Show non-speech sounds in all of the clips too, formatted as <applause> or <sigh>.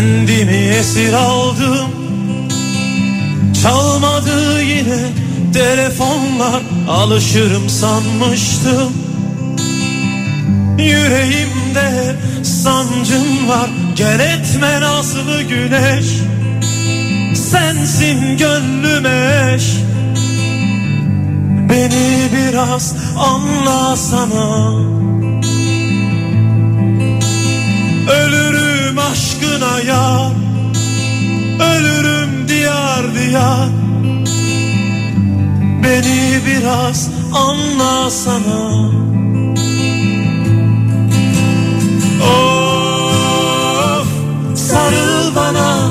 Kendimi esir aldım. Çalmadı yine telefonlar Alışırım sanmıştım. Yüreğimde sancım var. Gel etme nazlı güneş. Sensin gönlüme eş. Beni biraz anlasana. Ölürüm aşkına ya Ölürüm diyar diyar. Beni biraz anlasana Of sarıl bana.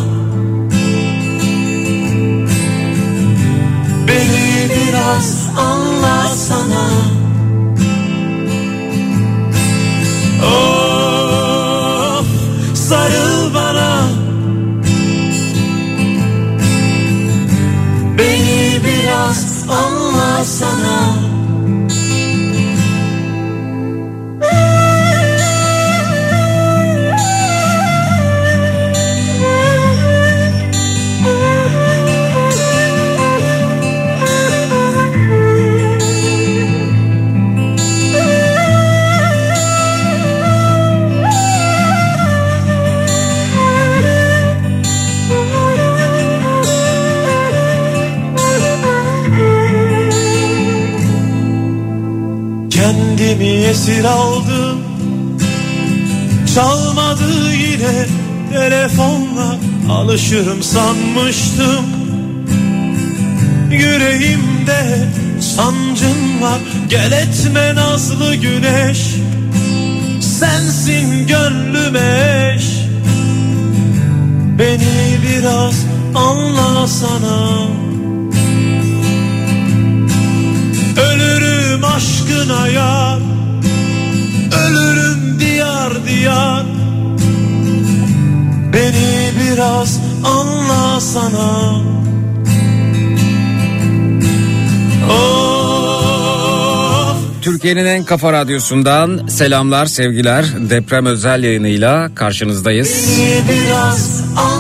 Beni biraz anlasana anlasana Kendimi esir aldım. Çalmadı yine telefonla. Alışırım sanmıştım. Yüreğimde sancın var. Gel etme nazlı güneş. Sensin gönlüme eş. Beni biraz anlasana Ölürüm aşkına yar Ölürüm diyar diyar. Beni biraz anlasana Of. Türkiye'nin en kafa radyosundan selamlar sevgiler. Deprem özel yayınıyla karşınızdayız. Beni biraz anlasana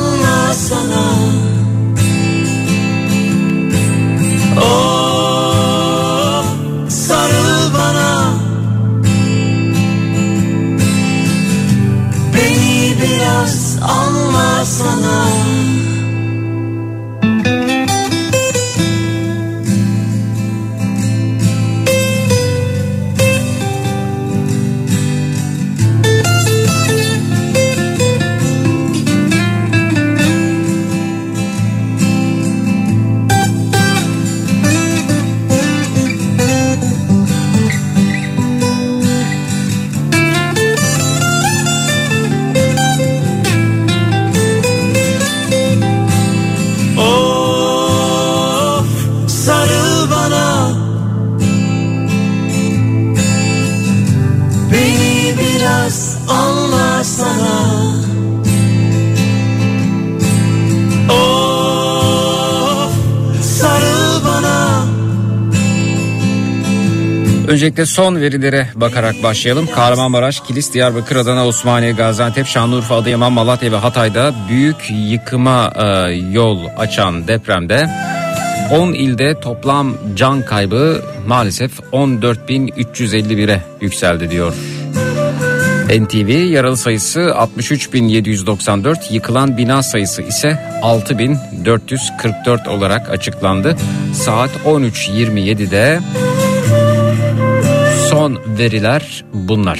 Öncelikle son verilere bakarak başlayalım. Kahramanmaraş, Kilis, Diyarbakır, Adana, Osmaniye, Gaziantep, Şanlıurfa, Adıyaman, Malatya ve Hatay'da büyük yıkıma e, yol açan depremde 10 ilde toplam can kaybı maalesef 14.351'e yükseldi diyor. NTV yaralı sayısı 63.794, yıkılan bina sayısı ise 6.444 olarak açıklandı. Saat 13.27'de son veriler bunlar.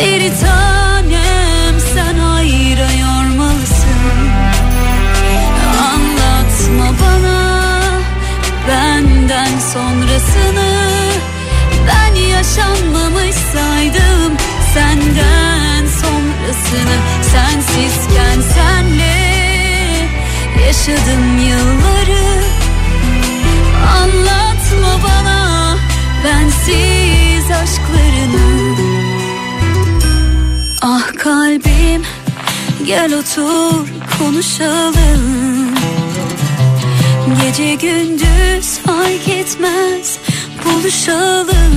Bir tanem sen hayra yormalısın. Anlatma bana benden sonrasını. Ben yaşanmamış saydım senden sonrasını. Sensizken senle yaşadım yılları. Anlatma bana bensiz aşklarını kalbim. Gel otur konuşalım. Gece gündüz fark etmez buluşalım.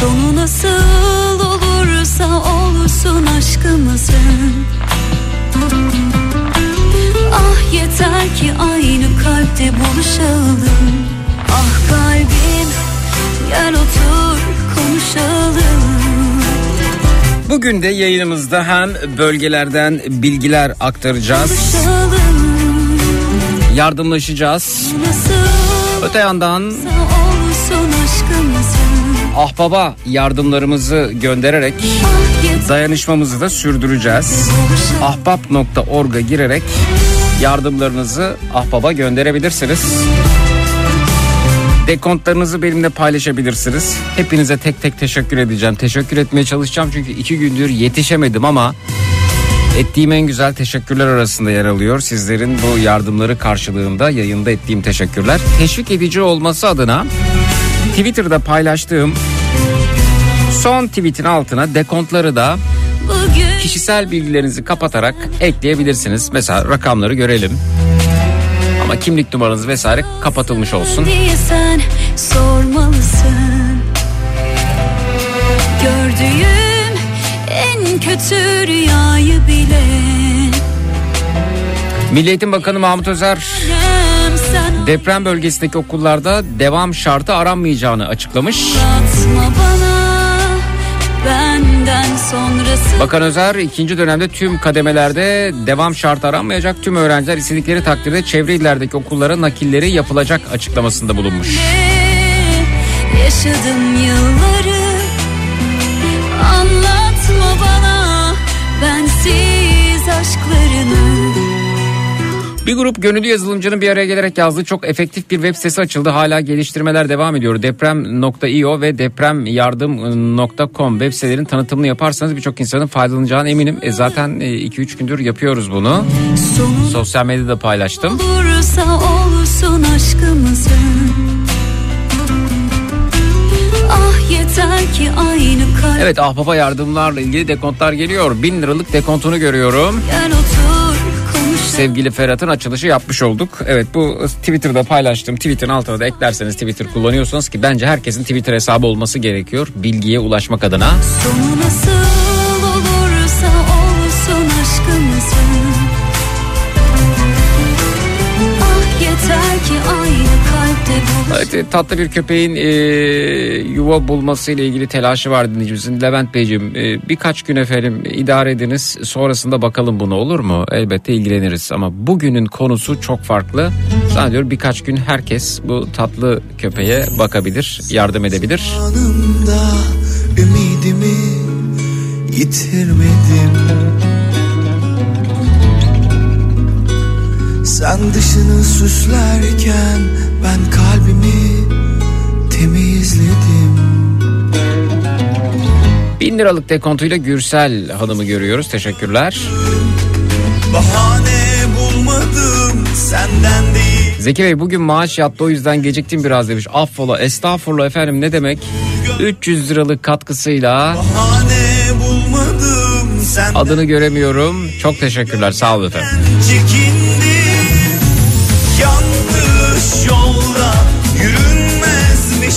Sonu nasıl olursa olsun aşkımızın. Ah yeter ki aynı kalpte buluşalım. Ah kalbim gel otur konuşalım Bugün de yayınımızda hem bölgelerden bilgiler aktaracağız, yardımlaşacağız. Öte yandan ahbaba yardımlarımızı göndererek dayanışmamızı da sürdüreceğiz. ahbap.org'a girerek yardımlarınızı ahbaba gönderebilirsiniz. Dekontlarınızı benimle paylaşabilirsiniz. Hepinize tek tek teşekkür edeceğim. Teşekkür etmeye çalışacağım çünkü iki gündür yetişemedim ama ettiğim en güzel teşekkürler arasında yer alıyor. Sizlerin bu yardımları karşılığında yayında ettiğim teşekkürler. Teşvik edici olması adına Twitter'da paylaştığım son tweetin altına dekontları da kişisel bilgilerinizi kapatarak ekleyebilirsiniz. Mesela rakamları görelim. Ama kimlik numaranız vesaire kapatılmış olsun. Sormalısın Gördüğüm en kötü rüyayı bile Milli Eğitim Bakanı Mahmut Özer deprem bölgesindeki okullarda devam şartı aranmayacağını açıklamış. Bakan Özer ikinci dönemde tüm kademelerde devam şartı aranmayacak. Tüm öğrenciler istedikleri takdirde çevre illerdeki okullara nakilleri yapılacak açıklamasında bulunmuş. Yaşadım yılları Anlatma bana bensiz aşklarını Bir grup gönüllü yazılımcının bir araya gelerek yazdığı çok efektif bir web sitesi açıldı. Hala geliştirmeler devam ediyor. Deprem.io ve depremyardım.com web sitelerin tanıtımını yaparsanız birçok insanın faydalanacağına eminim. E zaten 2-3 gündür yapıyoruz bunu. Sosyal medyada paylaştım. olursa olsun aşkımızın Evet ahbaba yardımlarla ilgili dekontlar geliyor. 1000 liralık dekontunu görüyorum. Otur sevgili Ferhat'ın açılışı yapmış olduk. Evet bu Twitter'da paylaştığım tweet'in altına da eklerseniz Twitter kullanıyorsanız ki bence herkesin Twitter hesabı olması gerekiyor bilgiye ulaşmak adına. Sonu nasıl Evet, tatlı bir köpeğin e, yuva bulması ile ilgili telaşı var dinleyicimizin. Levent Beyciğim e, birkaç gün efendim idare ediniz sonrasında bakalım bunu olur mu? Elbette ilgileniriz ama bugünün konusu çok farklı. Zannediyorum birkaç gün herkes bu tatlı köpeğe bakabilir, yardım edebilir. Anımda ümidimi yitirmedim Sen dışını süslerken ben kalbimi temizledim Bin liralık dekontuyla Gürsel Hanım'ı görüyoruz. Teşekkürler. Bahane bulmadım senden değil Zeki Bey bugün maaş yattı o yüzden geciktim biraz demiş. Affola estağfurullah efendim ne demek? 300 liralık katkısıyla Bahane bulmadım adını göremiyorum. Çok teşekkürler sağ olun efendim. çekindim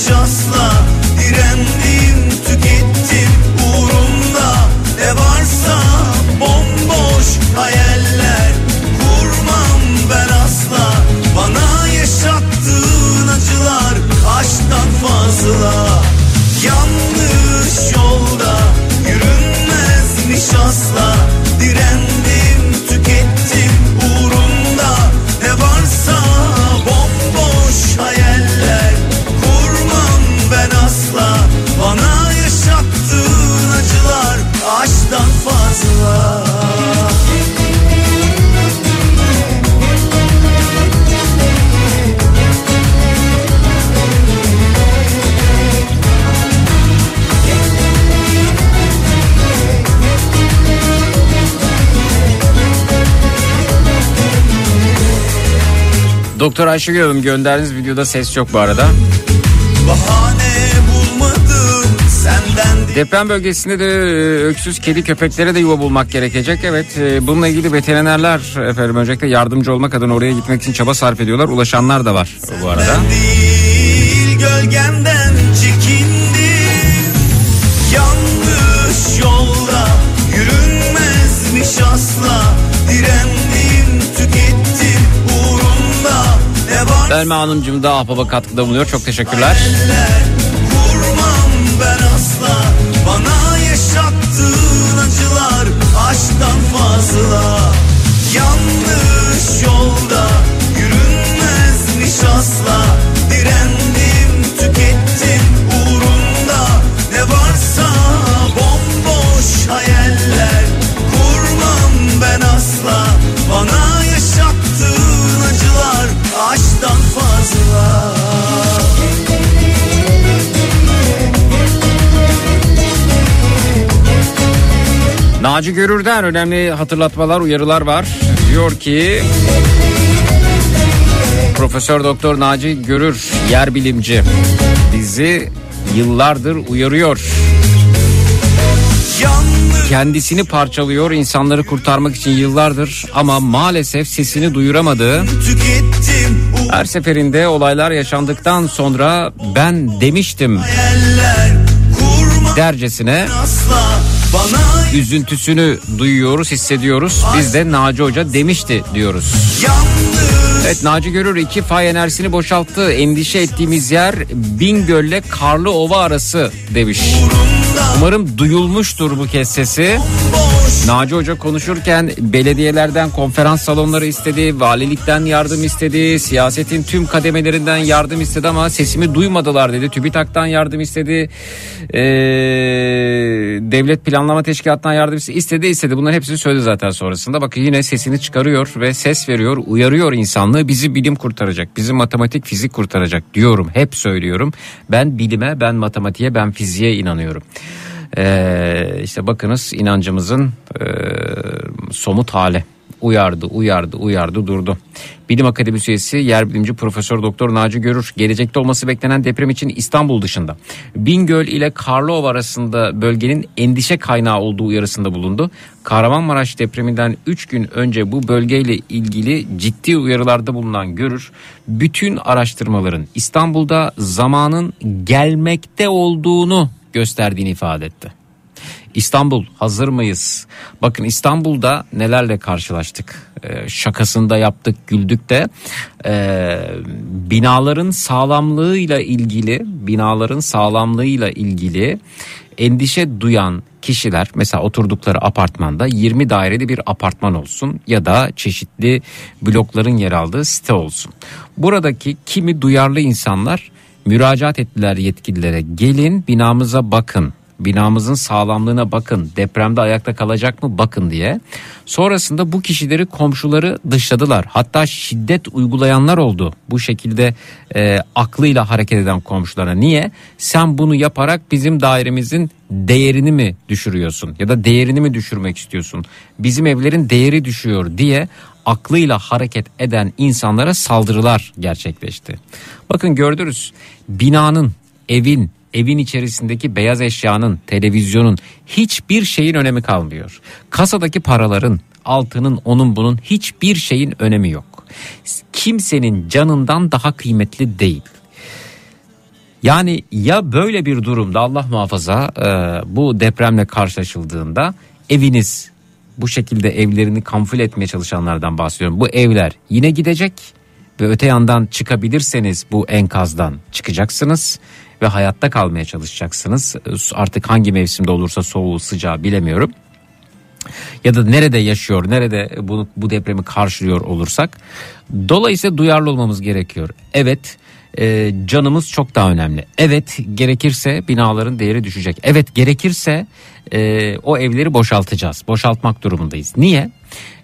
yürünmezmiş asla Doktor Ayşegül Hanım gönderdiğiniz videoda ses yok bu arada. Bahane bulmadım senden Deprem bölgesinde de e, öksüz kedi köpeklere de yuva bulmak gerekecek. Evet e, bununla ilgili veterinerler efendim öncelikle yardımcı olmak adına oraya gitmek için çaba sarf ediyorlar. Ulaşanlar da var bu arada. değil gölgemden Selma Hanımcığım da ahbaba katkıda bulunuyor. Çok teşekkürler. ben asla Bana yaşattığın acılar aşktan fazla Yanlış yolda yürünmezmiş asla Naci Görür'den önemli hatırlatmalar, uyarılar var. Diyor ki Profesör Doktor Naci Görür, yer bilimci bizi yıllardır uyarıyor. Kendisini parçalıyor insanları kurtarmak için yıllardır ama maalesef sesini duyuramadı. Her seferinde olaylar yaşandıktan sonra ben demiştim dercesine üzüntüsünü duyuyoruz, hissediyoruz. Biz de Naci Hoca demişti diyoruz. Evet Naci Görür iki fay enerjisini boşalttı. Endişe ettiğimiz yer Bingöl'le Karlı Ova arası demiş. Umarım duyulmuştur bu kez sesi. Naci Hoca konuşurken belediyelerden konferans salonları istedi, valilikten yardım istedi, siyasetin tüm kademelerinden yardım istedi ama sesimi duymadılar dedi. TÜBİTAK'tan yardım istedi, ee, Devlet Planlama Teşkilatı'ndan yardım istedi, istedi istedi. Bunların hepsini söyledi zaten sonrasında. Bakın yine sesini çıkarıyor ve ses veriyor, uyarıyor insanlığı. Bizi bilim kurtaracak, bizi matematik, fizik kurtaracak diyorum, hep söylüyorum. Ben bilime, ben matematiğe, ben fiziğe inanıyorum. Ee, işte bakınız inancımızın e, somut hali uyardı, uyardı, uyardı, durdu. Bilim Akademisi üyesi yer bilimci Profesör Doktor Naci Görür gelecekte olması beklenen deprem için İstanbul dışında Bingöl ile Karlova arasında bölgenin endişe kaynağı olduğu uyarısında bulundu. Kahramanmaraş depreminden 3 gün önce bu bölgeyle ilgili ciddi uyarılarda bulunan Görür bütün araştırmaların İstanbul'da zamanın gelmekte olduğunu gösterdiğini ifade etti. İstanbul hazır mıyız? Bakın İstanbul'da nelerle karşılaştık. Ee, şakasında yaptık güldük de ee, binaların sağlamlığıyla ilgili binaların sağlamlığıyla ilgili endişe duyan kişiler mesela oturdukları apartmanda 20 daireli bir apartman olsun ya da çeşitli blokların yer aldığı site olsun. Buradaki kimi duyarlı insanlar müracaat ettiler yetkililere gelin binamıza bakın binamızın sağlamlığına bakın depremde ayakta kalacak mı bakın diye. Sonrasında bu kişileri komşuları dışladılar. Hatta şiddet uygulayanlar oldu. Bu şekilde e, aklıyla hareket eden komşulara. Niye? Sen bunu yaparak bizim dairemizin değerini mi düşürüyorsun? Ya da değerini mi düşürmek istiyorsun? Bizim evlerin değeri düşüyor diye aklıyla hareket eden insanlara saldırılar gerçekleşti. Bakın gördünüz binanın, evin, evin içerisindeki beyaz eşyanın, televizyonun hiçbir şeyin önemi kalmıyor. Kasadaki paraların, altının, onun bunun hiçbir şeyin önemi yok. Kimsenin canından daha kıymetli değil. Yani ya böyle bir durumda Allah muhafaza e, bu depremle karşılaşıldığında eviniz bu şekilde evlerini kamufle etmeye çalışanlardan bahsediyorum. Bu evler yine gidecek ve öte yandan çıkabilirseniz bu enkazdan çıkacaksınız ve hayatta kalmaya çalışacaksınız. Artık hangi mevsimde olursa soğuğu sıcağı bilemiyorum. Ya da nerede yaşıyor, nerede bunu, bu depremi karşılıyor olursak. Dolayısıyla duyarlı olmamız gerekiyor. Evet e, canımız çok daha önemli. Evet gerekirse binaların değeri düşecek. Evet gerekirse e, o evleri boşaltacağız. Boşaltmak durumundayız. Niye?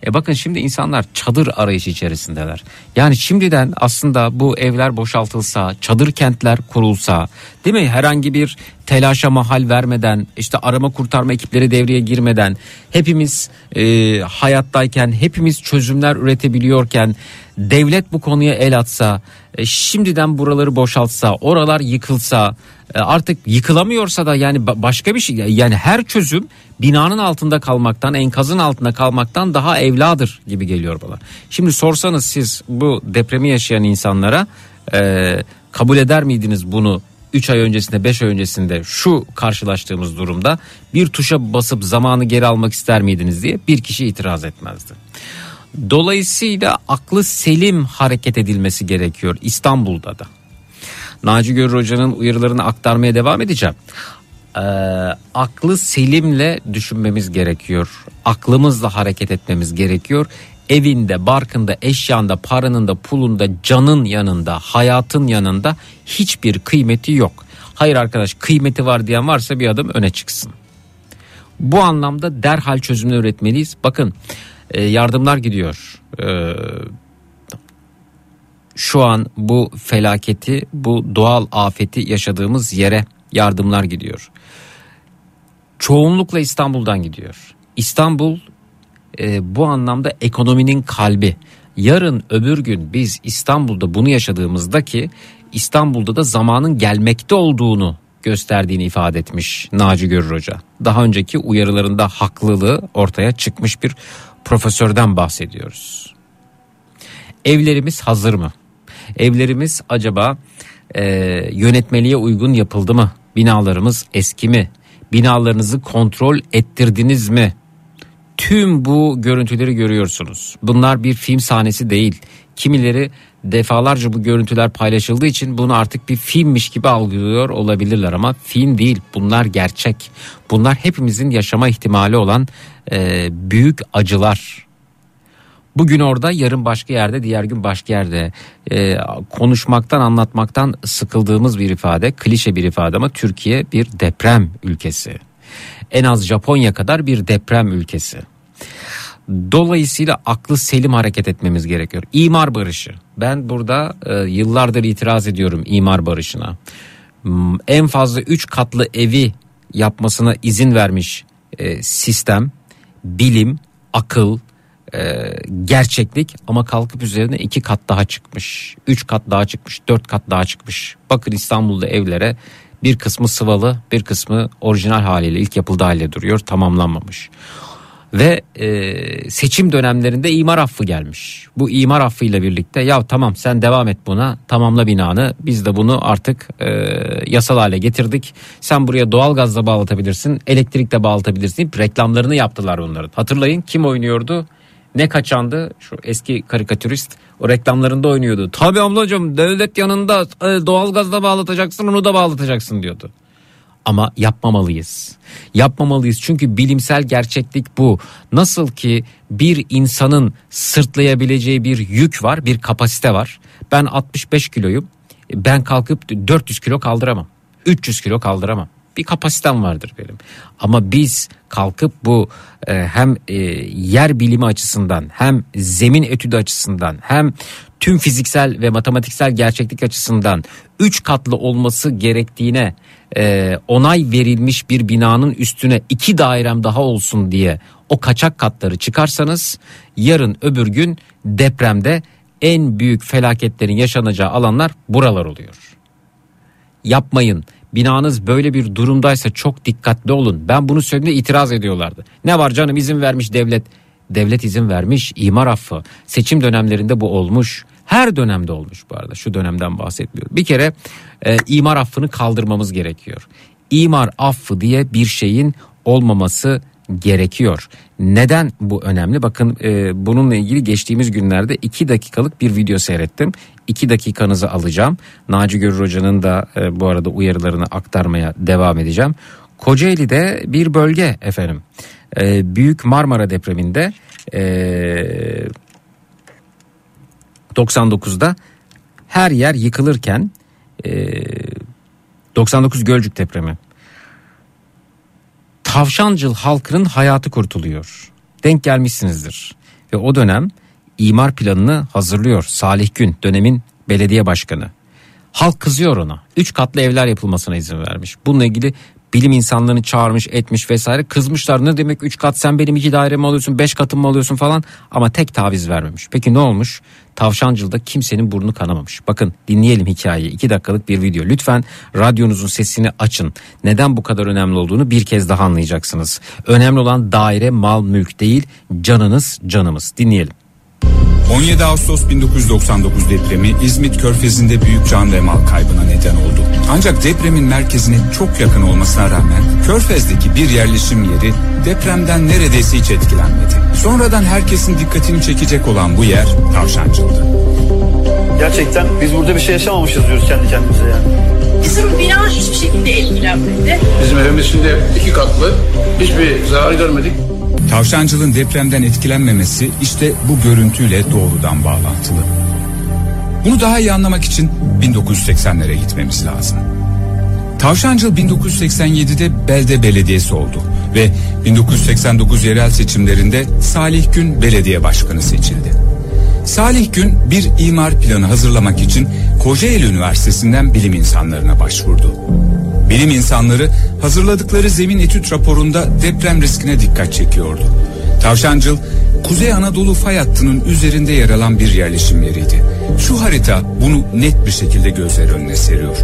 E bakın şimdi insanlar çadır arayışı içerisindeler. Yani şimdiden aslında bu evler boşaltılsa, çadır kentler kurulsa, değil mi? Herhangi bir telaşa mahal vermeden, işte arama kurtarma ekipleri devreye girmeden, hepimiz e, hayattayken, hepimiz çözümler üretebiliyorken, devlet bu konuya el atsa, e, şimdiden buraları boşaltsa, oralar yıkılsa, artık yıkılamıyorsa da yani başka bir şey yani her çözüm binanın altında kalmaktan enkazın altında kalmaktan daha evladır gibi geliyor bana. Şimdi sorsanız siz bu depremi yaşayan insanlara e, kabul eder miydiniz bunu 3 ay öncesinde 5 ay öncesinde şu karşılaştığımız durumda bir tuşa basıp zamanı geri almak ister miydiniz diye bir kişi itiraz etmezdi. Dolayısıyla aklı selim hareket edilmesi gerekiyor İstanbul'da da. Naci Görür Hoca'nın uyarılarını aktarmaya devam edeceğim. Ee, aklı selimle düşünmemiz gerekiyor. Aklımızla hareket etmemiz gerekiyor. Evinde, barkında, eşyanda, paranın da, pulun da, canın yanında, hayatın yanında hiçbir kıymeti yok. Hayır arkadaş kıymeti var diyen varsa bir adım öne çıksın. Bu anlamda derhal çözümler üretmeliyiz. Bakın e, yardımlar gidiyor. Şu an bu felaketi, bu doğal afeti yaşadığımız yere yardımlar gidiyor. Çoğunlukla İstanbul'dan gidiyor. İstanbul e, bu anlamda ekonominin kalbi. Yarın öbür gün biz İstanbul'da bunu yaşadığımızda ki İstanbul'da da zamanın gelmekte olduğunu gösterdiğini ifade etmiş Naci Görür Hoca. Daha önceki uyarılarında haklılığı ortaya çıkmış bir profesörden bahsediyoruz. Evlerimiz hazır mı? Evlerimiz acaba e, yönetmeliğe uygun yapıldı mı? Binalarımız eski mi? Binalarınızı kontrol ettirdiniz mi? Tüm bu görüntüleri görüyorsunuz. Bunlar bir film sahnesi değil. Kimileri defalarca bu görüntüler paylaşıldığı için bunu artık bir filmmiş gibi algılıyor olabilirler ama film değil bunlar gerçek. Bunlar hepimizin yaşama ihtimali olan e, büyük acılar. Bugün orada yarın başka yerde diğer gün başka yerde e, konuşmaktan anlatmaktan sıkıldığımız bir ifade klişe bir ifade ama Türkiye bir deprem ülkesi. En az Japonya kadar bir deprem ülkesi. Dolayısıyla aklı selim hareket etmemiz gerekiyor. İmar barışı. Ben burada e, yıllardır itiraz ediyorum imar barışına. Hmm, en fazla 3 katlı evi yapmasına izin vermiş e, sistem, bilim, akıl, e, gerçeklik ama kalkıp üzerine iki kat daha çıkmış. Üç kat daha çıkmış. Dört kat daha çıkmış. Bakın İstanbul'da evlere bir kısmı sıvalı bir kısmı orijinal haliyle ilk yapıldığı haliyle duruyor tamamlanmamış. Ve e, seçim dönemlerinde imar affı gelmiş. Bu imar affıyla birlikte ya tamam sen devam et buna tamamla binanı biz de bunu artık e, yasal hale getirdik. Sen buraya doğalgazla bağlatabilirsin elektrikle bağlatabilirsin reklamlarını yaptılar onların. Hatırlayın kim oynuyordu? Ne kaçandı? Şu eski karikatürist o reklamlarında oynuyordu. Tabii ablacığım devlet yanında e, doğalgazla bağlatacaksın onu da bağlatacaksın diyordu ama yapmamalıyız. Yapmamalıyız çünkü bilimsel gerçeklik bu. Nasıl ki bir insanın sırtlayabileceği bir yük var, bir kapasite var. Ben 65 kiloyum. Ben kalkıp 400 kilo kaldıramam. 300 kilo kaldıramam. Bir kapasitem vardır benim. Ama biz kalkıp bu e, hem e, yer bilimi açısından hem zemin etüdü açısından hem tüm fiziksel ve matematiksel gerçeklik açısından 3 katlı olması gerektiğine e, onay verilmiş bir binanın üstüne iki dairem daha olsun diye o kaçak katları çıkarsanız yarın öbür gün depremde en büyük felaketlerin yaşanacağı alanlar buralar oluyor. Yapmayın. Binanız böyle bir durumdaysa çok dikkatli olun. Ben bunu söylediğimde itiraz ediyorlardı. Ne var canım izin vermiş devlet. Devlet izin vermiş imar affı. Seçim dönemlerinde bu olmuş. Her dönemde olmuş bu arada şu dönemden bahsetmiyorum. Bir kere e, imar affını kaldırmamız gerekiyor. İmar affı diye bir şeyin olmaması gerekiyor. Neden bu önemli? Bakın e, bununla ilgili geçtiğimiz günlerde 2 dakikalık bir video seyrettim. 2 dakikanızı alacağım. Naci Görür Hoca'nın da e, bu arada uyarılarını aktarmaya devam edeceğim. Kocaeli'de bir bölge efendim. E, Büyük Marmara depreminde e, 99'da her yer yıkılırken e, 99 Gölcük depremi Tavşancıl halkının hayatı kurtuluyor. Denk gelmişsinizdir. Ve o dönem imar planını hazırlıyor Salih Gün dönemin belediye başkanı. Halk kızıyor ona. Üç katlı evler yapılmasına izin vermiş. Bununla ilgili bilim insanlarını çağırmış etmiş vesaire kızmışlar ne demek 3 kat sen benim iki dairemi alıyorsun 5 katım mı alıyorsun falan ama tek taviz vermemiş. Peki ne olmuş? Tavşancılı'da kimsenin burnu kanamamış. Bakın dinleyelim hikayeyi 2 dakikalık bir video. Lütfen radyonuzun sesini açın. Neden bu kadar önemli olduğunu bir kez daha anlayacaksınız. Önemli olan daire mal mülk değil canınız canımız dinleyelim. 17 Ağustos 1999 depremi İzmit Körfezi'nde büyük can ve mal kaybına neden oldu. Ancak depremin merkezine çok yakın olmasına rağmen Körfez'deki bir yerleşim yeri depremden neredeyse hiç etkilenmedi. Sonradan herkesin dikkatini çekecek olan bu yer Tavşancıl'dı. Gerçekten biz burada bir şey yaşamamışız diyoruz kendi kendimize yani. Bizim bina hiçbir şekilde etkilenmedi. Bizim evimiz şimdi iki katlı. Hiçbir zarar görmedik. Tavşancıl'ın depremden etkilenmemesi işte bu görüntüyle doğrudan bağlantılı. Bunu daha iyi anlamak için 1980'lere gitmemiz lazım. Tavşancıl 1987'de belde belediyesi oldu ve 1989 yerel seçimlerinde Salih Gün belediye başkanı seçildi. Salih Gün bir imar planı hazırlamak için Kocaeli Üniversitesi'nden bilim insanlarına başvurdu. Bilim insanları hazırladıkları zemin etüt raporunda deprem riskine dikkat çekiyordu. Tavşancıl, Kuzey Anadolu fay hattının üzerinde yer alan bir yerleşim yeriydi. Şu harita bunu net bir şekilde gözler önüne seriyor.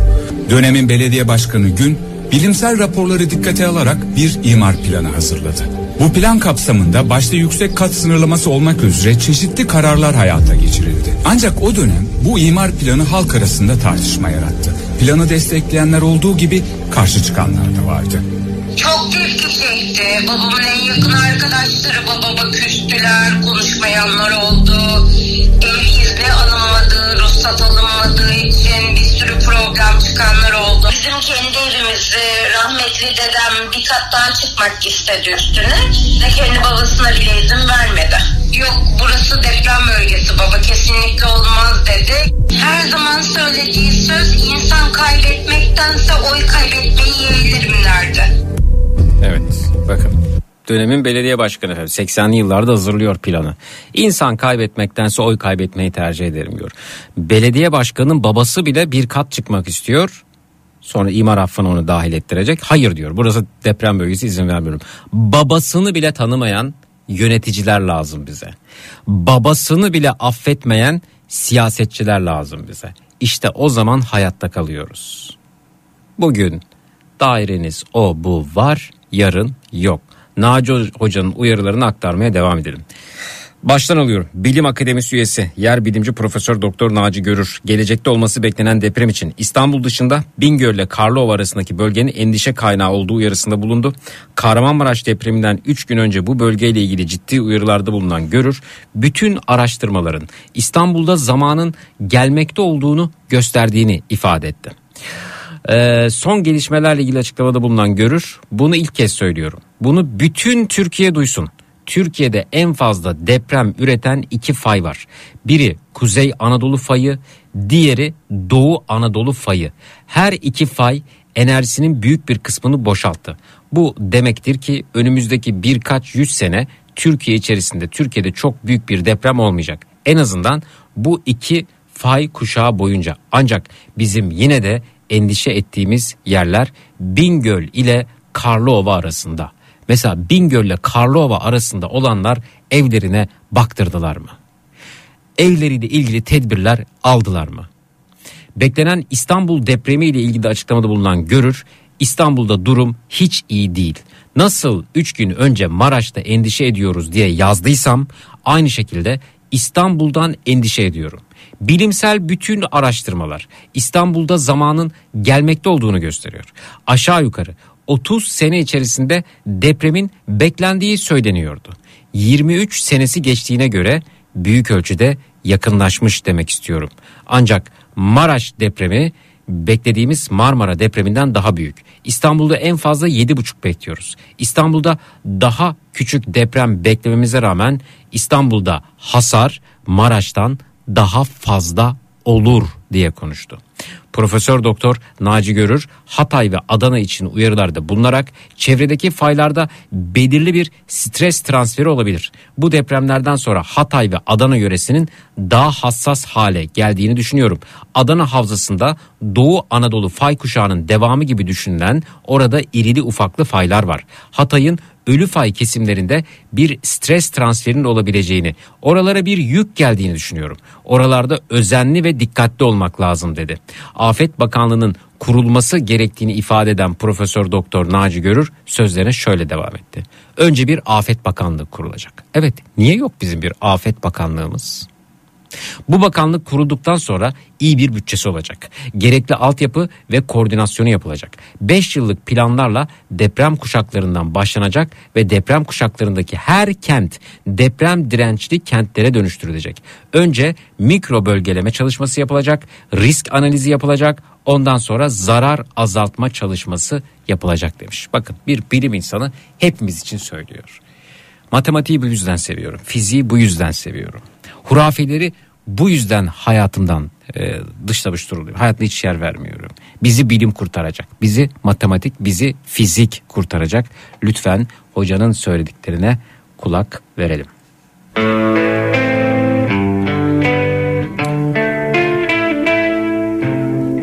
Dönemin belediye başkanı Gün, bilimsel raporları dikkate alarak bir imar planı hazırladı. Bu plan kapsamında başta yüksek kat sınırlaması olmak üzere çeşitli kararlar hayata geçirildi. Ancak o dönem bu imar planı halk arasında tartışma yarattı. Planı destekleyenler olduğu gibi karşı çıkanlar da vardı. Çok tepki çekti. Babamın en yakın arkadaşları babama küstüler, konuşmayanlar oldu. Ev izni alınmadı, ruhsat alınmadığı için bir sürü problem çıkanlar oldu. Bizim kendi evimizi rahmetli dedem bir kat daha çıkmak istedi üstüne ve kendi babasına bile izin vermedi. Yok burası deprem bölgesi baba kesinlikle olmaz dedi. Her zaman söylediği söz insan kaybetmektense oy kaybetmeyi yeğlerim derdi. Evet bakın dönemin belediye başkanı efendim 80'li yıllarda hazırlıyor planı. İnsan kaybetmektense oy kaybetmeyi tercih ederim diyor. Belediye başkanının babası bile bir kat çıkmak istiyor. Sonra imar affına onu dahil ettirecek. Hayır diyor burası deprem bölgesi izin vermiyorum. Babasını bile tanımayan yöneticiler lazım bize. Babasını bile affetmeyen siyasetçiler lazım bize. İşte o zaman hayatta kalıyoruz. Bugün daireniz o bu var, yarın yok. Naci Hoca'nın uyarılarını aktarmaya devam edelim. Baştan alıyorum. Bilim Akademisi üyesi, yer bilimci Profesör Doktor Naci Görür, gelecekte olması beklenen deprem için İstanbul dışında Bingöl ile Karlova arasındaki bölgenin endişe kaynağı olduğu uyarısında bulundu. Kahramanmaraş depreminden 3 gün önce bu bölgeyle ilgili ciddi uyarılarda bulunan Görür, bütün araştırmaların İstanbul'da zamanın gelmekte olduğunu gösterdiğini ifade etti. Ee, son gelişmelerle ilgili açıklamada bulunan Görür, bunu ilk kez söylüyorum. Bunu bütün Türkiye duysun. Türkiye'de en fazla deprem üreten iki fay var. Biri Kuzey Anadolu fayı, diğeri Doğu Anadolu fayı. Her iki fay enerjisinin büyük bir kısmını boşalttı. Bu demektir ki önümüzdeki birkaç yüz sene Türkiye içerisinde Türkiye'de çok büyük bir deprem olmayacak. En azından bu iki fay kuşağı boyunca. Ancak bizim yine de endişe ettiğimiz yerler Bingöl ile Karlova arasında. Mesela Bingöl ile Karlova arasında olanlar evlerine baktırdılar mı? Evleriyle ilgili tedbirler aldılar mı? Beklenen İstanbul depremi ile ilgili açıklamada bulunan Görür, İstanbul'da durum hiç iyi değil. Nasıl 3 gün önce Maraş'ta endişe ediyoruz diye yazdıysam aynı şekilde İstanbul'dan endişe ediyorum. Bilimsel bütün araştırmalar İstanbul'da zamanın gelmekte olduğunu gösteriyor. Aşağı yukarı 30 sene içerisinde depremin beklendiği söyleniyordu. 23 senesi geçtiğine göre büyük ölçüde yakınlaşmış demek istiyorum. Ancak Maraş depremi beklediğimiz Marmara depreminden daha büyük. İstanbul'da en fazla 7,5 bekliyoruz. İstanbul'da daha küçük deprem beklememize rağmen İstanbul'da hasar Maraş'tan daha fazla olur diye konuştu. Profesör Doktor Naci Görür Hatay ve Adana için uyarılarda bulunarak çevredeki faylarda belirli bir stres transferi olabilir. Bu depremlerden sonra Hatay ve Adana yöresinin daha hassas hale geldiğini düşünüyorum. Adana havzasında Doğu Anadolu fay kuşağının devamı gibi düşünülen orada irili ufaklı faylar var. Hatay'ın ölü fay kesimlerinde bir stres transferinin olabileceğini, oralara bir yük geldiğini düşünüyorum. Oralarda özenli ve dikkatli olmak lazım dedi. Afet Bakanlığı'nın kurulması gerektiğini ifade eden Profesör Doktor Naci Görür sözlerine şöyle devam etti. Önce bir Afet Bakanlığı kurulacak. Evet, niye yok bizim bir Afet Bakanlığımız? Bu bakanlık kurulduktan sonra iyi bir bütçesi olacak. Gerekli altyapı ve koordinasyonu yapılacak. 5 yıllık planlarla deprem kuşaklarından başlanacak ve deprem kuşaklarındaki her kent deprem dirençli kentlere dönüştürülecek. Önce mikro bölgeleme çalışması yapılacak, risk analizi yapılacak, ondan sonra zarar azaltma çalışması yapılacak demiş. Bakın bir bilim insanı hepimiz için söylüyor. Matematiği bu yüzden seviyorum. Fiziği bu yüzden seviyorum. Hurafeleri bu yüzden hayatımdan e, dışlamış duruluyor. Hayatına hiç yer vermiyorum. Bizi bilim kurtaracak. Bizi matematik, bizi fizik kurtaracak. Lütfen hocanın söylediklerine kulak verelim.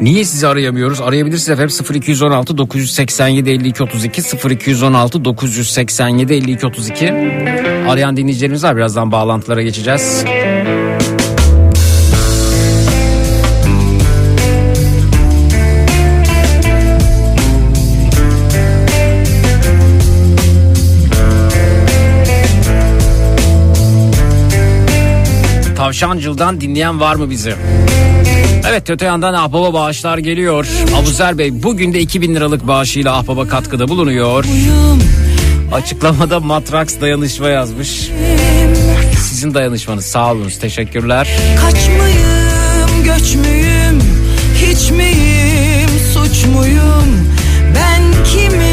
Niye sizi arayamıyoruz? Arayabilirsiniz efendim 0216 987 52 32 0216 987 52 32 Arayan dinleyicilerimiz var. Birazdan bağlantılara geçeceğiz. Tavşancıl'dan dinleyen var mı bizi? Evet öte yandan Ahbaba bağışlar geliyor. Abuzer Bey bugün de 2000 liralık bağışıyla Ahbaba katkıda bulunuyor. Açıklamada Matrax dayanışma yazmış. Sizin dayanışmanız sağ olunuz teşekkürler. Kaç mıyım göç müyüm hiç miyim suç muyum ben kimim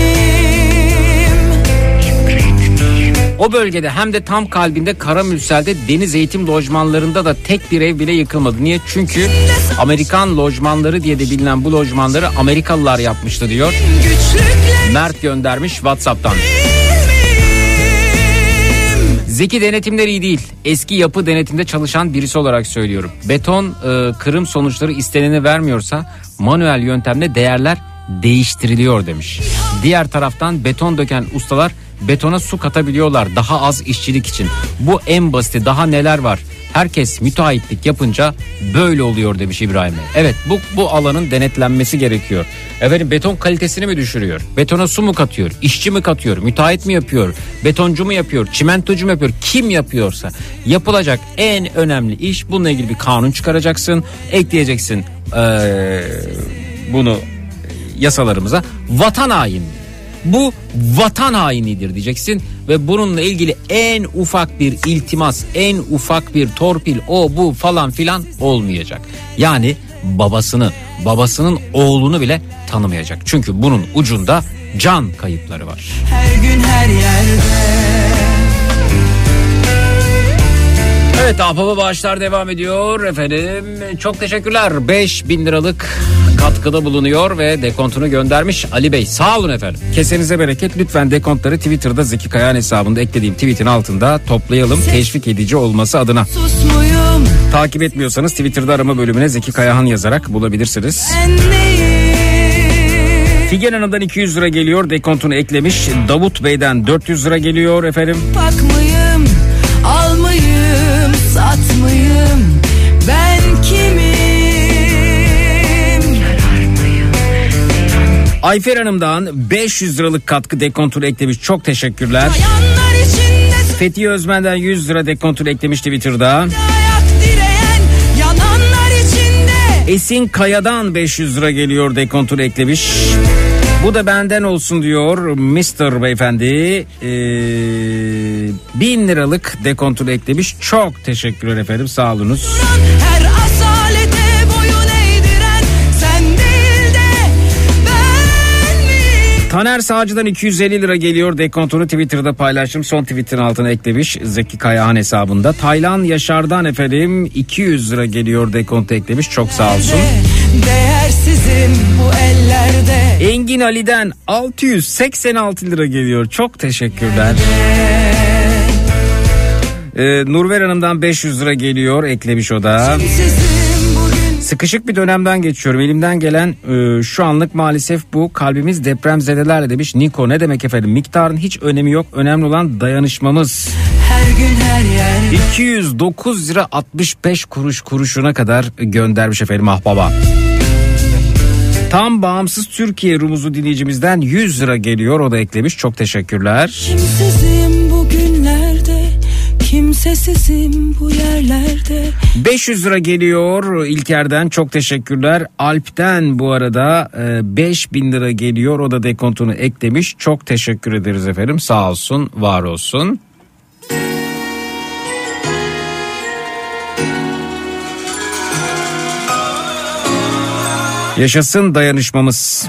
O bölgede hem de tam kalbinde Karamürsel'de deniz eğitim lojmanlarında da tek bir ev bile yıkılmadı. Niye? Çünkü Amerikan lojmanları diye de bilinen bu lojmanları Amerikalılar yapmıştı diyor. Mert göndermiş WhatsApp'tan. Zeki denetimler iyi değil. Eski yapı denetimde çalışan birisi olarak söylüyorum. Beton e, kırım sonuçları isteneni vermiyorsa manuel yöntemle değerler değiştiriliyor demiş. Diğer taraftan beton döken ustalar betona su katabiliyorlar daha az işçilik için. Bu en basiti daha neler var. Herkes müteahhitlik yapınca böyle oluyor demiş İbrahim Bey. Evet bu, bu alanın denetlenmesi gerekiyor. Efendim beton kalitesini mi düşürüyor? Betona su mu katıyor? İşçi mi katıyor? Müteahhit mi yapıyor? Betoncu mu yapıyor? Çimentocu mu yapıyor? Kim yapıyorsa yapılacak en önemli iş bununla ilgili bir kanun çıkaracaksın. Ekleyeceksin ee, bunu yasalarımıza vatan haini. Bu vatan hainidir diyeceksin ve bununla ilgili en ufak bir iltimas, en ufak bir torpil, o bu falan filan olmayacak. Yani babasını, babasının oğlunu bile tanımayacak. Çünkü bunun ucunda can kayıpları var. Her gün her yerde Evet Ahbaba bağışlar devam ediyor efendim. Çok teşekkürler. 5000 liralık katkıda bulunuyor ve dekontunu göndermiş Ali Bey. Sağ olun efendim. Kesenize bereket. Lütfen dekontları Twitter'da Zeki Kayağan hesabında eklediğim tweetin altında toplayalım. Teşvik edici olması adına. sus muyum Takip etmiyorsanız Twitter'da arama bölümüne Zeki Kayahan yazarak bulabilirsiniz. Figen Hanım'dan 200 lira geliyor. Dekontunu eklemiş. Davut Bey'den 400 lira geliyor efendim. Bak Ayfer Hanım'dan 500 liralık katkı dekontunu eklemiş. Çok teşekkürler. İçinde Fethi Özmen'den 100 lira dekontunu eklemiş Twitter'da. direyen Esin Kaya'dan 500 lira geliyor dekontunu eklemiş. Bu da benden olsun diyor Mr. Beyefendi. Ee, 1000 liralık dekontunu eklemiş. Çok teşekkürler efendim sağ olunuz. her Taner Sağcı'dan 250 lira geliyor. Dekontunu Twitter'da paylaştım. Son tweetin altına eklemiş Zeki Kayahan hesabında. Taylan Yaşar'dan efendim 200 lira geliyor dekontu eklemiş. Çok sağ olsun. Değersizim bu ellerde Engin Ali'den 686 lira geliyor. Çok teşekkürler. Ee, Nurver Hanım'dan 500 lira geliyor. Eklemiş o da. Sizim bugün Sıkışık bir dönemden geçiyorum. Elimden gelen e, şu anlık maalesef bu. Kalbimiz depremzedelerle demiş. Niko ne demek efendim? Miktarın hiç önemi yok. Önemli olan dayanışmamız. her gün her yerde 209 lira 65 kuruş kuruşuna kadar göndermiş efendim ah baba. Tam bağımsız Türkiye Rumuzlu dinleyicimizden 100 lira geliyor. O da eklemiş. Çok teşekkürler. Kimsizim Kimsesizim bu yerlerde 500 lira geliyor İlker'den çok teşekkürler. Alp'ten bu arada e, 5000 lira geliyor o da dekontunu eklemiş. Çok teşekkür ederiz efendim sağ olsun var olsun. Yaşasın dayanışmamız.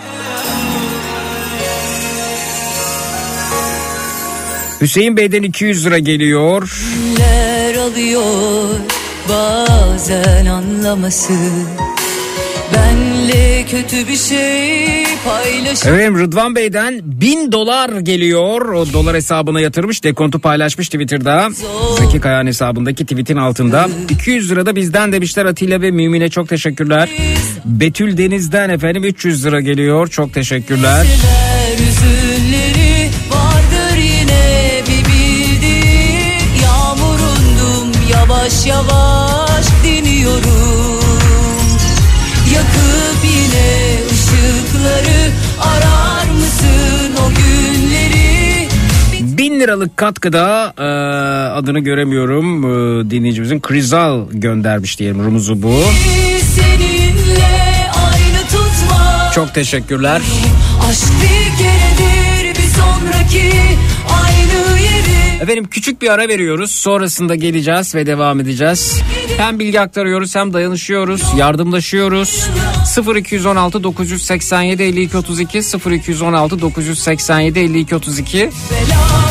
Hüseyin Bey'den 200 lira geliyor. Neler alıyor bazen anlaması Benle kötü bir şey paylaşıyor Efendim Rıdvan Bey'den 1000 dolar geliyor. O dolar hesabına yatırmış. Dekontu paylaşmış Twitter'da. Zeki Kayağan hesabındaki tweetin altında. 200 lira da bizden demişler Atilla ve Mümin'e çok teşekkürler. Betül Deniz'den efendim 300 lira geliyor. Çok teşekkürler. Neler yavaş yavaş Yakıp yine ışıkları arar mısın o günleri 1000 liralık katkıda e, adını göremiyorum e, dinleyicimizin Krizal göndermiş diyelim rumuzu bu. Çok teşekkürler. Aşk bir keredir bir sonraki aynı Efendim küçük bir ara veriyoruz. Sonrasında geleceğiz ve devam edeceğiz. Hem bilgi aktarıyoruz hem dayanışıyoruz, yardımlaşıyoruz. 0216 987 52 32 0216 987 52 32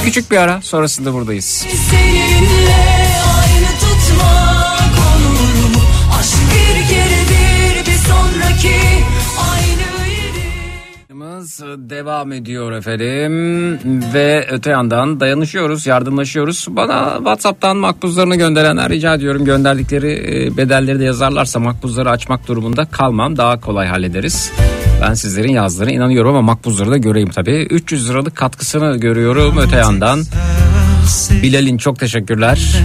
Küçük bir ara sonrasında buradayız. Seninle aynı tutmak olur mu? Aşk bir keredir bir sonraki Yayınımız devam ediyor efendim ve öte yandan dayanışıyoruz, yardımlaşıyoruz. Bana WhatsApp'tan makbuzlarını gönderenler rica ediyorum gönderdikleri e, bedelleri de yazarlarsa makbuzları açmak durumunda kalmam. Daha kolay hallederiz. Ben sizlerin yazdığına inanıyorum ama makbuzları da göreyim tabii. 300 liralık katkısını görüyorum öte yandan. Bilal'in çok teşekkürler.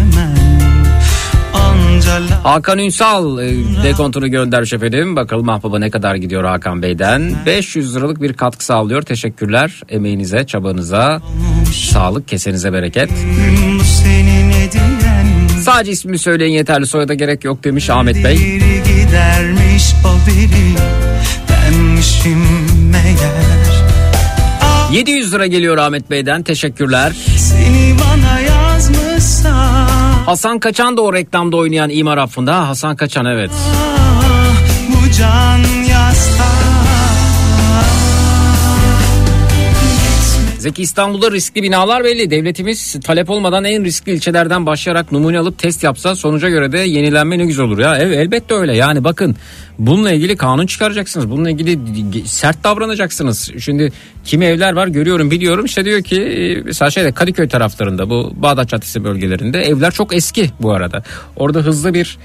Hakan Ünsal e, dekontunu göndermiş efendim. Bakalım Mahbaba ne kadar gidiyor Hakan Bey'den. 500 liralık bir katkı sağlıyor. Teşekkürler emeğinize, çabanıza, sağlık, kesenize bereket. Sadece ismini söyleyin yeterli soyada gerek yok demiş Ahmet Bey. Meğer 700 lira geliyor Ahmet Bey'den teşekkürler. Seni yazmışsa Hasan Kaçan da o reklamda oynayan imar affında. Hasan Kaçan evet. bu can yasta Zeki İstanbul'da riskli binalar belli. Devletimiz talep olmadan en riskli ilçelerden başlayarak numune alıp test yapsa sonuca göre de yenilenme ne güzel olur ya. Evet elbette öyle. Yani bakın bununla ilgili kanun çıkaracaksınız. Bununla ilgili sert davranacaksınız. Şimdi kimi evler var görüyorum biliyorum. İşte diyor ki e, mesela şeyde Kadıköy taraflarında bu Bağdat Caddesi bölgelerinde evler çok eski bu arada. Orada hızlı bir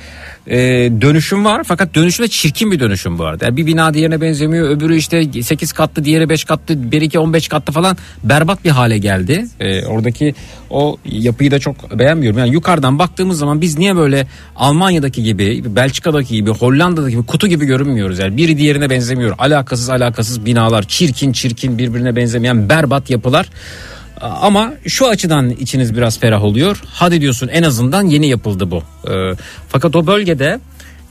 e, dönüşüm var fakat dönüşüm de çirkin bir dönüşüm bu arada. Yani bir bina diğerine benzemiyor. Öbürü işte 8 katlı diğeri 5 katlı bir iki 15 katlı falan berbat bir hale geldi. E, oradaki o yapıyı da çok beğenmiyorum. Yani yukarıdan baktığımız zaman biz niye böyle Almanya'daki gibi, Belçika'daki gibi, Hollanda'daki gibi kutu gibi görünmüyoruz. Yani biri diğerine benzemiyor. Alakasız alakasız binalar, çirkin çirkin birbirine benzemeyen berbat yapılar. Ama şu açıdan içiniz biraz ferah oluyor. Hadi diyorsun en azından yeni yapıldı bu. Ee, fakat o bölgede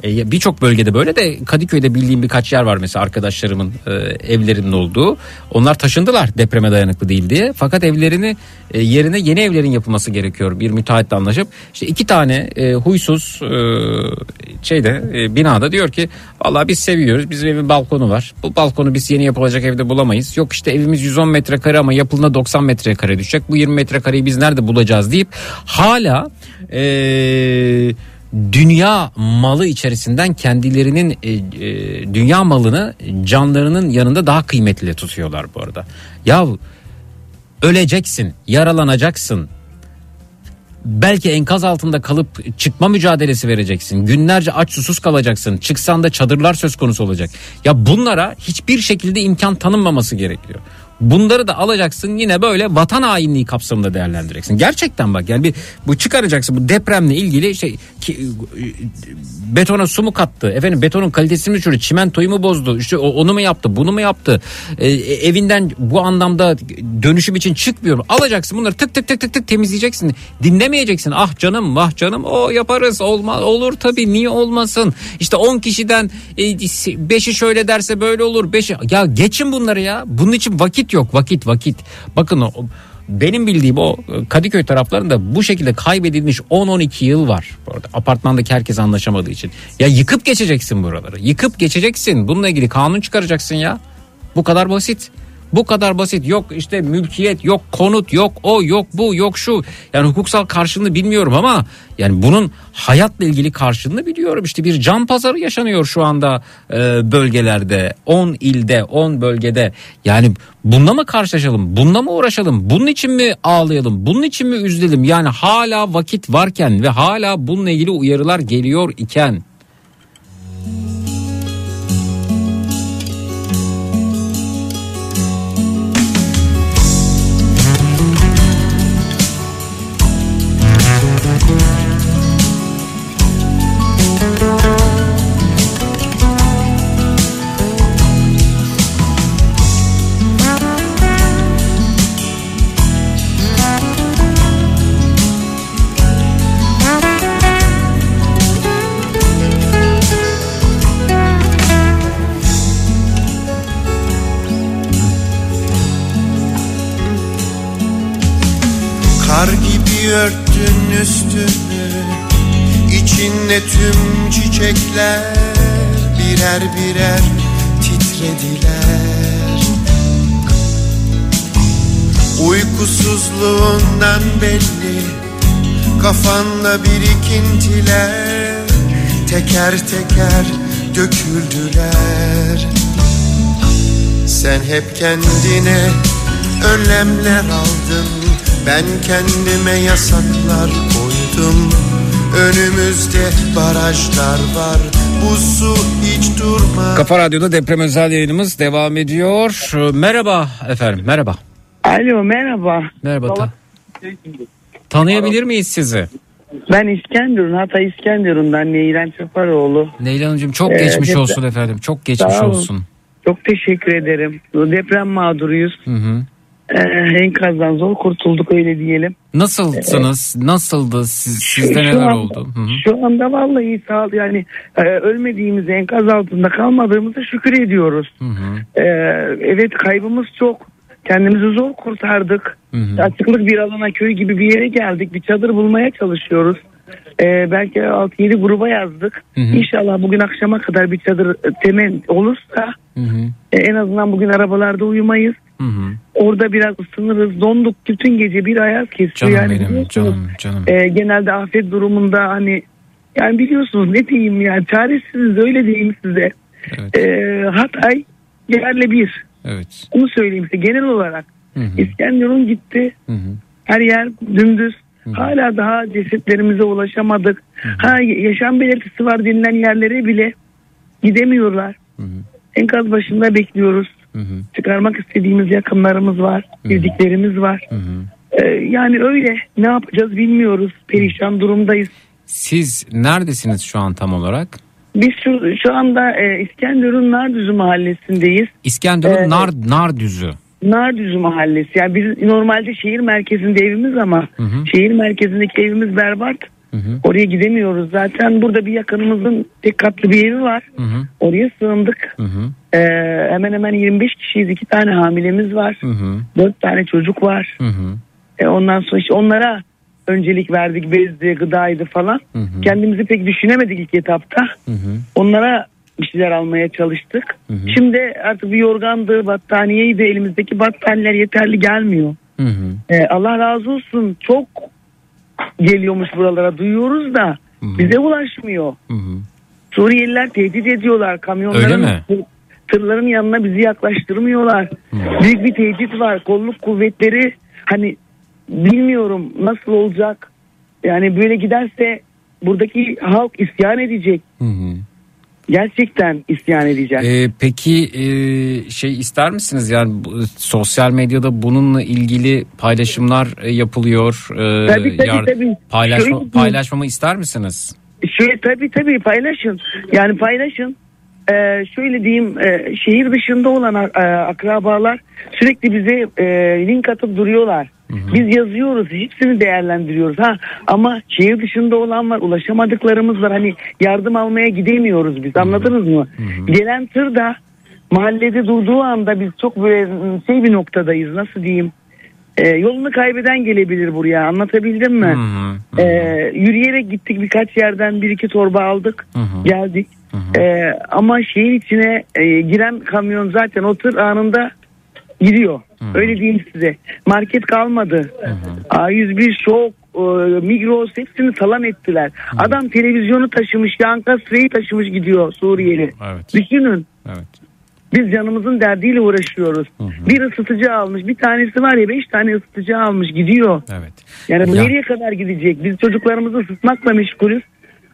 e, birçok bölgede böyle de Kadıköy'de bildiğim birkaç yer var mesela arkadaşlarımın e, evlerinin olduğu. Onlar taşındılar depreme dayanıklı değil diye. Fakat evlerini e, yerine yeni evlerin yapılması gerekiyor. Bir müteahhitle anlaşıp işte iki tane e, huysuz e, şeyde e, binada diyor ki vallahi biz seviyoruz. Bizim evin balkonu var. Bu balkonu biz yeni yapılacak evde bulamayız. Yok işte evimiz 110 metrekare ama yapılına 90 metrekare düşecek. Bu 20 metrekareyi biz nerede bulacağız deyip hala eee dünya malı içerisinden kendilerinin e, e, dünya malını canlarının yanında daha kıymetli tutuyorlar bu arada. Ya öleceksin, yaralanacaksın. Belki enkaz altında kalıp çıkma mücadelesi vereceksin. Günlerce aç susuz kalacaksın. Çıksan da çadırlar söz konusu olacak. Ya bunlara hiçbir şekilde imkan tanınmaması gerekiyor. Bunları da alacaksın yine böyle vatan hainliği kapsamında değerlendireceksin. Gerçekten bak yani bir bu çıkaracaksın bu depremle ilgili şey ki, betona su mu kattı? Efendim betonun kalitesini mi düşürdü? Çimentoyu mu bozdu? İşte onu mu yaptı? Bunu mu yaptı? E, evinden bu anlamda dönüşüm için çıkmıyor. Alacaksın bunları tık tık tık tık tık temizleyeceksin. Dinlemeyeceksin. Ah canım vah canım o yaparız olma olur tabii niye olmasın? İşte 10 kişiden 5'i şöyle derse böyle olur. 5'i ya geçin bunları ya. Bunun için vakit yok vakit vakit. Bakın o benim bildiğim o Kadıköy taraflarında bu şekilde kaybedilmiş 10-12 yıl var. Bu apartmandaki herkes anlaşamadığı için. Ya yıkıp geçeceksin buraları. Yıkıp geçeceksin. Bununla ilgili kanun çıkaracaksın ya. Bu kadar basit. Bu kadar basit. Yok işte mülkiyet, yok konut, yok o, yok bu, yok şu. Yani hukuksal karşılığını bilmiyorum ama yani bunun hayatla ilgili karşılığını biliyorum. İşte bir can pazarı yaşanıyor şu anda e, bölgelerde. 10 ilde, 10 bölgede. Yani bununla mı karşılaşalım? Bununla mı uğraşalım? Bunun için mi ağlayalım? Bunun için mi üzülelim? Yani hala vakit varken ve hala bununla ilgili uyarılar geliyor iken üstünü İçinde tüm çiçekler Birer birer titrediler. Uykusuzluğundan belli Kafanda birikintiler Teker teker döküldüler. Sen hep kendine önlemler aldın Ben kendime yasaklar koydum Önümüzde barajlar var bu su hiç durmaz Kafa Radyo'da deprem özel yayınımız devam ediyor. Ee, Merhaba efendim, merhaba. Alo merhaba. Merhaba. ta- Tanıyabilir miyiz sizi? Ben İskenderun, Hatay İskenderun'dan Neyren Çaparoğlu. Leyla Hanımcığım çok Ee, geçmiş olsun efendim. Çok geçmiş olsun. Çok teşekkür ederim. Deprem mağduruyuz. Hı hı. Ee, enkazdan zor kurtulduk öyle diyelim. Nasılsınız? Nasıldı? Siz, sizde neler anda- oldu? Hı hı. Şu anda vallahi sağ ol yani e, ölmediğimiz enkaz altında kalmadığımıza şükür ediyoruz. Hı hı. Ee, evet kaybımız çok. Kendimizi zor kurtardık. Hı hı. Açıklık bir alana köy gibi bir yere geldik. Bir çadır bulmaya çalışıyoruz. Ee, belki 6-7 gruba yazdık. Hı hı. İnşallah bugün akşama kadar bir çadır e, temen olursa Hı hı. e, en azından bugün arabalarda uyumayız. Hı hı. Orada biraz ısınırız. Donduk bütün gece bir ayaz kesiyor. Canım yani benim, canım, canım. e, genelde afet durumunda hani yani biliyorsunuz ne diyeyim yani çaresiziz öyle diyeyim size. Evet. E, Hatay yerle bir. Evet. Onu söyleyeyim size genel olarak. Hı hı. İskenderun gitti. Hı hı. Her yer dümdüz. Hala daha cesetlerimize ulaşamadık. Ha yaşam belirtisi var denilen yerlere bile gidemiyorlar. Hı hı. Enkaz başında bekliyoruz. Hı hı. Çıkarmak istediğimiz yakınlarımız var, bildiklerimiz var. Hı hı. Ee, yani öyle ne yapacağız bilmiyoruz. Perişan durumdayız. Siz neredesiniz şu an tam olarak? Biz şu, şu anda e, İskenderun Nardüzü mahallesindeyiz. İskenderun Evet. Nar Nardüzü. Nardüzü mahallesi. Yani biz normalde şehir merkezinde evimiz ama Hı hı. şehir merkezindeki evimiz berbat. Hı hı. Oraya gidemiyoruz. Zaten burada bir yakınımızın tek katlı bir evi var. Hı hı. Oraya sığındık. Hı hı. Ee, hemen hemen 25 kişiyiz. iki tane hamilemiz var. Hı hı. Dört tane çocuk var. Hı hı. E, ondan sonra işte onlara öncelik verdik. Bezdi, gıdaydı falan. Hı hı. Kendimizi pek düşünemedik ilk etapta. Hı hı. Onlara bir şeyler almaya çalıştık. Hı hı. Şimdi artık bir yorgandı, battaniyeydi. Elimizdeki battaniyeler yeterli gelmiyor. Hı hı. Ee, Allah razı olsun. Çok geliyormuş buralara. Duyuyoruz da Hı hı. bize ulaşmıyor. Hı hı. Suriyeliler tehdit ediyorlar. Kamyonların tırların yanına bizi yaklaştırmıyorlar. Büyük bir tehdit var. Kolluk kuvvetleri hani bilmiyorum nasıl olacak. Yani böyle giderse buradaki halk isyan edecek. Hı hı. Gerçekten isyan edecek. Ee, peki e, şey ister misiniz yani sosyal medyada bununla ilgili paylaşımlar e, yapılıyor. Ee, Tabii, tabii, tabii. Paylaşma, Şöyle paylaşmamı ister misiniz? Şöyle tabii tabii paylaşın. Yani paylaşın. Ee, şöyle diyeyim e, şehir dışında olan e, akrabalar sürekli bize e, link atıp duruyorlar. Biz yazıyoruz hepsini değerlendiriyoruz. Ha ama şehir dışında olan var ulaşamadıklarımız var. Hani yardım almaya gidemiyoruz biz anladınız mı? Gelen tır da mahallede durduğu anda biz çok böyle şey bir noktadayız nasıl diyeyim? E, yolunu kaybeden gelebilir buraya anlatabildim mi? Ee, yürüyerek gittik birkaç yerden bir iki torba aldık geldik. Ee, ama şehir içine e, giren kamyon zaten o tır anında Öyle diyeyim size. Market kalmadı. A101 şok e, Migros hepsini talan ettiler. Adam televizyonu taşımış, yankasreyi taşımış gidiyor Suriyeli. Evet. Düşünün. Evet. Biz canımızın derdiyle uğraşıyoruz. Bir ısıtıcı almış. Bir tanesi var ya beş tane ısıtıcı almış gidiyor. Evet. Yani bu Ya- nereye kadar gidecek? Biz çocuklarımızı ısıtmakla meşgulüz.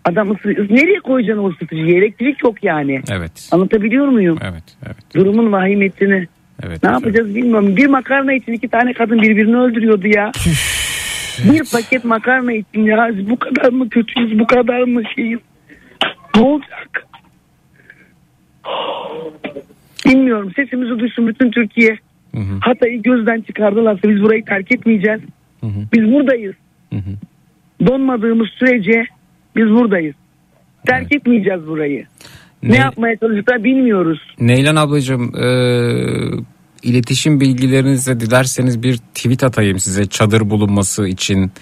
Adam ısı, nereye koyacaksın o ısıtıcıyı? Elektrik yok yani. Evet. Anlatabiliyor muyum? Evet. Evet. Durumun vahimetini. Evet. Ne yapacağız bilmiyorum. Bir makarna için iki tane kadın birbirini öldürüyordu ya. bir paket makarna için ya. Bu kadar mı kötüyüz? Bu kadar mı şeyiz? Ne olacak? Bilmiyorum. Sesimizi duysun bütün Türkiye. Hı hı. Hatay'ı gözden çıkardılarsa biz burayı terk etmeyeceğiz. Hı hı. Biz buradayız. Hı hı. Donmadığımız sürece biz buradayız. Terk etmeyeceğiz burayı. Ne, Ne- yapmaya çalıştılar bilmiyoruz. Neylan ablacığım e, iletişim bilgilerinizi dilerseniz bir tweet atayım size çadır bulunması için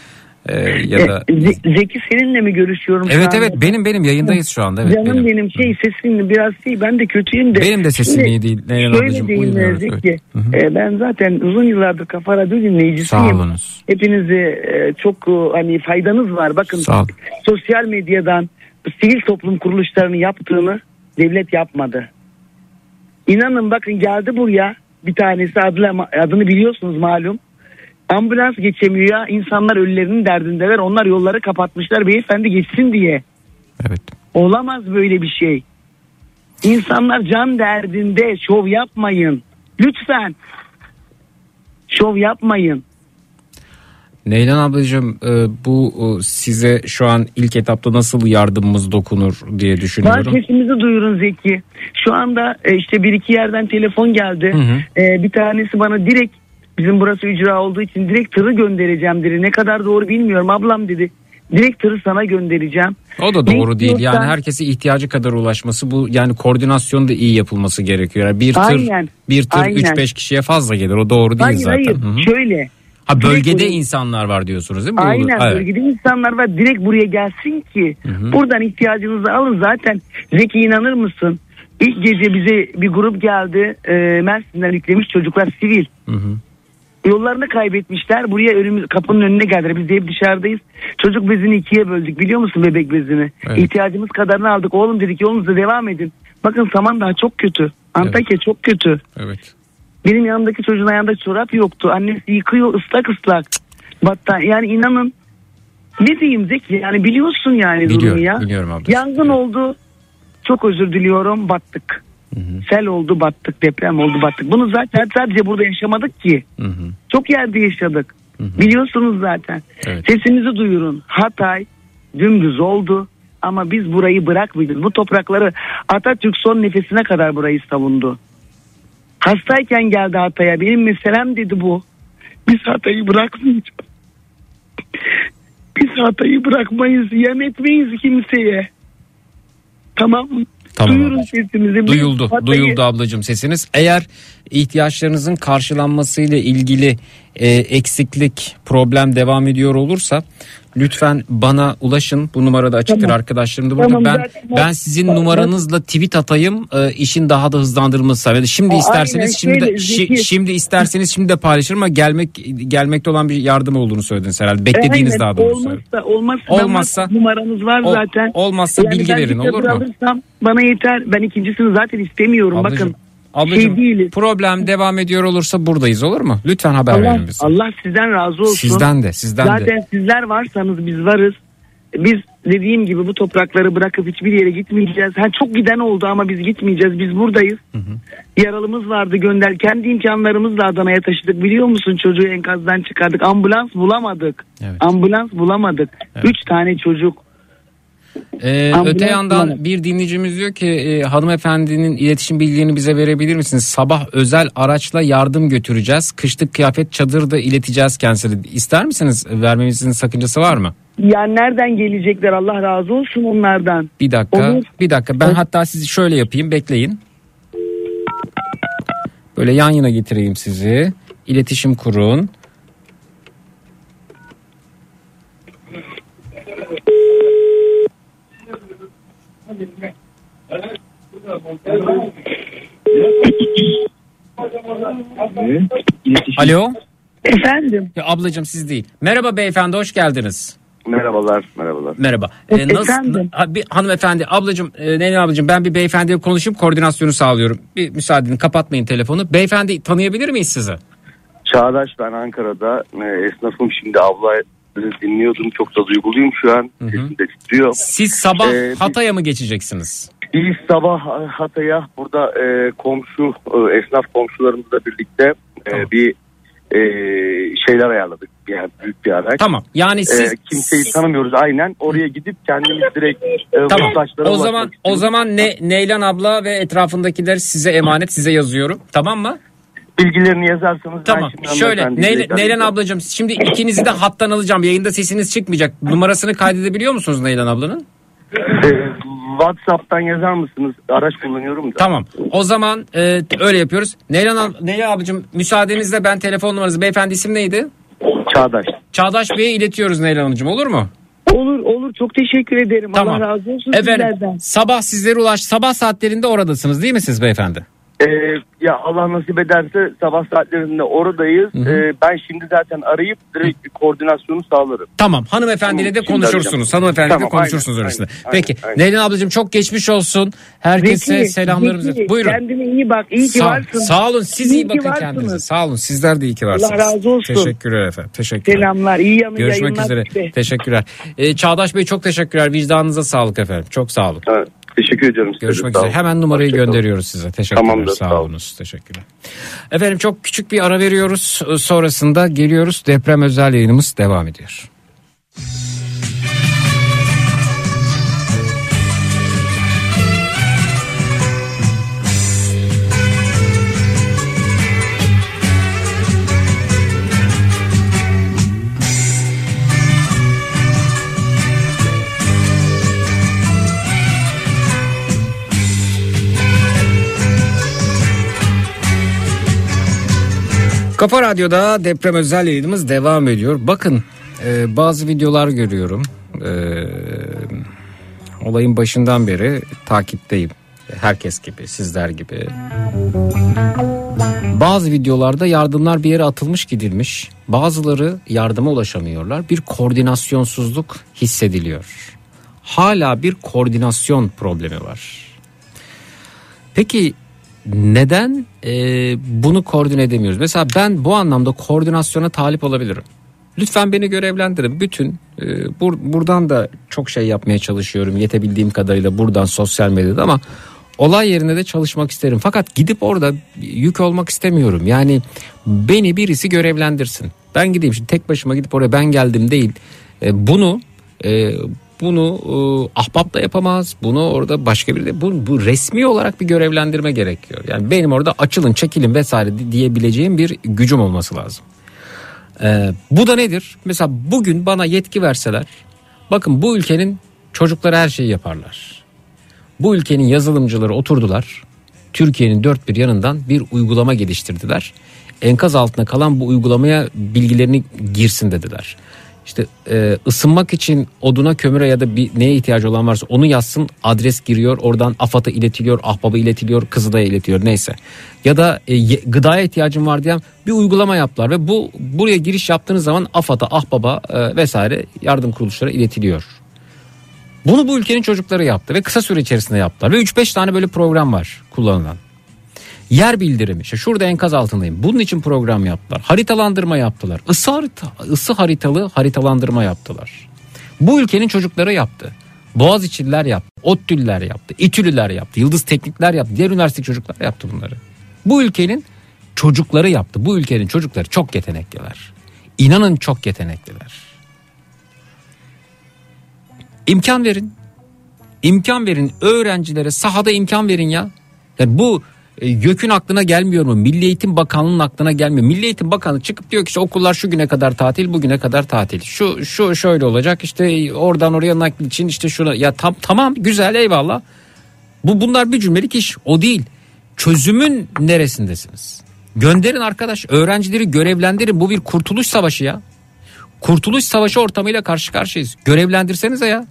e, ya da E, Ze- Zeki seninle mi görüşüyorum Evet anda? evet benim benim yayındayız şu anda evet Canım benim. benim, şey sesin biraz şey ben de kötüyüm de. Benim de sesim Şimdi iyi değil Neylan Şöyle diyeyim. Zeki. Evet. E, ben zaten uzun yıllardır Kafa Radyo dinleyicisiyim. Sağ olunuz. Hepinizi e, çok e, hani faydanız var. Bakın Sağ sosyal medyadan sivil toplum kuruluşlarının yaptığını devlet yapmadı. İnanın bakın geldi buraya bir tanesi adlı, adını biliyorsunuz malum. Ambulans geçemiyor ya insanlar ölülerinin derdindeler onlar yolları kapatmışlar beyefendi geçsin diye. Evet. Olamaz böyle bir şey. İnsanlar can derdinde şov yapmayın. Lütfen. Şov yapmayın. Neylan ablacığım e, bu e, size şu an ilk etapta nasıl yardımımız dokunur diye Var düşünüyorum. sesimizi duyurun Zeki. Şu anda e, işte bir iki yerden telefon geldi. Hı hı. Bir tanesi bana direkt bizim burası ücra olduğu için direkt tırı göndereceğim dedi. Ne kadar doğru bilmiyorum ablam dedi. Direkt tırı sana göndereceğim. O da doğru Ne değil. Yani istiyorsan- herkese ihtiyacı kadar ulaşması bu yani koordinasyon da iyi yapılması gerekiyor. Yani bir tır Aynen, bir tır aynen. 3-5 kişiye fazla gelir. O doğru değil Hayır zaten. hayır Hı hı. şöyle. Ha bölgede Direkt- insanlar var diyorsunuz değil mi? Aynen Evet. bölgede insanlar var. Direkt buraya gelsin ki hı. buradan ihtiyacınızı alın. Zaten Zeki inanır mısın? İlk gece bize bir grup geldi. E, Mersin'den yüklemiş çocuklar sivil. Hı hı. yollarını kaybetmişler. Buraya önümüz kapının önüne geldiler. Biz de hep dışarıdayız. Çocuk bezini ikiye böldük biliyor musun bebek bezini? Evet. ihtiyacımız kadarını aldık. Oğlum dedik yolunuza devam edin. Bakın Samandağ çok kötü. Antakya çok kötü. Evet. Benim yanımdaki çocuğun ayağında çorap yoktu. Annesi yıkıyor ıslak ıslak. Batta yani inanın ne diyeyim Zeki yani biliyorsun yani durumu Biliyorum, ya. biliyorum abla. Yangın oldu. Çok özür diliyorum battık. Sel oldu battık deprem oldu battık. Bunu zaten sadece burada yaşamadık ki. Hı hı. Çok yerde yaşadık. Biliyorsunuz zaten. Evet. Sesinizi duyurun. Hatay dümdüz oldu ama biz burayı bırakmayacağız. Bu toprakları Atatürk son nefesine kadar burayı savundu. Hastayken geldi Hatay'a. Benim meselem dedi bu. Biz Hatay'ı bırakmayacağız. Biz Hatay'ı bırakmayız. Yem etmeyiz kimseye. Tamam mı? Tamam Duyurun sesimizi. Duyuldu, Hatay'ı- duyuldu ablacığım sesiniz. Eğer ihtiyaçlarınızın karşılanmasıyla ilgili e, eksiklik, problem devam ediyor olursa lütfen bana ulaşın. Bu numarada açıktır Tamam. arkadaşlarım da burada. Tamam, ben zaten ben sizin numaranızla tweet atayım. e, işin daha da hızlandırılması sağlayalım. Şimdi Aa, isterseniz aynen, şimdi şöyle, şi- şimdi isterseniz şimdi de paylaşırım ama gelmek gelmekte olan bir yardım olduğunu söylediniz herhalde. Beklediğiniz Aynen, daha doğrusu. Olmazsa, olmazsa, Olmazsa- numaranız var Ol- zaten. olmazsa bilgi ben verin, olur mu? alırsam bana yeter. Ben ikincisini zaten istemiyorum. Ablacığım, Bakın ablacığım şey değiliz. problem devam ediyor olursa buradayız olur mu? Lütfen haber Allah, verin bize. Allah sizden razı olsun. Sizden de sizden Zaten de. sizler varsanız biz varız. Biz dediğim gibi bu toprakları bırakıp hiçbir yere gitmeyeceğiz. Ha, çok giden oldu ama biz gitmeyeceğiz. Biz buradayız. Yaralımız vardı gönder. Kendi imkanlarımızla Adana'ya taşıdık. Biliyor musun çocuğu enkazdan çıkardık. Ambulans bulamadık. Evet. Ambulans bulamadık. Üç tane çocuk. Ee, Ambulans öte yandan bir dinleyicimiz diyor ki e, hanımefendinin iletişim bilgilerini bize verebilir misiniz? Sabah özel araçla yardım götüreceğiz. Kışlık kıyafet çadır da ileteceğiz kendisine. İster misiniz? Vermemizin sakıncası var mı? Yani nereden gelecekler Allah razı olsun onlardan. Bir dakika. Olur. Bir dakika. Ben hatta sizi şöyle yapayım. Bekleyin. Böyle yan yana getireyim sizi. İletişim kurun. Alo. Efendim. Ya ablacığım siz değil. Merhaba beyefendi hoş geldiniz. Merhabalar, merhabalar. Merhaba. E, nasıl efendim? ha, bir hanımefendi ablacığım e, Neylan ablacığım ben bir beyefendiyle konuşup koordinasyonu sağlıyorum. Bir müsaade edin kapatmayın telefonu. Beyefendi tanıyabilir miyiz sizi? Çağdaş ben Ankara'da e, esnafım şimdi abla dinliyordum çok da duyguluyum şu an de titriyor. Siz sabah Ee, Hatay'a mı geçeceksiniz? Biz sabah Hatay'a burada e, komşu e, esnaf komşularımızla birlikte e, Tamam. bir e, şeyler ayarladık yani büyük bir araç. Tamam. Yani E, siz kimseyi tanımıyoruz aynen oraya gidip kendimiz direkt e, Tamam. O zaman o zaman ne Neylan abla ve etrafındakiler size emanet size yazıyorum. Tamam mı? Bilgilerini yazarsanız Tamam. Şöyle ilgileneceğim. Neylan ablacığım şimdi ikinizi de hattan alacağım. Yayında sesiniz çıkmayacak. Numarasını kaydedebiliyor musunuz Neylan ablanın? E, WhatsApp'tan yazar mısınız? Araç kullanıyorum da. Tamam. O zaman e, öyle yapıyoruz. Neylan, ab- Neylan ablacığım müsaadenizle ben telefon numaranızı beyefendi isim neydi? Çağdaş. Çağdaş Bey'e iletiyoruz Neylan Hanımcığım olur mu? Olur olur çok teşekkür ederim. Tamam. Allah razı olsun Efendim sizlerden. sabah sizlere ulaş sabah saatlerinde oradasınız değil mi siz beyefendi? Ee, ya Allah nasip ederse sabah saatlerinde oradayız. Ee, ben şimdi zaten arayıp direkt bir koordinasyonu sağlarım. Tamam hanımefendiyle de Tamam, şimdi konuşursunuz. arayacağım. Hanımefendiyle de Tamam, konuşursunuz aynen, orasında. aynen, Peki aynen. Leyla ablacığım çok geçmiş olsun. Herkese Zeki, selamlarımızı. Zeki, Buyurun. Kendine iyi bak. İyi ki Sağ, varsın. sağ olun siz iyi, İyi ki bakın varsınız. kendinize. Sağ olun sizler de iyi ki varsınız. Allah razı olsun. Teşekkürler efendim. Teşekkürler. Selamlar. iyi yanı Görüşmek yayınlar üzere. size. Teşekkürler. Ee, Çağdaş Bey çok teşekkürler. Vicdanınıza sağlık efendim. Çok sağ olun. Evet, teşekkür ediyorum size. Görüşmek üzere. Hemen numarayı Hoşça kalın. gönderiyoruz size. Teşekkürler. Tamamdır, sağ sağ olun. olunuz. Teşekkürler. Efendim çok küçük bir ara veriyoruz. Sonrasında geliyoruz. Deprem özel yayınımız devam ediyor. Kafa Radyo'da deprem özel yayınımız devam ediyor. Bakın e, bazı videolar görüyorum. E, olayın başından beri takipteyim. Herkes gibi, sizler gibi. Bazı videolarda yardımlar bir yere atılmış gidilmiş. Bazıları yardıma ulaşamıyorlar. Bir koordinasyonsuzluk hissediliyor. Hala bir koordinasyon problemi var. Peki neden e, bunu koordine edemiyoruz? Mesela ben bu anlamda koordinasyona talip olabilirim. Lütfen beni görevlendirin. Bütün e, bur- buradan da çok şey yapmaya çalışıyorum. Yetebildiğim kadarıyla buradan sosyal medyada ama olay yerine de çalışmak isterim. Fakat gidip orada yük olmak istemiyorum. Yani beni birisi görevlendirsin. Ben gideyim şimdi tek başıma gidip oraya ben geldim değil. E, bunu e, bunu e, ahbap da yapamaz. Bunu orada başka biri de bu, bu resmi olarak bir görevlendirme gerekiyor. Yani benim orada açılın, çekilin vesaire di- diyebileceğim bir gücüm olması lazım. Ee, bu da nedir? Mesela bugün bana yetki verseler bakın bu ülkenin çocukları her şeyi yaparlar. Bu ülkenin yazılımcıları oturdular. Türkiye'nin dört bir yanından bir uygulama geliştirdiler. Enkaz altında kalan bu uygulamaya bilgilerini girsin dediler. İşte e, ısınmak için oduna kömüre ya da bir neye ihtiyacı olan varsa onu yazsın adres giriyor oradan AFAD'a iletiliyor ahbaba iletiliyor Kızılay'a iletiliyor neyse. Ya da e, gıdaya ihtiyacım var diyen bir uygulama yaptılar ve bu buraya giriş yaptığınız zaman AFAD'a ahbaba e, vesaire yardım kuruluşlara iletiliyor. Bunu bu ülkenin çocukları yaptı ve kısa süre içerisinde yaptılar ve 3-5 tane böyle program var kullanılan. Yer bildirimi işte şurada enkaz altındayım. Bunun için program yaptılar. Haritalandırma yaptılar. Isı, harita, ısı haritalı haritalandırma yaptılar. Bu ülkenin çocukları yaptı. Boğaziçi'liler yaptı. ODTÜ'lüler yaptı. İTÜ'lüler yaptı. Yıldız Teknikler yaptı. Diğer üniversite çocuklar yaptı bunları. Bu ülkenin çocukları yaptı. Bu ülkenin çocukları çok yetenekliler. İnanın çok yetenekliler. İmkan verin. İmkan verin öğrencilere sahada imkan verin ya. Yani bu YÖK'ün aklına gelmiyor mu? Milli Eğitim Bakanlığı'nın aklına gelmiyor. Milli Eğitim Bakanı çıkıp diyor ki işte okullar şu güne kadar tatil, bugüne kadar tatil. Şu şu şöyle olacak. işte oradan oraya nakil için işte şuna ya tam tamam güzel eyvallah. Bu bunlar bir cümlelik iş. O değil. Çözümün neresindesiniz? Gönderin arkadaş. Öğrencileri görevlendirin. Bu bir kurtuluş savaşı ya. Kurtuluş savaşı ortamıyla karşı karşıyayız. Görevlendirsenize ya.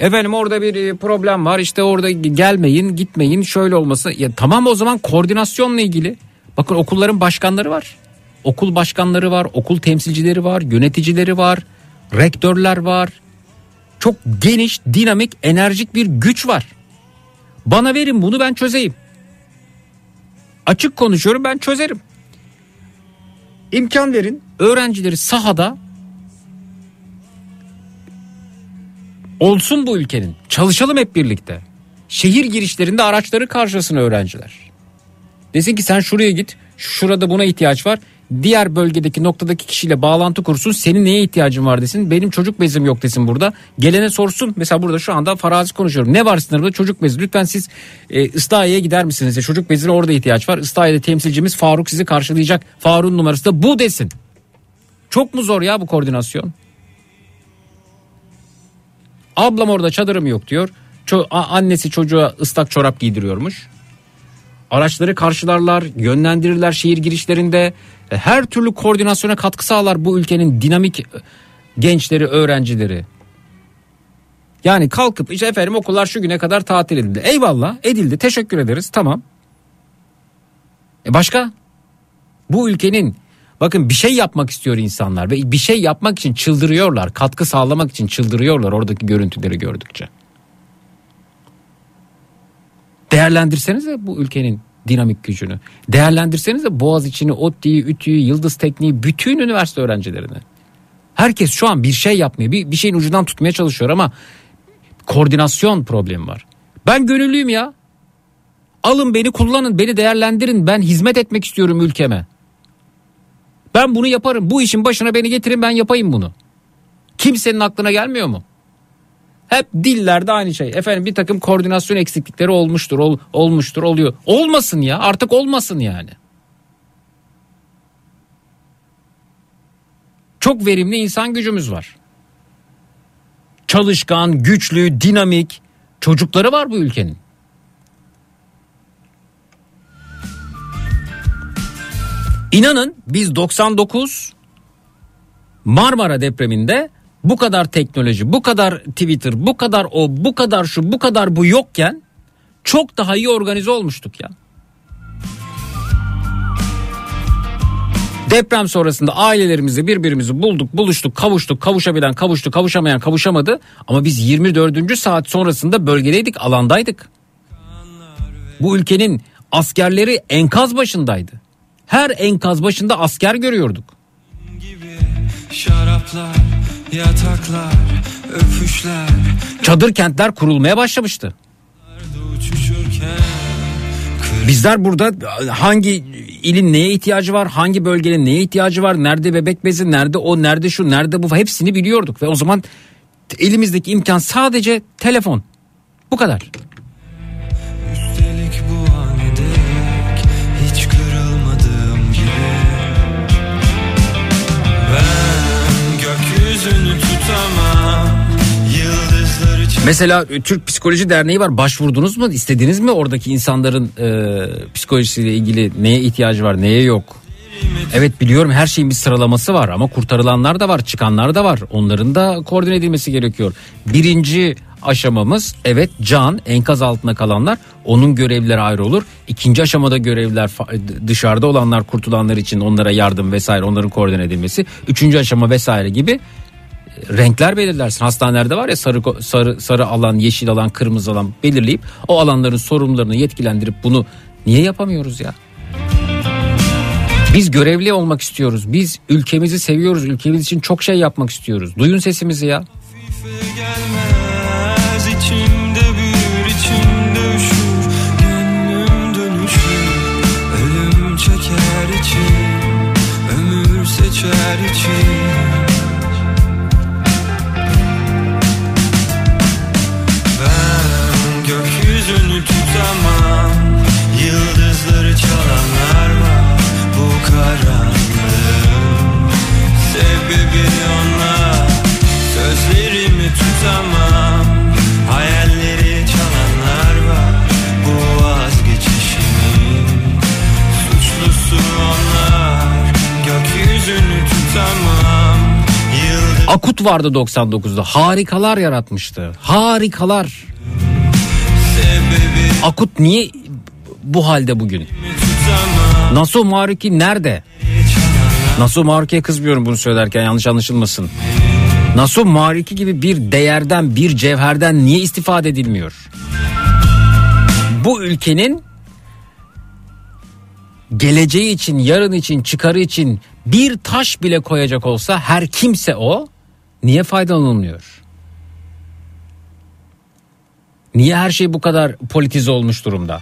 Efendim orada bir e, problem var işte orada gelmeyin gitmeyin şöyle olması. Ya tamam o zaman koordinasyonla ilgili. Bakın okulların başkanları var. Okul başkanları var, okul temsilcileri var, yöneticileri var, rektörler var. Çok geniş, dinamik, enerjik bir güç var. Bana verin bunu ben çözeyim. Açık konuşuyorum ben çözerim. İmkan verin öğrencileri sahada olsun bu ülkenin. Çalışalım hep birlikte. Şehir girişlerinde araçları karşılasın öğrenciler. Desin ki sen şuraya git. Şurada buna ihtiyaç var. Diğer bölgedeki noktadaki kişiyle bağlantı kursun. Senin neye ihtiyacın var desin. Benim çocuk bezim yok desin burada. Gelene sorsun. Mesela burada şu anda farazi konuşuyorum. Ne var sınırda çocuk bezi. Lütfen siz e, Islahiye'ye gider misiniz? Ya, çocuk bezine orada ihtiyaç var. Islahiye'de temsilcimiz Faruk sizi karşılayacak. Faruk'un numarası da bu desin. Çok mu zor ya bu koordinasyon? Ablam orada çadırım yok diyor. Ço- annesi çocuğa ıslak çorap giydiriyormuş. Araçları karşılarlar, yönlendirirler şehir girişlerinde. E, Her türlü koordinasyona katkı sağlar bu ülkenin dinamik e, gençleri, öğrencileri. Yani kalkıp işte efendim okullar şu güne kadar tatil edildi. Eyvallah edildi teşekkür ederiz tamam. E başka? Bu ülkenin bakın bir şey yapmak istiyor insanlar ve bir şey yapmak için çıldırıyorlar. Katkı sağlamak için çıldırıyorlar oradaki görüntüleri gördükçe. Değerlendirsenize bu ülkenin dinamik gücünü. Değerlendirsenize Boğaziçi'ni, ODTÜ'yü, ÜTÜ'yü, Yıldız Tekniği, bütün üniversite öğrencilerini. Herkes şu an bir şey yapmıyor. Bir, bir şeyin ucundan tutmaya çalışıyor ama koordinasyon problemi var. Ben gönüllüyüm ya. Alın beni kullanın beni değerlendirin ben hizmet etmek istiyorum ülkeme. Ben bunu yaparım bu işin başına beni getirin ben yapayım bunu. Kimsenin aklına gelmiyor mu? Hep dillerde aynı şey. Efendim bir takım koordinasyon eksiklikleri olmuştur, ol, olmuştur, oluyor. Olmasın ya, artık olmasın yani. Çok verimli insan gücümüz var. Çalışkan, güçlü, dinamik çocukları var bu ülkenin. İnanın biz 99 Marmara depreminde bu kadar teknoloji, bu kadar Twitter, bu kadar o, bu kadar şu, bu kadar bu yokken çok daha iyi organize olmuştuk ya. Deprem sonrasında ailelerimizi birbirimizi bulduk, buluştuk, kavuştuk, kavuşabilen kavuştu, kavuşamayan kavuşamadı. Ama biz 24. saat sonrasında bölgedeydik, alandaydık. Bu ülkenin askerleri enkaz başındaydı. Her enkaz başında asker görüyorduk. Şaraplar, yataklar, öpüşler Çadır kentler kurulmaya başlamıştı. Bizler burada hangi ilin neye ihtiyacı var, hangi bölgenin neye ihtiyacı var, nerede bebek bezi, nerede o, nerede şu, nerede bu hepsini biliyorduk ve o zaman elimizdeki imkan sadece telefon. Bu kadar. Mesela e, Türk Psikoloji Derneği var. Başvurdunuz mu? İstediniz mi oradaki insanların e, psikolojisiyle ilgili neye ihtiyacı var, neye yok? Evet biliyorum her şeyin bir sıralaması var ama kurtarılanlar da var, çıkanlar da var. Onların da koordine edilmesi gerekiyor. Birinci aşamamız evet can enkaz altında kalanlar onun görevlileri ayrı olur. İkinci aşamada görevliler fa- dışarıda olanlar kurtulanlar için onlara yardım vesaire onların koordine edilmesi. Üçüncü aşama vesaire gibi renkler belirlersin. Hastanelerde var ya sarı sarı sarı alan, yeşil alan, kırmızı alan belirleyip o alanların sorumlularını yetkilendirip bunu niye yapamıyoruz ya? Biz görevli olmak istiyoruz. Biz ülkemizi seviyoruz. Ülkemiz için çok şey yapmak istiyoruz. Duyun sesimizi ya. çeker tutamam Yıldızları çalanlar var Bu karanlığın Sebebi onlar Sözlerimi tutamam Hayalleri çalanlar var Bu vazgeçişimin Suçlusu onlar Gökyüzünü tutamam Akut vardı 99'da. Harikalar yaratmıştı. Harikalar. Akut niye bu halde bugün? Nasuh Maruki nerede? Nasuh Maruki'ye kızmıyorum bunu söylerken yanlış anlaşılmasın. Nasuh Maruki gibi bir değerden bir cevherden niye istifade edilmiyor? Bu ülkenin geleceği için, yarın için, çıkarı için bir taş bile koyacak olsa her kimse o niye faydalanılmıyor? Niye her şey bu kadar politize olmuş durumda?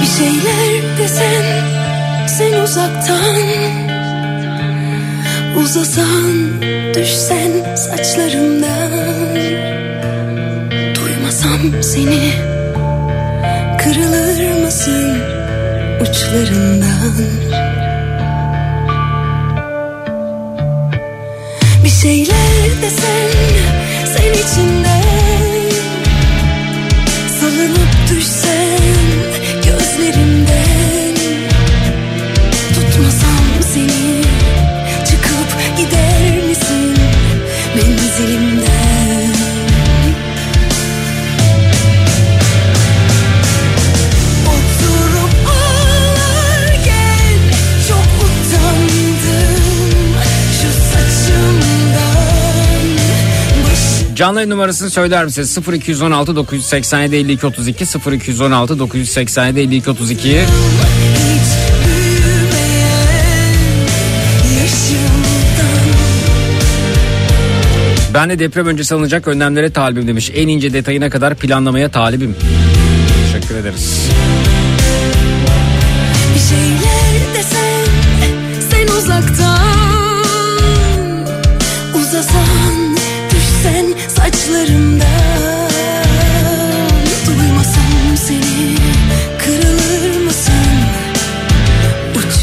Bir şeyler desen sen uzaktan Uzasan düşsen saçlarımdan Duymasam seni Kırılır mısın uçlarından. Bir şeyler desen sen içinde Salınıp düşsen gözlerimden Tutmasam seni çıkıp gider misin? Menzilimden Canlı yayın numarasını söyler misiniz? 0216 987 52 32 0216 987 52 32 Hiç büyümeyen yaşımdan Ben de deprem öncesi alınacak önlemlere talibim demiş. En ince detayına kadar planlamaya talibim. Teşekkür ederiz.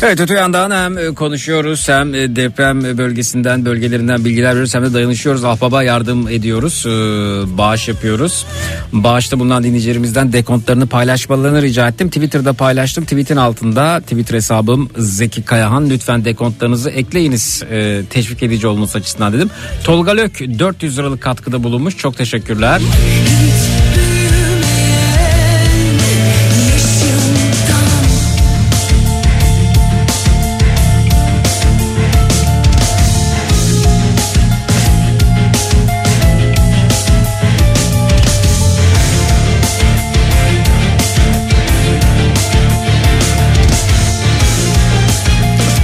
Evet öte yandan hem e, konuşuyoruz hem e, deprem bölgesinden bölgelerinden bilgiler veriyoruz hem de dayanışıyoruz. Ahbaba yardım ediyoruz. e, Bağış yapıyoruz. Bağışta bulunan dinleyicilerimizden dekontlarını paylaşmalarını rica ettim. Twitter'da paylaştım. Tweet'in altında Twitter hesabım Zeki Kayahan. Lütfen dekontlarınızı ekleyiniz. Teşvik edici olması açısından dedim. Tolga Lök 400 liralık katkıda bulunmuş. Çok teşekkürler.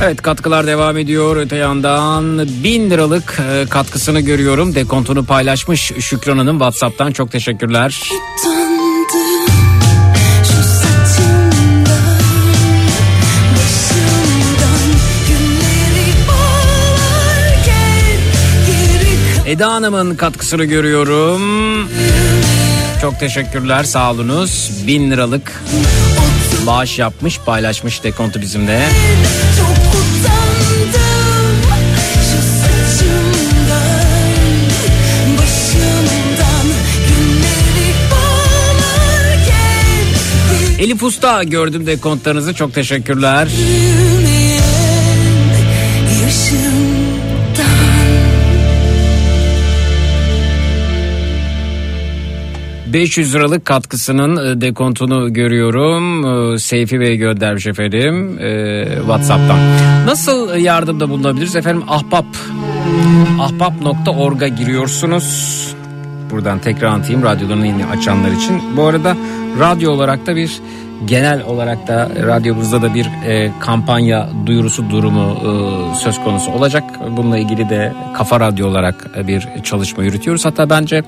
Evet katkılar devam ediyor. Öte yandan 1000 liralık e, katkısını görüyorum. Dekontunu paylaşmış Şükran Hanım WhatsApp'tan çok teşekkürler. Eda Hanım'ın katkısını görüyorum. Çok teşekkürler sağ olunuz. 1000 liralık bağış yapmış paylaşmış dekontu bizimle. Elif Usta gördüm dekontlarınızı çok teşekkürler. Büyümeyen yaşımdan 500 liralık katkısının e, dekontunu görüyorum. E, Seyfi Bey göndermiş efendim e, Whatsapp'tan. Nasıl yardımda bulunabiliriz efendim? Ahbap ahbap.org'a giriyorsunuz. Buradan tekrar anlatayım radyolarını yeni açanlar için. Bu arada radyo olarak da bir genel olarak da radyomuzda da bir e, kampanya duyurusu durumu e, söz konusu olacak. Bununla ilgili de Kafa Radyo olarak bir çalışma yürütüyoruz. Hatta bence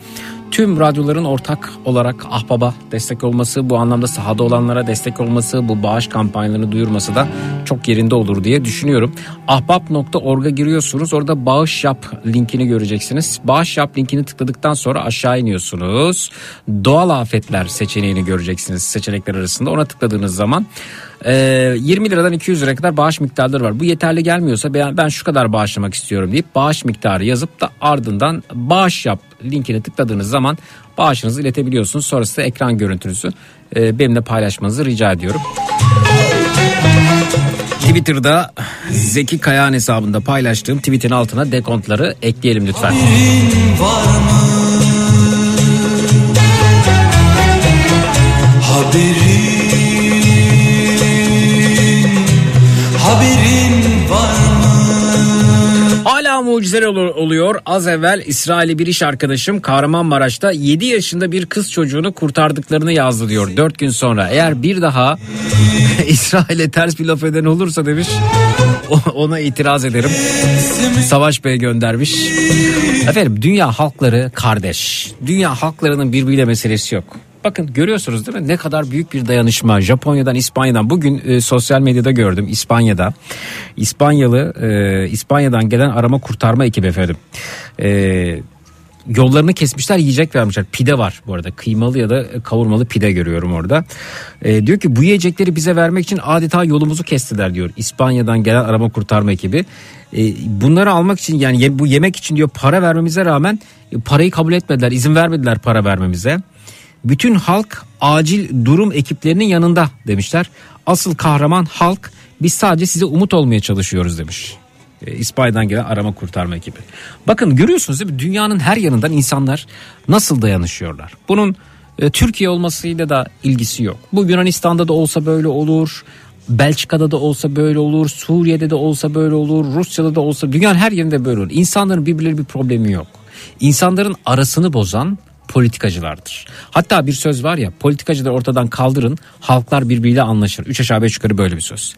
tüm radyoların ortak olarak Ahbap'a destek olması, bu anlamda sahada olanlara destek olması, bu bağış kampanyalarını duyurması da çok yerinde olur diye düşünüyorum. Ahbap.org'a giriyorsunuz. Orada bağış yap linkini göreceksiniz. Bağış yap linkini tıkladıktan sonra aşağı iniyorsunuz. Doğal afetler seçeneğini göreceksiniz seçenekler arasında. Ona tıkladığınız zaman e, 20 liradan 200 liraya kadar bağış miktarları var. Bu yeterli gelmiyorsa ben, şu kadar bağışlamak istiyorum deyip bağış miktarı yazıp da ardından bağış yap linkini tıkladığınız zaman bağışınızı iletebiliyorsunuz. Sonrasında ekran görüntünüzü e, benimle paylaşmanızı rica ediyorum. Twitter'da Zeki Kayağan hesabında paylaştığım tweetin altına dekontları ekleyelim lütfen. Haberin Hala mucizeler ol- oluyor. Az evvel İsrail'i bir iş arkadaşım Kahramanmaraş'ta 7 yaşında bir kız çocuğunu kurtardıklarını yazdı diyor 4 gün sonra. Eğer bir daha <laughs> İsrail'e ters bir laf eden olursa demiş ona itiraz ederim. Savaş Bey göndermiş. Efendim dünya halkları kardeş. Dünya halklarının birbiriyle meselesi yok. Bakın görüyorsunuz değil mi? Ne kadar büyük bir dayanışma. Japonya'dan İspanya'dan. Bugün e, sosyal medyada gördüm İspanya'da. İspanyalı e, İspanya'dan gelen arama kurtarma ekibi efendim. E, yollarını kesmişler yiyecek vermişler. Pide var bu arada. Kıymalı ya da kavurmalı pide görüyorum orada. E, diyor ki bu yiyecekleri bize vermek için adeta yolumuzu kestiler diyor İspanya'dan gelen arama kurtarma ekibi. E, bunları almak için yani ye- bu yemek için diyor para vermemize rağmen e, parayı kabul etmediler izin vermediler para vermemize bütün halk acil durum ekiplerinin yanında demişler. Asıl kahraman halk biz sadece size umut olmaya çalışıyoruz demiş. E, İspanya'dan gelen arama kurtarma ekibi. Bakın görüyorsunuz değil mi? Dünyanın her yanından insanlar nasıl dayanışıyorlar. Bunun e, Türkiye olmasıyla da ilgisi yok. Bu Yunanistan'da da olsa böyle olur. Belçika'da da olsa böyle olur. Suriye'de de olsa böyle olur. Rusya'da da olsa dünyanın her yerinde böyle olur. İnsanların birbirleri bir problemi yok. İnsanların arasını bozan politikacılardır. Hatta bir söz var ya politikacıları ortadan kaldırın halklar birbiriyle anlaşır. Üç aşağı beş yukarı böyle bir söz.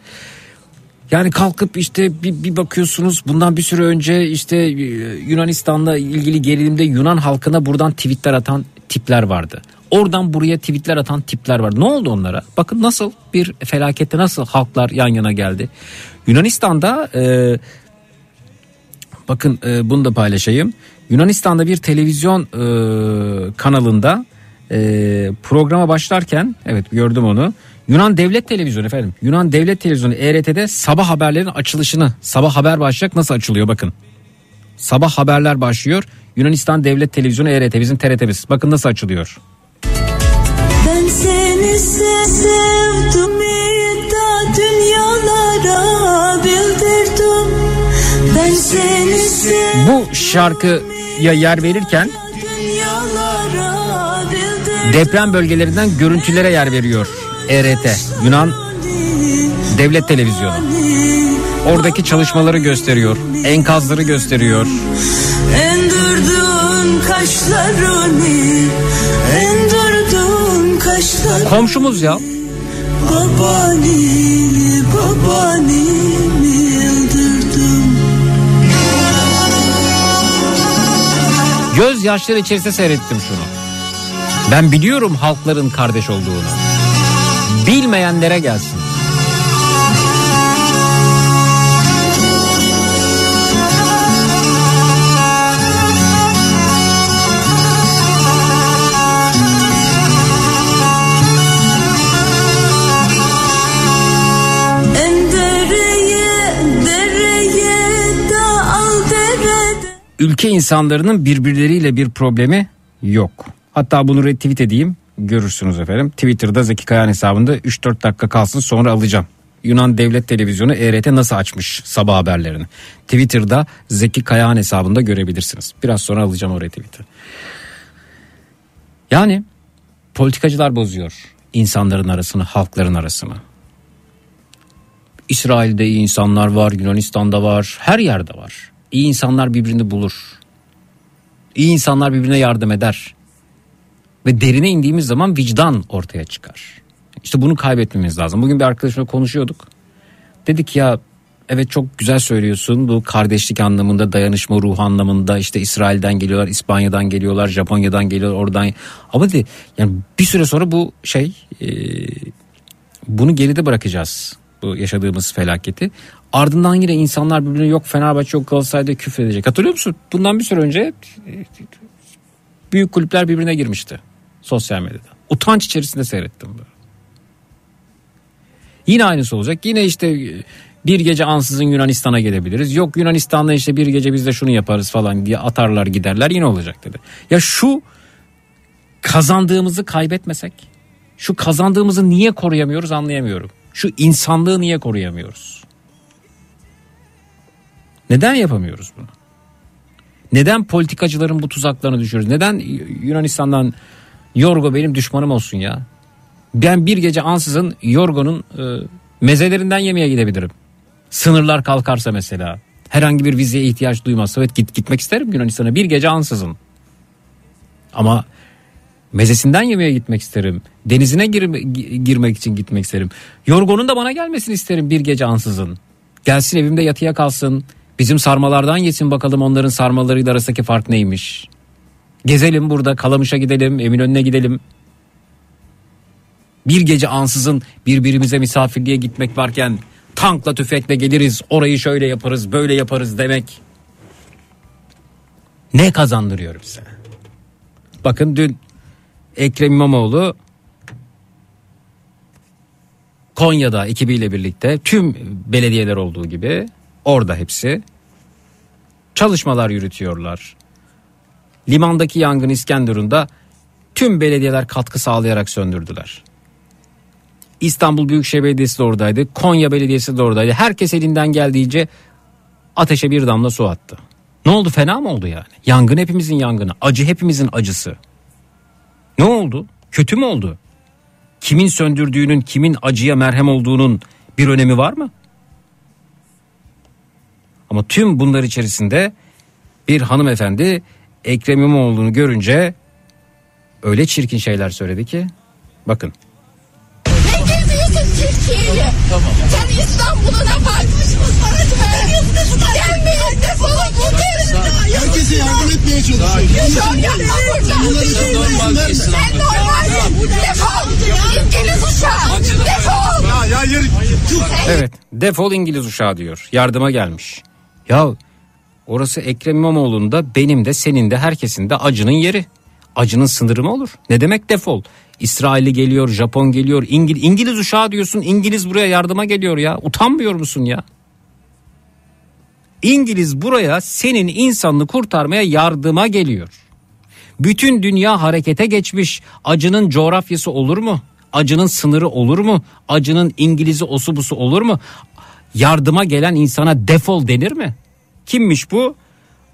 Yani kalkıp işte bir, bir bakıyorsunuz bundan bir süre önce işte e, Yunanistan'la ilgili gerilimde Yunan halkına buradan tweetler atan tipler vardı. Oradan buraya tweetler atan tipler var. Ne oldu onlara? Bakın nasıl bir felakette nasıl halklar yan yana geldi. Yunanistan'da e, bakın e, bunu da paylaşayım. Yunanistan'da bir televizyon e, kanalında e, programa başlarken evet gördüm onu. Yunan Devlet Televizyonu efendim. Yunan Devlet Televizyonu ERT'de sabah haberlerin açılışını sabah haber başlayacak nasıl açılıyor bakın. Sabah haberler başlıyor. Yunanistan Devlet Televizyonu ERT bizim TRT'miz. Bakın nasıl açılıyor. Ben seni se- sevdim da dünyalara bildirdim. Ben seni sevdim Bu şarkıya yer verirken deprem bölgelerinden görüntülere yer veriyor ERT Yunan Devlet Televizyonu. Oradaki çalışmaları gösteriyor, enkazları gösteriyor. Komşumuz ya. Babani Babani Göz yaşları içerisinde seyrettim şunu. Ben biliyorum halkların kardeş olduğunu. Bilmeyenlere gelsin. Ülke insanlarının birbirleriyle bir problemi yok. Hatta bunu retweet edeyim görürsünüz efendim. Twitter'da Zeki Kayan hesabında 3-4 dakika kalsın sonra alacağım. Yunan Devlet Televizyonu ERT nasıl açmış sabah haberlerini. Twitter'da Zeki Kayahan hesabında görebilirsiniz. Biraz sonra alacağım o retweet'i. Yani politikacılar bozuyor insanların arasını, halkların arasını. İsrail'de iyi insanlar var, Yunanistan'da var, her yerde var. İyi insanlar birbirini bulur. İyi insanlar birbirine yardım eder. Ve derine indiğimiz zaman vicdan ortaya çıkar. İşte bunu kaybetmemiz lazım. Bugün bir arkadaşımla konuşuyorduk. Dedik ya evet çok güzel söylüyorsun bu kardeşlik anlamında dayanışma ruhu anlamında işte İsrail'den geliyorlar İspanya'dan geliyorlar Japonya'dan geliyorlar oradan ama dedi yani bir süre sonra bu şey e, bunu geride bırakacağız bu yaşadığımız felaketi ardından yine insanlar birbirine yok Fenerbahçe yok Galatasaray'da küfredecek hatırlıyor musun bundan bir süre önce e, büyük kulüpler birbirine girmişti sosyal medyada utanç içerisinde seyrettim böyle. Yine aynısı olacak. Yine işte bir gece ansızın Yunanistan'a gelebiliriz. Yok Yunanistan'da işte bir gece biz de şunu yaparız falan diye atarlar giderler yine olacak dedi. Ya şu kazandığımızı kaybetmesek, şu kazandığımızı niye koruyamıyoruz anlayamıyorum. Şu insanlığı niye koruyamıyoruz? Neden yapamıyoruz bunu? Neden politikacıların bu tuzaklarını düşürüyoruz? Neden Yunanistan'dan Yorgo benim düşmanım olsun ya? Ben bir gece ansızın Yorgo'nun e, mezelerinden yemeye gidebilirim. Sınırlar kalkarsa mesela. Herhangi bir vizeye ihtiyaç duymazsa evet git, gitmek isterim Yunanistan'a bir gece ansızın. Ama mezesinden yemeye gitmek isterim. Denizine girme, gi- girmek için gitmek isterim. Yorgo'nun da bana gelmesini isterim bir gece ansızın. Gelsin evimde yatıya kalsın. Bizim sarmalardan yesin bakalım onların sarmalarıyla arasındaki fark neymiş. Gezelim burada Kalamış'a gidelim Eminönü'ne gidelim. Bir gece ansızın birbirimize misafirliğe gitmek varken tankla tüfekle geliriz orayı şöyle yaparız böyle yaparız demek. Ne kazandırıyor bize? Bakın dün Ekrem İmamoğlu Konya'da ekibiyle birlikte tüm belediyeler olduğu gibi orada hepsi çalışmalar yürütüyorlar. Limandaki yangın İskenderun'da tüm belediyeler katkı sağlayarak söndürdüler. İstanbul Büyükşehir Belediyesi de oradaydı. Konya Belediyesi de oradaydı. Herkes elinden geldiğince ateşe bir damla su attı. Ne oldu fena mı oldu yani? Yangın hepimizin yangını. Acı hepimizin acısı. Ne oldu? Kötü mü oldu? Kimin söndürdüğünün, kimin acıya merhem olduğunun bir önemi var mı? Ama tüm bunlar içerisinde bir hanımefendi Ekrem İmamoğlu'nu görünce öyle çirkin şeyler söyledi ki bakın. Ne geziyorsun Türkiye'yi? Tamam. Sen İstanbul'una bakmış mısın? Herkese yardım etmeye çalışıyor. Çok yapma burada. Sen normalsin. Defol. İngiliz uşağı. Defol. Ya ya yürü. Evet defol İngiliz uşağı diyor yardıma gelmiş. Ya orası Ekrem İmamoğlu'nda benim de senin de herkesin de acının yeri. Acının sınırı mı olur? Ne demek defol? İsrail'i geliyor, Japon geliyor, İngil İngiliz uşağı diyorsun. İngiliz buraya yardıma geliyor ya. Utanmıyor musun ya? İngiliz buraya senin insanını kurtarmaya yardıma geliyor. Bütün dünya harekete geçmiş. Acının coğrafyası olur mu? Acının sınırı olur mu? Acının İngiliz'i osu busu olur mu? Yardıma gelen insana defol denir mi? Kimmiş bu?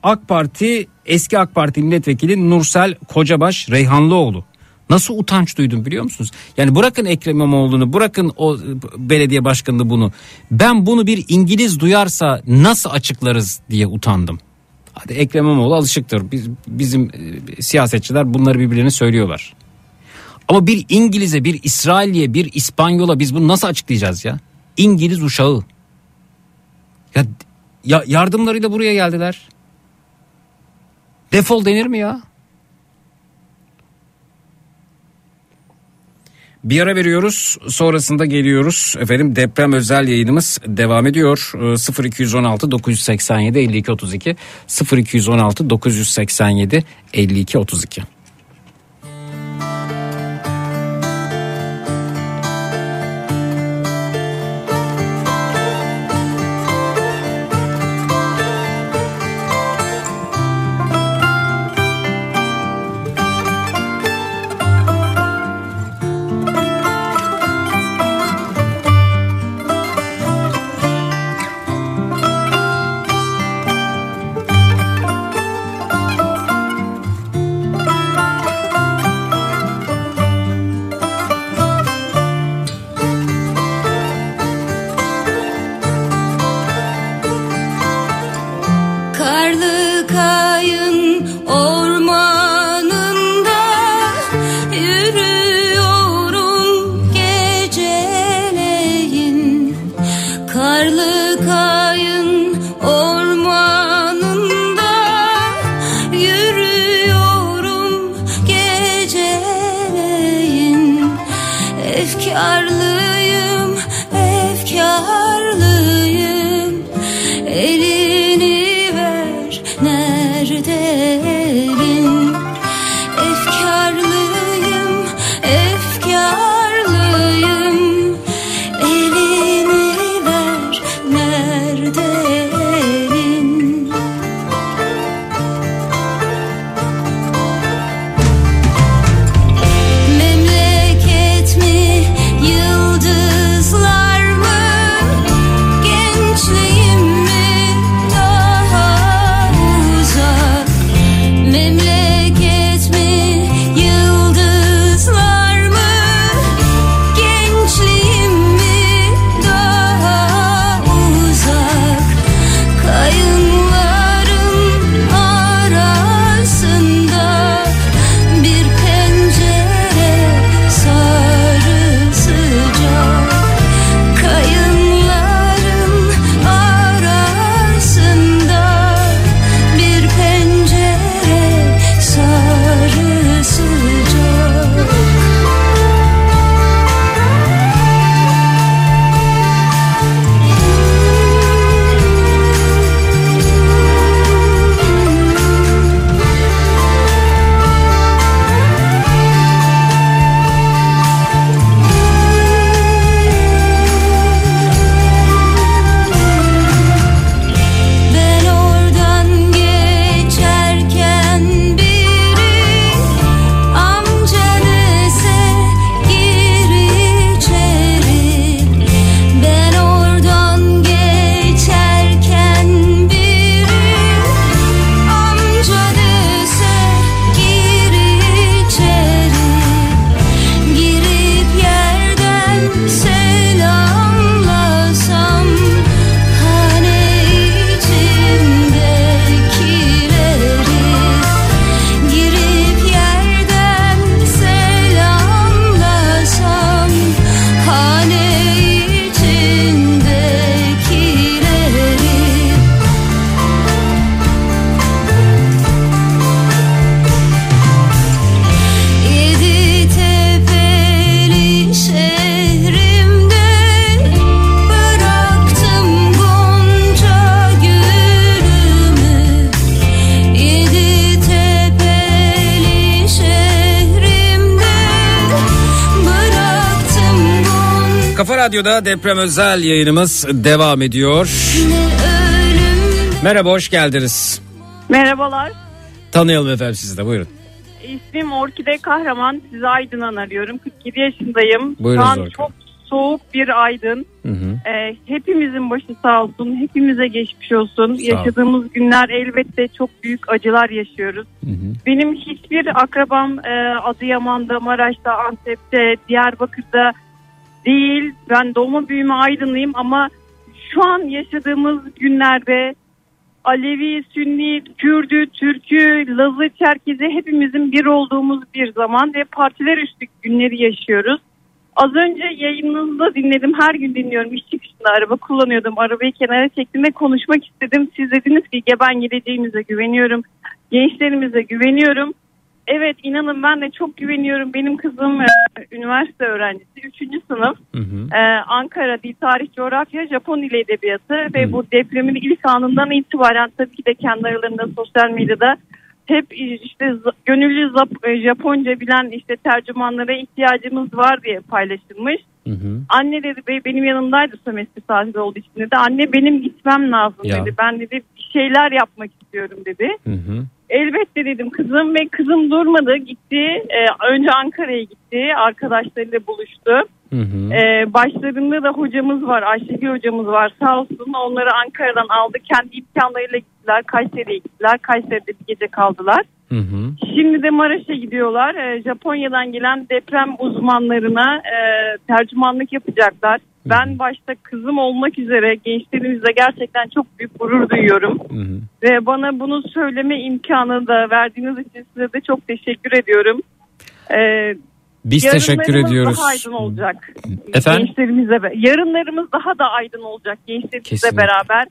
AK Parti eski AK Parti milletvekili Nursel Kocabaş Reyhanlıoğlu. Nasıl utanç duydum biliyor musunuz? Yani bırakın Ekrem İmamoğlu'nu bırakın o belediye başkanını bunu. Ben bunu bir İngiliz duyarsa nasıl açıklarız diye utandım. Hadi Ekrem İmamoğlu alışıktır. Biz, bizim e, siyasetçiler bunları birbirlerine söylüyorlar. Ama bir İngiliz'e, bir İsrail'e, bir İspanyola biz bunu nasıl açıklayacağız ya? İngiliz uşağı. Ya, ya yardımlarıyla buraya geldiler. Defol denir mi ya? Bir ara veriyoruz sonrasında geliyoruz. Efendim deprem özel yayınımız devam ediyor. Ee, 0216 987 52 32 0216 987 52 32 Radyo'da deprem özel yayınımız devam ediyor. Merhaba hoş geldiniz. Merhabalar. Tanıyalım efendim sizi de buyurun. İsmim Orkide Kahraman. Sizi Aydın'dan arıyorum. 47 yaşındayım. Buyurun Şu an Orkide. çok soğuk bir Aydın. Hı hı. Ee, hepimizin başı sağ olsun. Hepimize geçmiş olsun. Sağ ol. Yaşadığımız günler elbette çok büyük acılar yaşıyoruz. Benim hiçbir akrabam e, Adıyaman'da, Maraş'ta, Antep'te, Diyarbakır'da değil. Ben doğma büyüme Aydınlıyım ama şu an yaşadığımız günlerde Alevi, Sünni, Kürdü, Türkü, Lazı, Çerkezi hepimizin bir olduğumuz bir zaman ve partiler üstü günleri yaşıyoruz. Az önce yayınınızda dinledim. Her gün dinliyorum. İş çıkışında araba kullanıyordum. Arabayı kenara çektim ve konuşmak istedim. Siz dediniz ki "Ge, ben geleceğimize güveniyorum. Gençlerimize güveniyorum. Evet inanın ben de çok güveniyorum. Benim kızım e, üniversite öğrencisi. Üçüncü sınıf. Ee, Ankara Dil Tarih Coğrafya Japon Dili Edebiyatı ve bu depremin ilk anından itibaren tabii ki de kendi aralarında sosyal medyada hep işte gönüllü e, Japonca bilen işte tercümanlara ihtiyacımız var diye paylaşılmış. Anne dedi "Bey, benim yanımdaydı sömestr tatili olduğu için dedi. Anne benim gitmem lazım Ya. dedi. Ben dedi bir şeyler yapmak istiyorum dedi. Elbette dedim kızım ve kızım durmadı gitti. Ee, önce Ankara'ya gitti. Arkadaşlarıyla buluştu. Ee, başlarında da hocamız var. Ayşegül hocamız var. Sağ olsun onları Ankara'dan aldı. Kendi imkanlarıyla gittiler. Kayseri'ye gittiler. Kayseri'de bir gece kaldılar. Şimdi de Maraş'a gidiyorlar. Ee, Japonya'dan gelen deprem uzmanlarına e, tercümanlık yapacaklar. Ben başta kızım olmak üzere gençlerimizle gerçekten çok büyük gurur duyuyorum. Ve bana bunu söyleme imkanı da verdiğiniz için size de çok teşekkür ediyorum. Ee, Biz teşekkür yarınlarımız ediyoruz. daha aydın olacak. Efendim? Gençlerimize, be- yarınlarımız daha da aydın olacak gençlerimizle Kesinlikle. beraber.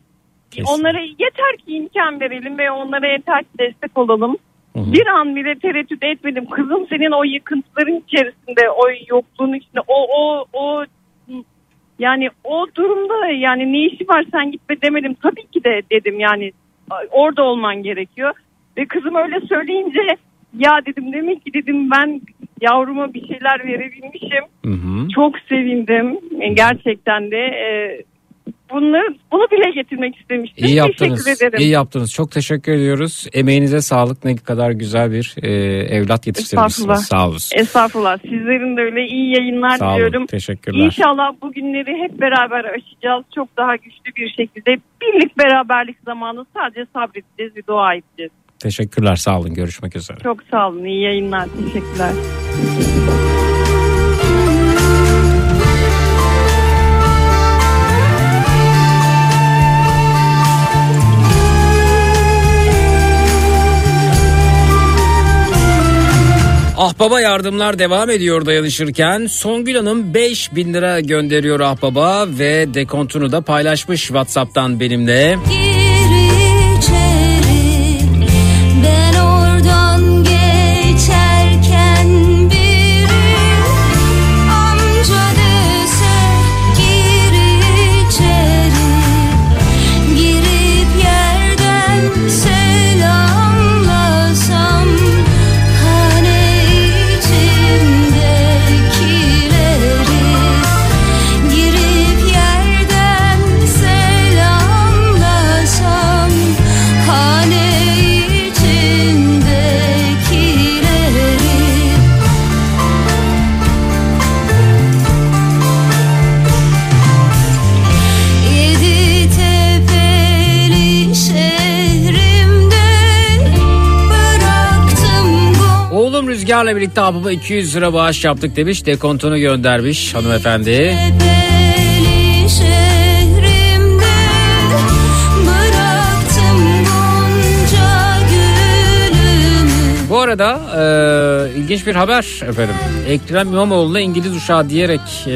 Kesinlikle. Onlara yeter ki imkan verelim ve onlara yeter ki destek olalım. Bir an bile tereddüt etmedim. Kızım senin o yıkıntıların içerisinde, o yokluğun içinde, o o o yani o durumda yani ne işi var sen gitme demedim. Tabii ki de dedim yani orada olman gerekiyor. Ve kızım öyle söyleyince ya dedim demek ki dedim ben yavruma bir şeyler verebilmişim. Çok sevindim E, gerçekten de. E, bunu bunu bile getirmek istemiştim. İyi yaptınız. Teşekkür ederim. İyi yaptınız. Çok teşekkür ediyoruz. Emeğinize sağlık. Ne kadar güzel bir e, evlat yetiştirmişsiniz. Sağ olun. Estağfurullah. Sizlerin de öyle iyi yayınlar Sağ olun. diliyorum. Teşekkürler. İnşallah bu günleri hep beraber aşacağız. Çok daha güçlü bir şekilde. Birlik beraberlik zamanı sadece sabredeceğiz ve dua edeceğiz. Teşekkürler. Sağ olun. Görüşmek üzere. Çok sağ olun. İyi yayınlar. Teşekkürler. Ahbaba yardımlar devam ediyor dayanışırken Songül Hanım 5000 lira gönderiyor Ahbaba ve dekontunu da paylaşmış Whatsapp'tan benimle. Gir Rüzgar'la birlikte Ahbaba 200 lira bağış yaptık demiş. Dekontunu göndermiş hanımefendi. Bu arada e, ilginç bir haber efendim. Ekrem İmamoğlu'na İngiliz uşağı diyerek e,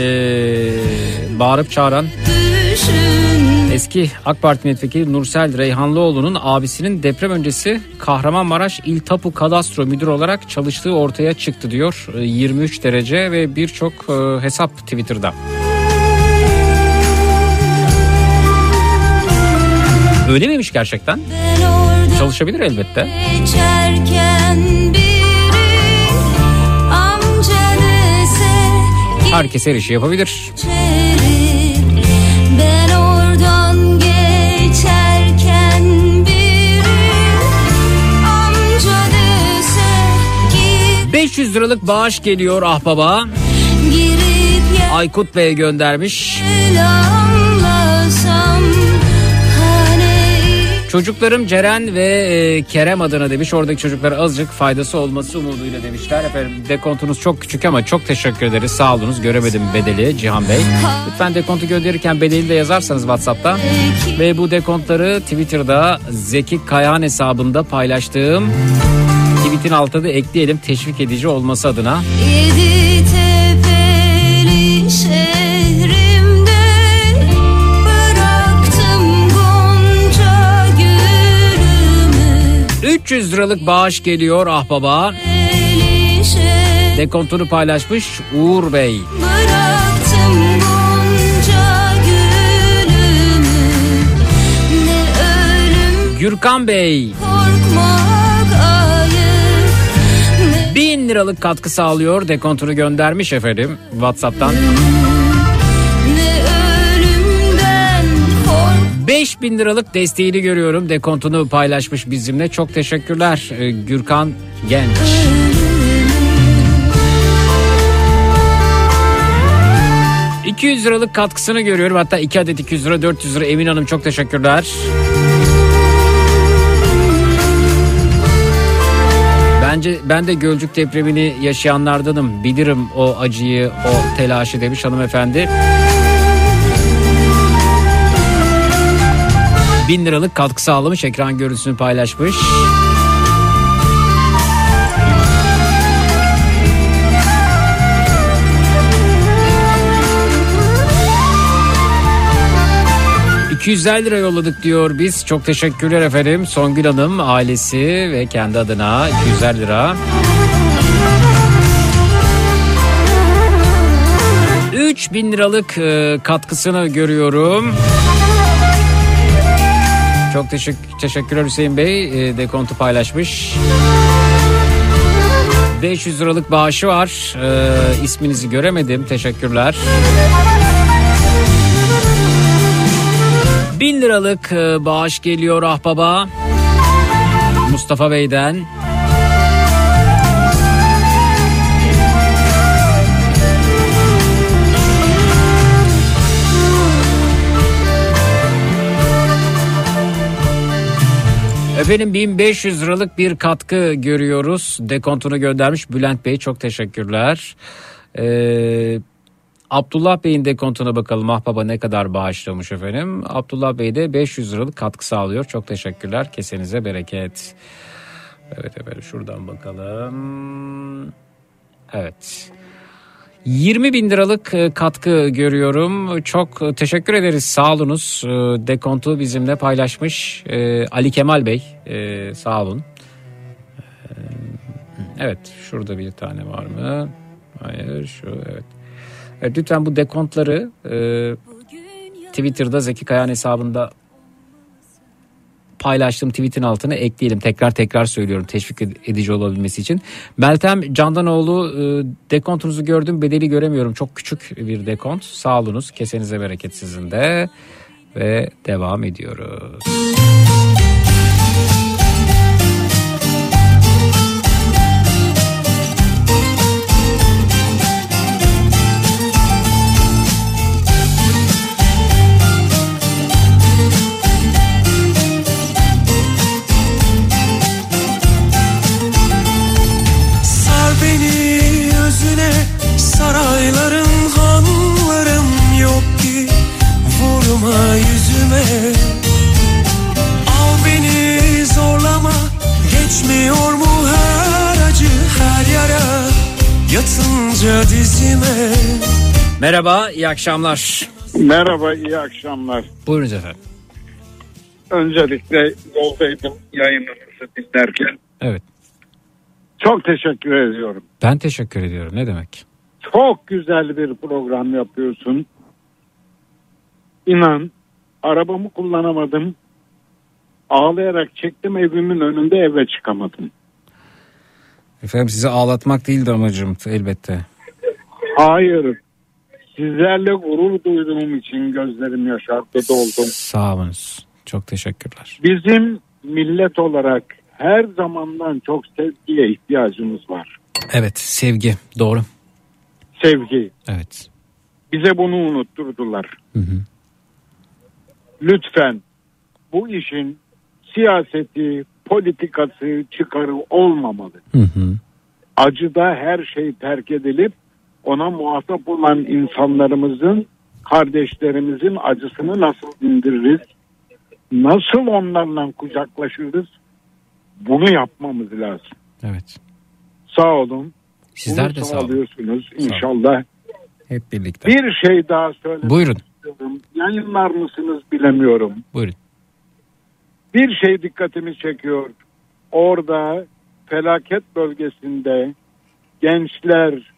bağırıp çağıran düşün eski AK Parti milletvekili Nursel Reyhanlıoğlu'nun abisinin deprem öncesi Kahramanmaraş İl Tapu Kadastro Müdürü olarak çalıştığı ortaya çıktı diyor. E, 23 derece ve birçok e, hesap Twitter'da. Öyle miymiş gerçekten? Çalışabilir elbette. biri Herkes her işi yapabilir. geçerim. 500 liralık bağış geliyor ahbaba. Aykut Bey göndermiş. hani Çocuklarım Ceren ve e, Kerem adına demiş. Oradaki çocuklara azıcık faydası olması umuduyla demişler. Efendim dekontunuz çok küçük ama çok teşekkür ederiz. Sağ olunuz. Göremedim bedeli Cihan Bey. Lütfen dekontu gönderirken bedeli de yazarsanız WhatsApp'ta. Ve bu dekontları Twitter'da Zeki Kayahan hesabında paylaştığım tweetin altına da ekleyelim teşvik edici olması adına. Yedi tepeli şehrimde bıraktım gonca gülümü 300 liralık bağış geliyor ahbaba. Dekontunu paylaşmış Uğur Bey. bıraktım Gürkan Bey. korkmak liralık katkı sağlıyor. Dekontunu göndermiş efendim WhatsApp'tan. ne ölümden kork 5000 liralık desteğini görüyorum. Dekontunu paylaşmış bizimle. Çok teşekkürler e, Gürkan Genç. ...200 liralık katkısını görüyorum. Hatta 2 adet 200 lira 400 lira Emin Hanım çok teşekkürler. Bence ben de Gölcük depremini yaşayanlardanım. Bilirim o acıyı, o telaşı demiş hanımefendi. Bin liralık katkı sağlamış, ekran görüntüsünü paylaşmış. ...250 lira yolladık diyor biz. Çok teşekkürler efendim. Songül Hanım, ailesi ve kendi adına 250 lira. 3000 liralık e, katkısını görüyorum. Çok teşekkür, teşekkürler Hüseyin Bey. E, dekontu paylaşmış. 500 liralık bağışı var. E, isminizi göremedim. Teşekkürler. 1000 liralık e, bağış geliyor ahbaba. Mustafa Bey'den. Efendim 1500 liralık bir katkı görüyoruz. Dekontunu göndermiş Bülent Bey çok teşekkürler. Ee, Abdullah Bey'in dekontuna bakalım Ahbaba ne kadar bağışlamış efendim. Abdullah Bey de 500 liralık katkı sağlıyor. Çok teşekkürler. Kesenize bereket. Evet efendim şuradan bakalım. Evet. 20 bin liralık e, katkı görüyorum. Çok teşekkür ederiz. Sağ olunuz. E, Dekontu bizimle paylaşmış e, Ali Kemal Bey. Sağ olun. Evet şurada bir tane var mı? Hayır şu evet. Evet lütfen bu dekontları e, Twitter'da Zeki Kayan hesabında paylaştığım tweetin altına ekleyelim. Tekrar tekrar söylüyorum teşvik edici olabilmesi için. Meltem Candanoğlu e, dekontunuzu gördüm bedeli göremiyorum. Çok küçük bir dekont. Sağ olunuz. Kesenize bereket sizin de. Ve devam ediyoruz. Sarayların hanlarım yok ki vurma yüzüme Al beni zorlama geçmiyor mu her acı her yara yatınca dizime Merhaba, iyi akşamlar. Merhaba, iyi akşamlar. Buyurunuz efendim. Öncelikle yoldaydım yayınınızı dinlerken. Evet. Çok teşekkür ediyorum. Ben teşekkür ediyorum. Ne demek? Çok güzel bir program yapıyorsun. İnan, arabamı kullanamadım. Ağlayarak çektim evimin önünde eve çıkamadım. Efendim sizi ağlatmak değildi amacım elbette. Hayır, Sizlerle gurur duyduğum için gözlerim yaşardı doldum. Sağ olunuz. Çok teşekkürler. Bizim millet olarak her zamandan çok sevgiye ihtiyacımız var. Evet sevgi doğru. Sevgi. Evet. Bize bunu unutturdular. Lütfen bu işin siyaseti, politikası, çıkarı olmamalı. Acıda her şey terk edilip ona muhatap olan insanlarımızın, kardeşlerimizin acısını nasıl dindiririz? Nasıl onlarla kucaklaşırız? Bunu yapmamız lazım. Evet. Sağ olun. Sizler Bunu de sağ olun. sağlıyorsunuz inşallah. Hep birlikte. Bir şey daha söylemek Buyurun. istiyorum. Yayınlar mısınız bilemiyorum. Buyurun. Bir şey dikkatimi çekiyor. Orada felaket bölgesinde gençler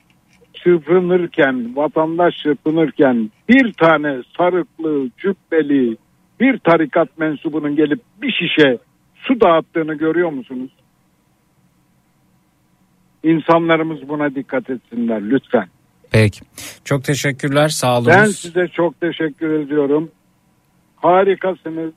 çırpınırken, vatandaş çırpınırken bir tane sarıklı, cübbeli bir tarikat mensubunun gelip bir şişe su dağıttığını görüyor musunuz? İnsanlarımız buna dikkat etsinler lütfen. Peki. Çok teşekkürler. Sağ olunuz. Ben size çok teşekkür ediyorum. Harikasınız.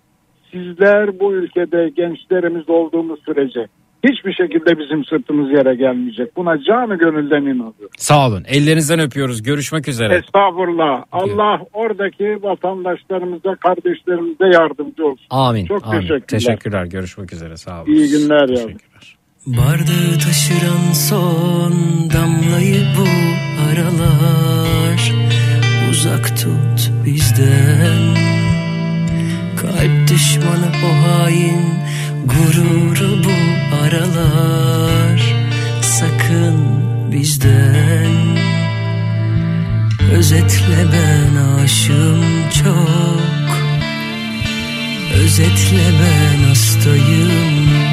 Sizler bu ülkede gençlerimiz olduğumuz sürece hiçbir şekilde bizim sırtımız yere gelmeyecek. Buna canı gönülden inanıyorum. Sağ olun. Ellerinizden öpüyoruz. Görüşmek üzere. Estağfurullah. Allah oradaki vatandaşlarımıza, kardeşlerimize yardımcı olsun. Amin. Çok Amin. teşekkürler. Teşekkürler. Görüşmek üzere. Sağ olun. İyi günler yavrum. Bardağı taşıran son damlayı bu aralar. Uzak tut bizden. Kalp düşmanı o hain Gururu bu aralar. Sakın bizden. Özetle ben aşığım çok. Özetle ben hastayım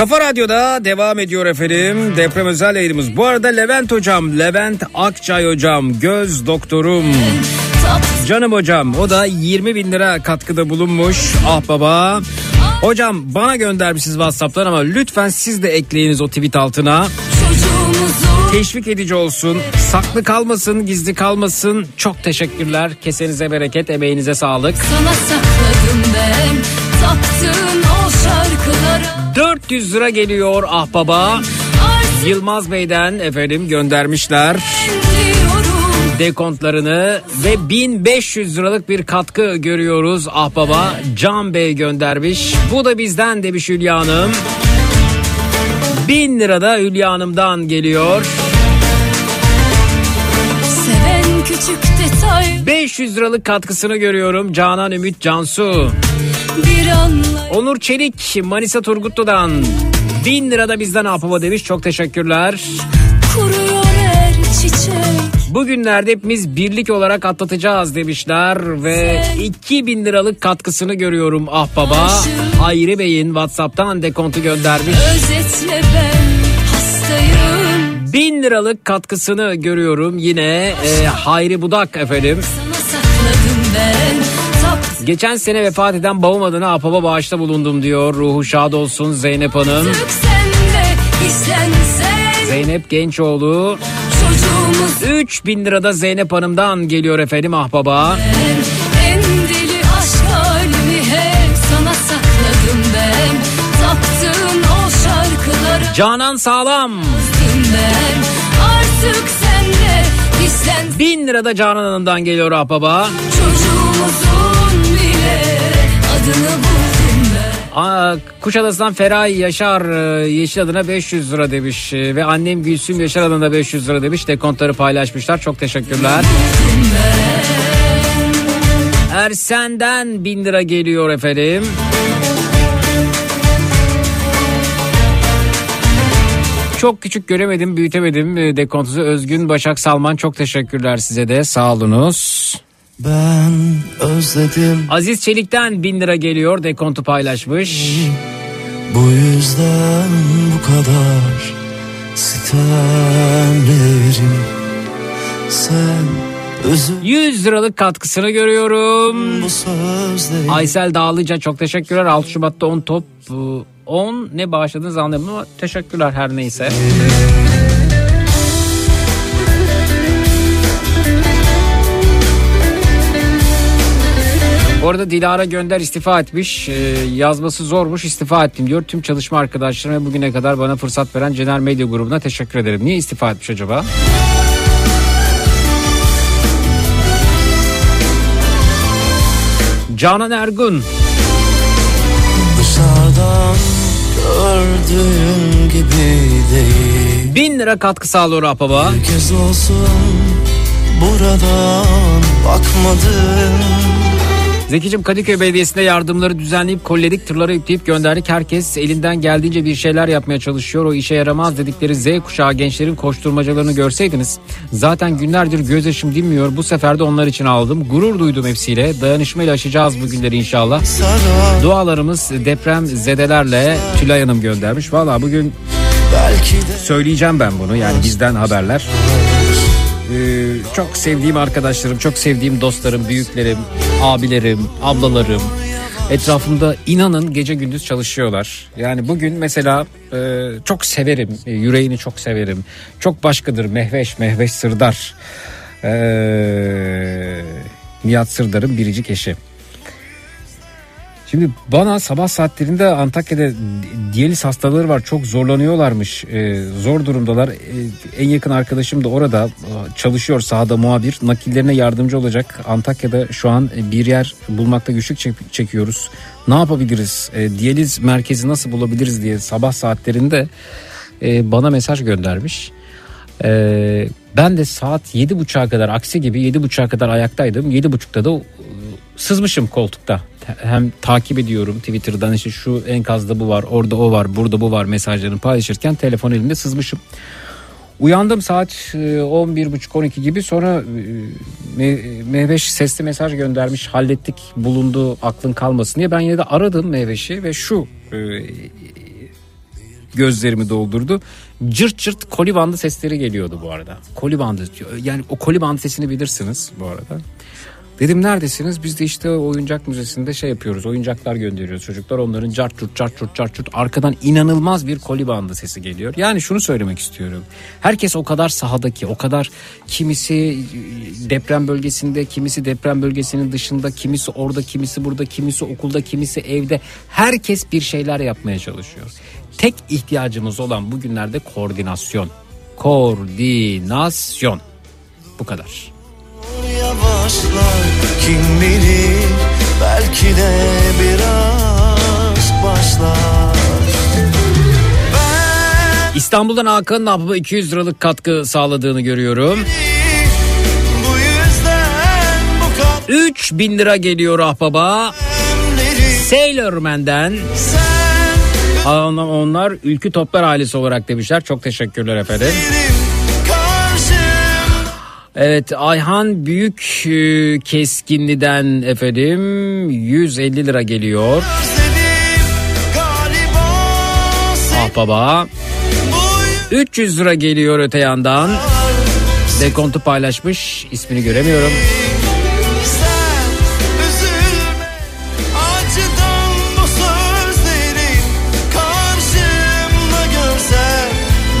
Kafa Radyo'da devam ediyor efendim. Deprem özel yayınımız. Bu arada Levent hocam, Levent Akçay hocam, göz doktorum. Canım hocam o da 20 bin lira katkıda bulunmuş. Ah baba. Hocam bana göndermişsiniz Whatsapp'tan ama lütfen siz de ekleyiniz o tweet altına. Teşvik edici olsun. Saklı kalmasın, gizli kalmasın. Çok teşekkürler. Kesenize bereket, emeğinize sağlık. Sana sakladım ben 400 lira geliyor ah baba. Yılmaz Bey'den efendim göndermişler. Dekontlarını ve 1500 liralık bir katkı görüyoruz ah baba. Can Bey göndermiş. Bu da bizden demiş Hülya Hanım. 1000 lira da Hülya Hanım'dan geliyor. Seven küçük detay 500 liralık katkısını görüyorum Canan Ümit Cansu. bir anla Onur Çelik Manisa Turgutlu'dan 1000 lira da bizden apama demiş çok teşekkürler. Kuruyor her çiçek Bugünlerde hepimiz birlik olarak atlatacağız demişler ve 2000 liralık katkısını görüyorum ah baba. Hayri Bey'in Whatsapp'tan dekontu göndermiş. Özetle ben hastayım 1000 liralık katkısını görüyorum yine e, Hayri Budak efendim. Sana sakladım ben Geçen sene vefat eden babam adına apaba bağışta bulundum diyor. Ruhu şad olsun Zeynep Hanım. Zeynep Gençoğlu. Çocuğumuz 3000 lira da Zeynep Hanım'dan geliyor efendim ah baba. en deli aşk halimi hep sana sakladım ben Taptığın o şarkılara Canan Sağlam. ben Artık sende izlen 1000 lira da Canan Hanım'dan geliyor ah baba. Aa, Kuşadası'ndan Feray Yaşar e, Yeşil adına 500 lira demiş E, ve annem Gülsüm Yaşar adına 500 lira demiş. Dekontları paylaşmışlar. Çok teşekkürler. Ersen'den 1000 lira geliyor efendim. Çok küçük göremedim, büyütemedim e, dekontusu. Özgün Başak Salman çok teşekkürler size de. Sağ olunuz. Ben özledim Aziz Çelik'ten 1000 lira geliyor. Dekontu paylaşmış. bu yüzden bu kadar sitemlerim Sen üzül 100 liralık katkısını görüyorum. Aysel Dağlıca çok teşekkürler. 6 Şubat'ta 10 top e, 10 ne bağışladınız anlamadım ama teşekkürler her neyse. Bu arada Dilara Gönder istifa etmiş. Ee, yazması zormuş istifa ettim diyor. Tüm çalışma arkadaşlarıma bugüne kadar bana fırsat veren Cener Medya grubuna teşekkür ederim. Niye istifa etmiş acaba? Canan Ergun. Dışarıdan gördüğün gibi değil Bin lira katkı sağlıyor Apaba. Bir kez olsun buradan bakmadım Zekicim Kadıköy Belediyesi'nde yardımları düzenleyip kolledik tırlara yükleyip gönderdik. Herkes elinden geldiğince bir şeyler yapmaya çalışıyor. O işe yaramaz dedikleri Z kuşağı gençlerin koşturmacalarını görseydiniz. Zaten günlerdir gözyaşım dinmiyor. Bu sefer de onlar için aldım. Gurur duydum hepsiyle. Dayanışmayla aşacağız bu günleri inşallah. Dualarımız deprem zedelerle Tülay Hanım göndermiş. Valla bugün söyleyeceğim ben bunu yani bizden haberler. Ee, çok sevdiğim arkadaşlarım, çok sevdiğim dostlarım, büyüklerim, abilerim, ablalarım etrafımda inanın gece gündüz çalışıyorlar. Yani bugün mesela e, çok severim, e, yüreğini çok severim. Çok başkadır Mehveş, Mehveş Sırdar. Ee, Nihat Sırdar'ın biricik eşi. Şimdi bana sabah saatlerinde Antakya'da diyaliz hastaları var çok zorlanıyorlarmış. Ee, zor durumdalar. Ee, en yakın arkadaşım da orada e, çalışıyor sahada muhabir. Nakillerine yardımcı olacak. Antakya'da şu an bir yer bulmakta güçlük çek- çekiyoruz. Ne yapabiliriz? Ee, diyaliz merkezi nasıl bulabiliriz diye sabah saatlerinde e, bana mesaj göndermiş. Ee, ben de saat yedi buçuğa kadar aksi gibi yedi buçuğa kadar ayaktaydım. Yedi buçukta da e, sızmışım koltukta. Hem takip ediyorum Twitter'dan işte şu enkazda bu var, orada o var, burada bu var mesajlarını paylaşırken telefon elimde sızmışım. Uyandım saat e, 11.30-12 gibi sonra e, Me- Mehveş sesli mesaj göndermiş hallettik bulundu aklın kalmasın diye ben yine de aradım Mehveş'i ve şu e, gözlerimi doldurdu. Cırt cırt koli bandı sesleri geliyordu bu arada. Koli bandı yani o koli bandı sesini bilirsiniz bu arada. Dedim neredesiniz? Biz de işte oyuncak müzesinde şey yapıyoruz. Oyuncaklar gönderiyoruz çocuklar. Onların cart curt cart curt cart curt arkadan inanılmaz bir koli sesi geliyor. Yani şunu söylemek istiyorum. Herkes o kadar sahadaki, o kadar kimisi deprem bölgesinde, kimisi deprem bölgesinin dışında, kimisi orada, kimisi burada, kimisi okulda, kimisi evde. Herkes bir şeyler yapmaya çalışıyor. Tek ihtiyacımız olan bugünlerde koordinasyon. Koordinasyon. Bu kadar. Yavaşlar kim bilir belki de biraz başlar İstanbul'dan Hakan'ın abla 200 liralık katkı sağladığını görüyorum. bu bu kadar 3000 lira geliyor ahbaba. Sailor Man'den. Onlar, onlar Ülkü Toplar ailesi olarak demişler. Çok teşekkürler efendim. Evet Ayhan Büyük e, Keskinli'den efendim 150 lira geliyor. Ah baba. 300 lira geliyor öte yandan. Dekontu paylaşmış. ismini göremiyorum.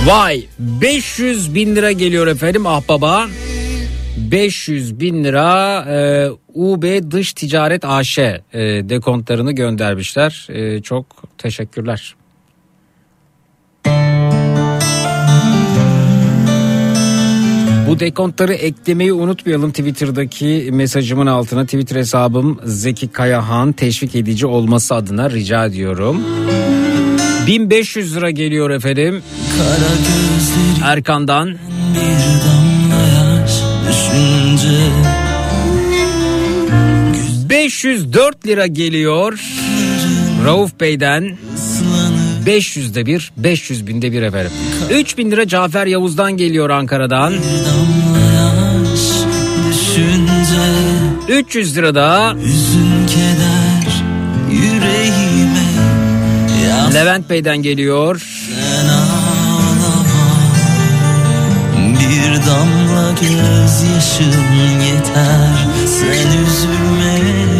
Vay 500 bin lira geliyor efendim ah baba. 500 bin lira e, UB Dış Ticaret AŞ e, dekontlarını göndermişler. E, çok teşekkürler. Bu dekontları eklemeyi unutmayalım Twitter'daki mesajımın altına. Twitter hesabım Zeki Kayahan teşvik edici olması adına rica ediyorum. 1500 lira geliyor efendim. Erkan'dan. Bir damla yaş düşünce 504 lira geliyor. Rauf Bey'den 500'de bir 500 binde bir efendim. 3000 lira Cafer Yavuz'dan geliyor Ankara'dan. yaş düşünce 300 lira da Levent Bey'den geliyor. Damla gözyaşın yeter. Sen üzülme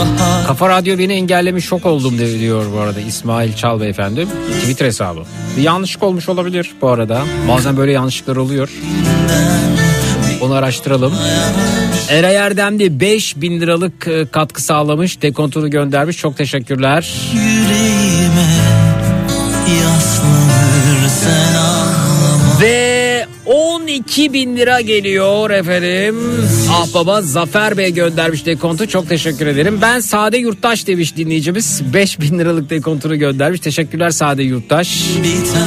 Bahar Kafa Radyo beni engellemiş şok oldum diyor bu arada İsmail Çal beyefendi. Twitter hesabı. Bir yanlışlık olmuş olabilir bu arada. Bazen böyle yanlışlıklar oluyor. Onu araştıralım. Eray Erdemli 5000 liralık e, katkı sağlamış. Dekontunu göndermiş. Çok teşekkürler. yüreğime yaslanır sen ağlama Ve 12 bin lira geliyor efendim. Ah baba Zafer Bey göndermiş dekontu. Çok teşekkür ederim. Ben Sade Yurttaş demiş dinleyicimiz. 5 bin liralık dekontunu göndermiş. Teşekkürler Sade Yurttaş. biter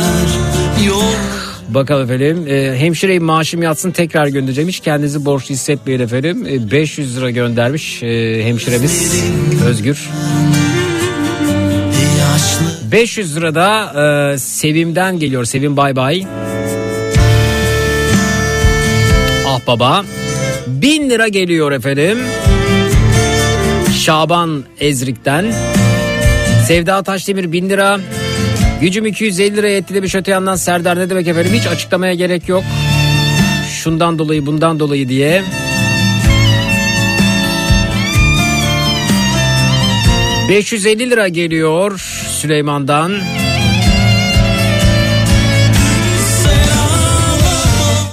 Bakalım efendim. E, hemşireyim maaşım yatsın tekrar göndereceğim. Hiç kendinizi borçlu hissetmeyin efendim. E, 500 lira göndermiş e, hemşiremiz Özgür. yaşlı 500 lira da e, Sevim'den geliyor. Sevim bay bay. Ah baba. 1000 lira geliyor efendim. Şaban Ezrik'ten. Sevda Taşdemir 1000 lira. Gücüm 250 lira yetti demiş öte yandan Serdar ne demek efendim hiç açıklamaya gerek yok. Şundan dolayı bundan dolayı diye. ...550 lira geliyor Süleyman'dan.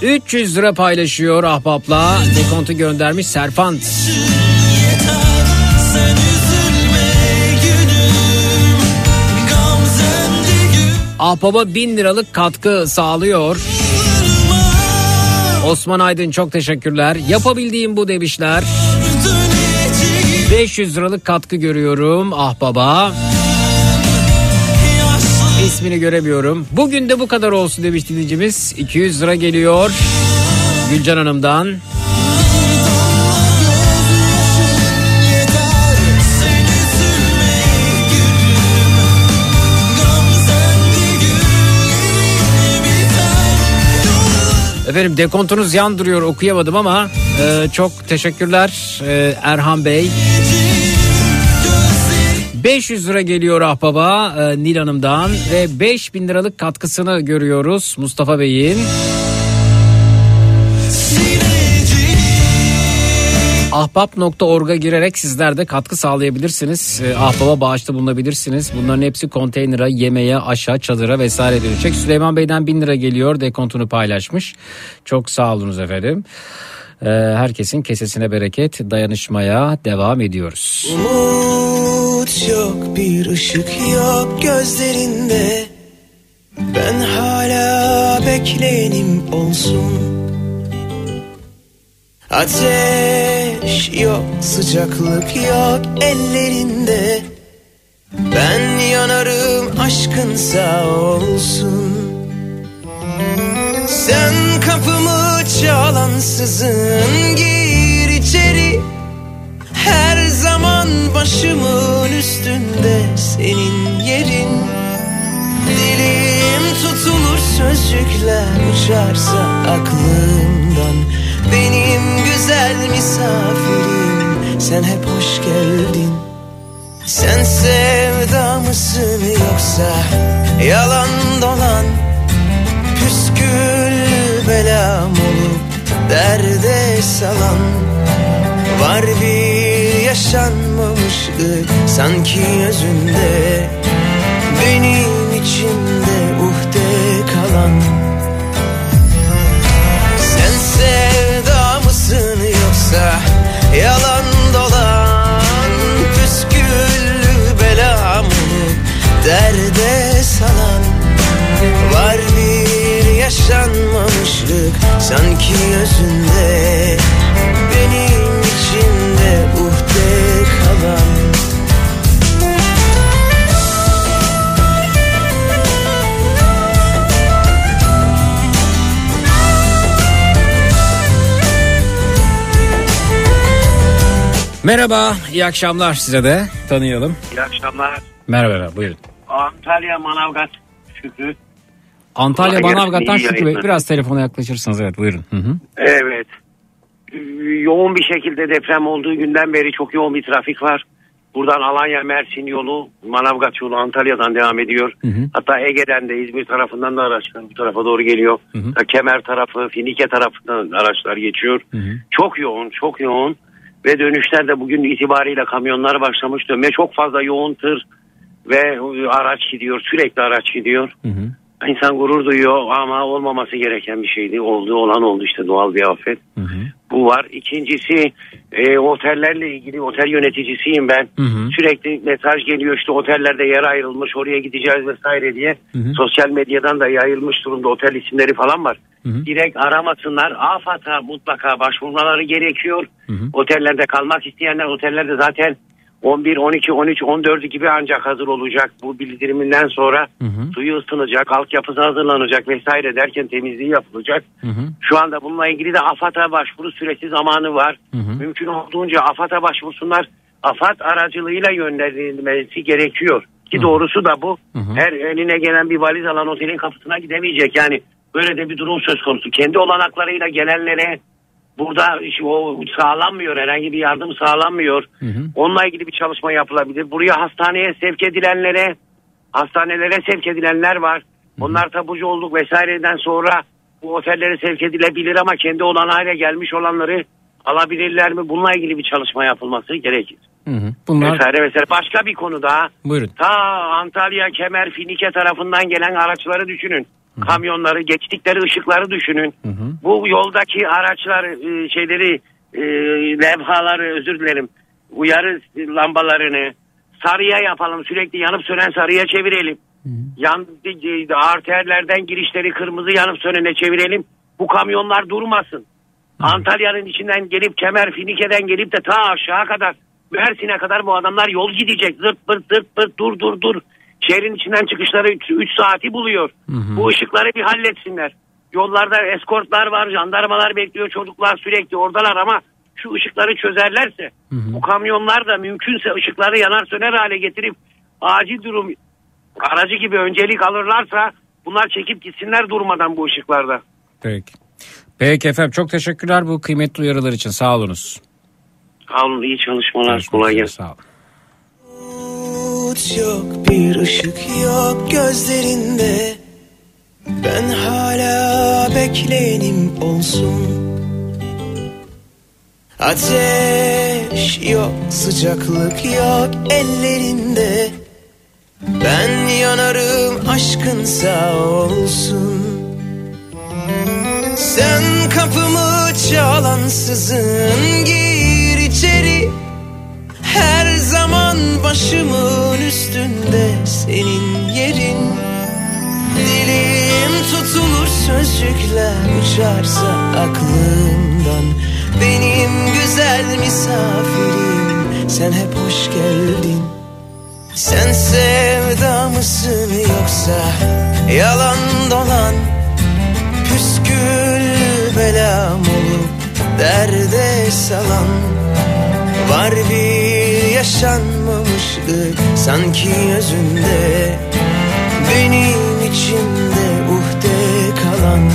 300 lira paylaşıyor ahbapla. Dekontu göndermiş gül Ahbaba 1000 liralık katkı sağlıyor. Osman Aydın çok teşekkürler. Yapabildiğim bu demişler. 500 liralık katkı görüyorum ahbaba. İsmini göremiyorum. Bugün de bu kadar olsun demiş dinleyicimiz. 200 lira geliyor. Gülcan Hanım'dan. Efendim dekontunuz yan duruyor okuyamadım ama e, çok teşekkürler e, Erhan Bey. 500 lira geliyor ahbaba e, Nil Hanım'dan ve 5000 liralık katkısını görüyoruz Mustafa Bey'in. Ahbap.org'a girerek sizler de katkı sağlayabilirsiniz. E, Ahbaba bağışta bulunabilirsiniz. Bunların hepsi konteynere, yemeğe, aşağı, çadıra vesaire dönecek. Süleyman Bey'den 1000 lira geliyor. Dekontunu paylaşmış. Çok sağ olunuz efendim. E, herkesin kesesine bereket dayanışmaya devam ediyoruz. Umut yok bir ışık yok gözlerinde. Ben hala bekleyenim olsun. Ateş yok sıcaklık yok ellerinde. Ben yanarım aşkın sağ olsun. Sen kapımı çalansızın gir her zaman başımın üstünde senin yerin. Dilim tutulur sözcükler uçarsa aklımdan. Benim güzel misafirim sen hep hoş geldin. Sen sevda mısın yoksa yalan dolan? Püsküllü belam olup derde salan. Var bir yaşanmamıştı sanki yüzünde. Benim içimde uhde kalan. Sen sevda mısın yoksa yalan dolan? Püsküllü belamı derde salan? Var bir yaşanmamışlık sanki yüzünde. Merhaba, iyi akşamlar size de. Tanıyalım. İyi akşamlar. Merhaba, buyurun. Antalya Manavgat Şükrü. Antalya Manavgat'tan Şükrü Bey. Biraz telefona yaklaşırsanız evet buyurun. Hı hı. Evet. Yoğun bir şekilde deprem olduğu günden beri çok yoğun bir trafik var. Buradan Alanya Mersin yolu, Manavgat yolu Antalya'dan devam ediyor. Hatta Ege'den de İzmir tarafından da araçlar bu tarafa doğru geliyor. Ha, Kemer tarafı, Finike tarafından araçlar geçiyor. Çok yoğun, çok yoğun. Ve dönüşlerde bugün itibariyle kamyonlar başlamış dönmeye. Çok fazla yoğun tır ve araç gidiyor. Sürekli araç gidiyor. İnsan gurur duyuyor ama olmaması gereken bir şeydi. Oldu olan oldu işte doğal bir afet. Bu var. İkincisi e, otellerle ilgili otel yöneticisiyim ben. Sürekli mesaj geliyor işte otellerde yer ayrılmış oraya gideceğiz vesaire diye. Sosyal medyadan da yayılmış durumda otel isimleri falan var. Direkt aramasınlar. AFAD'a mutlaka başvurmaları gerekiyor. Otellerde kalmak isteyenler otellerde zaten 11, 12, 13, 14 gibi ancak hazır olacak. Bu bildiriminden sonra suyu ısınacak, altyapısı hazırlanacak vesaire derken temizliği yapılacak. Şu anda bununla ilgili de AFAD'a başvuru süresi zamanı var. Mümkün olduğunca AFAD'a başvursunlar. AFAD aracılığıyla yönlendirilmesi gerekiyor. Ki doğrusu da bu. Her eline gelen bir valiz alan otelin kapısına gidemeyecek. Yani böyle de bir durum söz konusu. Kendi olanaklarıyla gelenlere burada o sağlanmıyor. Herhangi bir yardım sağlanmıyor. Onunla ilgili bir çalışma yapılabilir. Buraya hastaneye sevk edilenlere hastanelere sevk edilenler var. Onlar tabucu olduk vesaireden sonra bu otellere sevk edilebilir ama kendi olanağıyla gelmiş olanları alabilirler mi? Bununla ilgili bir çalışma yapılması gerekir. Hı hı. Bunlar Vesaire vesaire. Başka bir konu daha. buyurun. Ta Antalya, Kemer, Finike tarafından gelen araçları düşünün. Kamyonları, geçtikleri ışıkları düşünün. Bu yoldaki araçlar e, şeyleri e, levhaları özür dilerim. Uyarı lambalarını sarıya yapalım. Sürekli yanıp sönen sarıya çevirelim. Yan e, arterlerden girişleri kırmızı yanıp sönene çevirelim. Bu kamyonlar durmasın. Antalya'nın içinden gelip Kemer Finike'den gelip de ta aşağı kadar Mersin'e kadar bu adamlar yol gidecek. Zırt pırt zırt pırt dur dur dur. Şehrin içinden çıkışları 3 saati buluyor. Bu ışıkları bir halletsinler. Yollarda eskortlar var, jandarmalar bekliyor, çocuklar sürekli oradalar ama şu ışıkları çözerlerse bu kamyonlar da mümkünse ışıkları yanar söner hale getirip acil durum aracı gibi öncelik alırlarsa bunlar çekip gitsinler durmadan bu ışıklarda. Peki. Peki efendim çok teşekkürler bu kıymetli uyarılar için sağ olunuz. Sağ olun iyi çalışmalar kolay gelsin. Sağ olun. Umut yok bir ışık yok gözlerinde. Ben hala bekleyenim olsun. Ateş yok sıcaklık yok ellerinde. Ben yanarım aşkın sağ olsun. Sen kapımı çalansızın gir her zaman başımın üstünde senin yerin. Dilim tutulur sözcükler uçarsa aklımdan. Benim güzel misafirim sen hep hoş geldin. Sen sevda mısın yoksa yalan dolan? Püskül belam olup derde salan. Var bir yaşanmamışlık sanki özünde Benim içimde uhde kalan.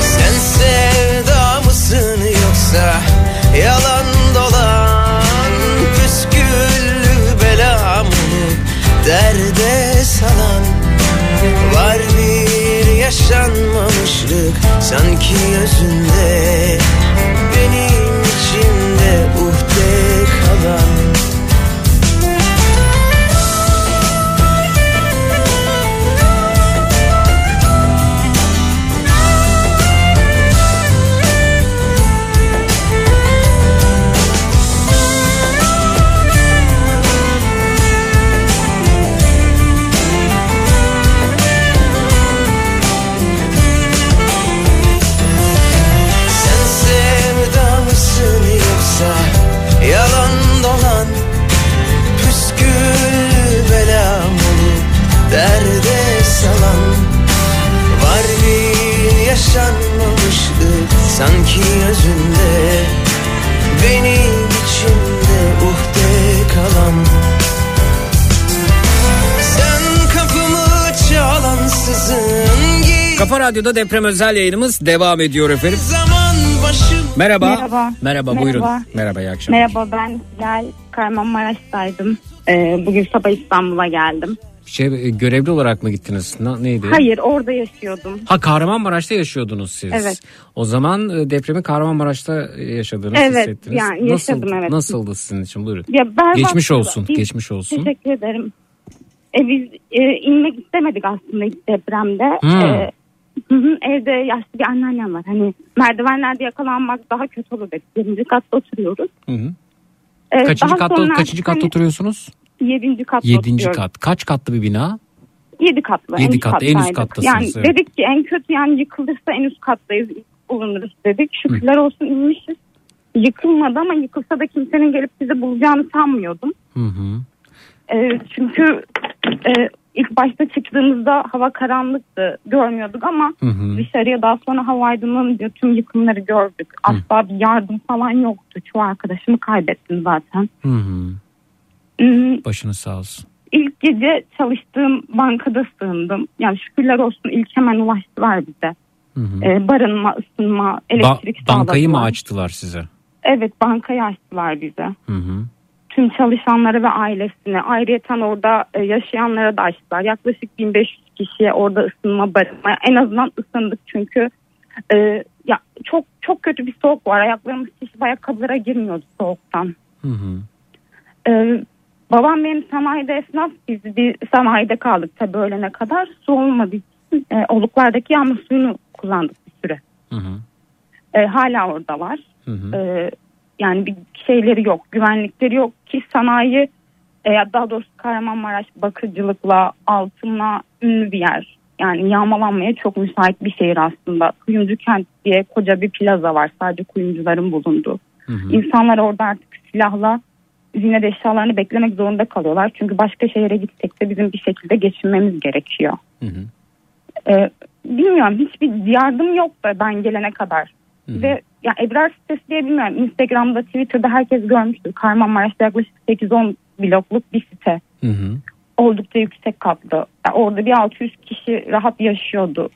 Sen sevda mısın yoksa yalan dolan? Püsküllü belam olup derde salan. Var bir yaşanmamışlık sanki özünde uhde Sanki özünde Benim içimde uhde kalan Sen kapımı çalansızın gibi Kafa Radyo'da deprem özel yayınımız devam ediyor efendim. Zaman başım Merhaba. Merhaba. Merhaba, Merhaba. buyurun. Merhaba iyi akşamlar. Merhaba ben Hilal Kahramanmaraş'taydım. Ee, bugün sabah İstanbul'a geldim. Şey, e, görevli olarak mı gittiniz? Na- neydi? Hayır orada yaşıyordum. Ha Kahramanmaraş'ta yaşıyordunuz siz. Evet. O zaman e, depremi Kahramanmaraş'ta e, yaşadığınız Evet, hissettiniz. yani yaşadım, Nasıl, evet. Nasıldı sizin için buyurun. Ya berbat- geçmiş olsun. Biz- Geçmiş olsun. Teşekkür ederim. E, biz e, inmek istemedik aslında depremde. Hmm. E, hı hı, evde yaşlı bir anneannem var. Hani merdivenlerde yakalanmak daha kötü olur dedik. Yedinci katta oturuyoruz. Hı hı. E, Kaçıncı katta sonra kaçıncı katta hani oturuyorsunuz? Yedinci katta Yedinci oturuyoruz. kat. Kaç katlı bir bina? Yedi katlı. Yedi en üst katlı, en üst kattasınız, Yani evet. dedik ki en kötü yani yıkılırsa en üst kattayız bulunuruz dedik. Şükürler olsun inmişiz. Yıkılmadı ama yıkılsa da kimsenin gelip bizi bulacağını sanmıyordum. Hı hı. E, çünkü e, ilk başta çıktığımızda hava karanlıktı görmüyorduk ama Hı hı. dışarıya daha sonra hava aydınlanınca tüm yıkımları gördük. Asla bir yardım falan yoktu. Çoğu arkadaşımı kaybettim zaten. Hı hı. Başınız sağ olsun. İlk gece çalıştığım bankada sığındım. Yani şükürler olsun ilk hemen ulaştılar bize. Hı hı. Ee, barınma, ısınma, Ba- elektrik bankayı mı sağladılar. açtılar size? Evet bankayı açtılar bize. Hı hı. Tüm çalışanları ve ailesine ayrıyeten orada e, yaşayanlara da açtılar. Yaklaşık 1500 kişiye orada ısınma barınma. En azından ısındık çünkü e, ya çok çok kötü bir soğuk var. Ayaklarımız şişip ayakkabılara girmiyordu soğuktan. Hı hı. Ee, babam benim sanayide esnaf. Biz bir sanayide kaldık tabii öğlene kadar. Su olmadığı için e, oluklardaki yağmur suyunu kullandık bir süre. Hı hı. E, hala oradalar. Hı hı. E, yani bir şeyleri yok, güvenlikleri yok ki sanayi e, daha doğrusu Kahramanmaraş bakıcılıkla, altınla ünlü bir yer. Yani yağmalanmaya çok müsait bir şehir aslında. Kuyumcu kent diye koca bir plaza var. Sadece kuyumcuların bulunduğu. Hı hı. İnsanlar orada artık silahla ziynet eşyalarını beklemek zorunda kalıyorlar. Çünkü başka şehre gitsek de bizim bir şekilde geçinmemiz gerekiyor. Hı hı. Ee, bilmiyorum hiçbir yardım yok da ben gelene kadar. Ve ya Ebrar sitesi diye bilmiyorum. Instagram'da, Twitter'da herkes görmüştür. Kahramanmaraş'ta yaklaşık 8-10 blokluk bir site. Hı hı. Oldukça yüksek katlı. Ya orada bir 600 kişi rahat yaşıyordu.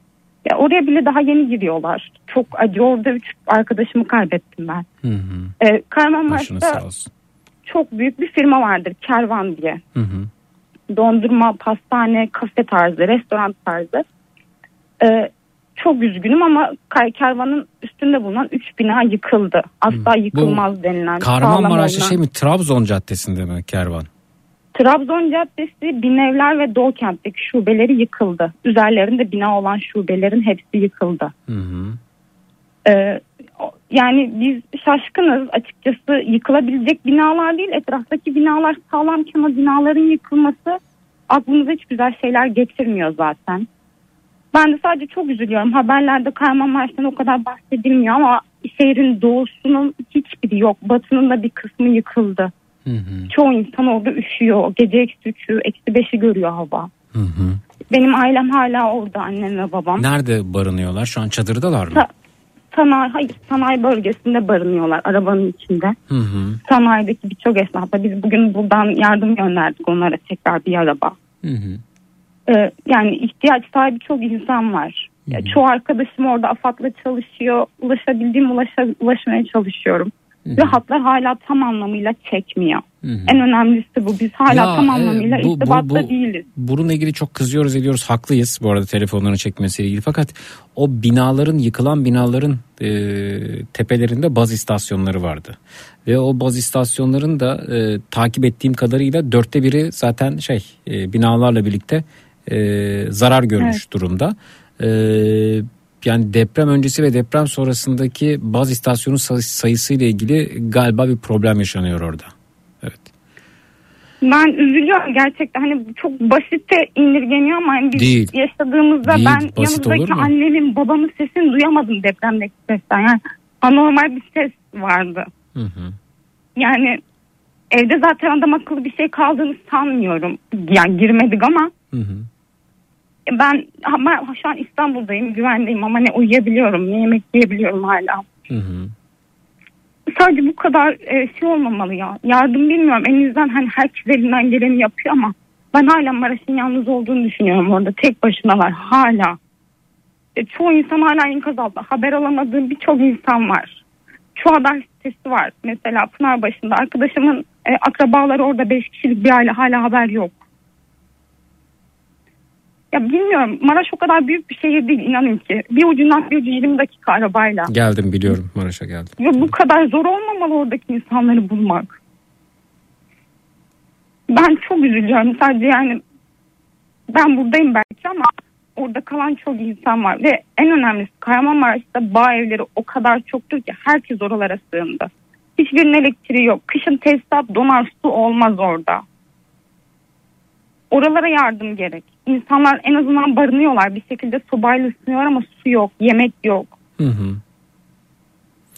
Ya oraya bile daha yeni giriyorlar. Çok acı. Orada üç arkadaşımı kaybettim ben. Hı hı. Ee, Kahramanmaraş'ta. Çok büyük bir firma vardır. Kervan diye. Hı hı. Dondurma, pastane, kafe tarzı, restoran tarzı. Ee, çok üzgünüm ama kervanın üstünde bulunan 3 bina yıkıldı. Asla yıkılmaz denilen. sağlam Kahramanmaraş'ta şey mi Trabzon Caddesi'nde mi kervan? Trabzon Caddesi, Binevler ve Doğu Kent'teki şubeleri yıkıldı. Üzerlerinde bina olan şubelerin hepsi yıkıldı. Hı hı. Ee, yani biz şaşkınız açıkçası yıkılabilecek binalar değil etraftaki binalar sağlamken o binaların yıkılması aklımıza hiç güzel şeyler getirmiyor zaten. Ben de sadece çok üzülüyorum haberlerde Kahramanmaraş'tan o kadar bahsedilmiyor ama şehrin doğusunun hiçbiri yok batının da bir kısmı yıkıldı. Hı hı. Çoğu insan orada üşüyor gece eksi üçü eksi beşi görüyor hava. Hı hı. Benim ailem hala orada annem ve babam. Nerede barınıyorlar? Şu an çadırdalar mı? Sa- sanayi, hayır, sanayi bölgesinde barınıyorlar arabanın içinde. Hı hı. Sanayideki birçok esnafa biz bugün buradan yardım gönderdik onlara tekrar bir araba. Hı hı. Ee, yani ihtiyaç sahibi çok insan var. Ya, çoğu arkadaşım orada AFAD'la çalışıyor. Ulaşabildiğim ulaşa, ulaşmaya çalışıyorum. Ve hatlar hala tam anlamıyla çekmiyor. En önemlisi bu. Biz hala Ya, tam e, anlamıyla bu- bu- irtibatta bu- değiliz. Bununla ilgili çok kızıyoruz ediyoruz haklıyız bu arada telefonların çekmesiyle ilgili fakat o binaların yıkılan binaların e, tepelerinde baz istasyonları vardı ve o baz istasyonların da e, takip ettiğim kadarıyla dörtte biri zaten şey e, binalarla birlikte e, zarar görmüş Evet. durumda. E, yani deprem öncesi ve deprem sonrasındaki baz istasyonu say- sayısıyla ilgili galiba bir problem yaşanıyor orada. Ben üzülüyorum gerçekten. Hani çok basite indirgeniyor ama hani biz Değil. yaşadığımızda Değil, ben basit yanımdaki annemin babamın sesini duyamadım depremdeki sesten. Yani anormal bir ses vardı. Hı hı. Yani evde zaten adam akıllı bir şey kaldığını sanmıyorum. Yani girmedik ama Hı hı. Ben ama şu an İstanbul'dayım güvendeyim ama ne uyuyabiliyorum ne yemek yiyebiliyorum hala. Sadece bu kadar e, şey olmamalı ya. Yardım bilmiyorum. Elinizden hani herkes elinden geleni yapıyor ama ben hala Maraş'ın yalnız olduğunu düşünüyorum orada. Tek başınalar hala. E, çoğu insan hala enkaz altında. Haber alamadığım birçok insan var. Şu haber sitesi var. Mesela Pınarbaşı'nda arkadaşımın e, akrabaları orada 5 kişilik bir aile hala haber yok. Ya bilmiyorum Maraş o kadar büyük bir şehir değil inanın ki. Bir ucundan bir ucu 20 dakika arabayla. Geldim biliyorum Maraş'a geldim. Ve bu kadar zor olmamalı oradaki insanları bulmak. Ben çok üzülüyorum sadece yani ben buradayım belki ama orada kalan çok insan var ve en önemlisi Kahramanmaraş'ta bağ evleri o kadar çoktur ki herkes oralara sığındı. Hiçbirinin elektriği yok. Kışın tesisat donar su olmaz orada. Oralara yardım gerek. İnsanlar en azından barınıyorlar. Bir şekilde sobayla ısınıyorlar ama su yok, yemek yok. Hı hı.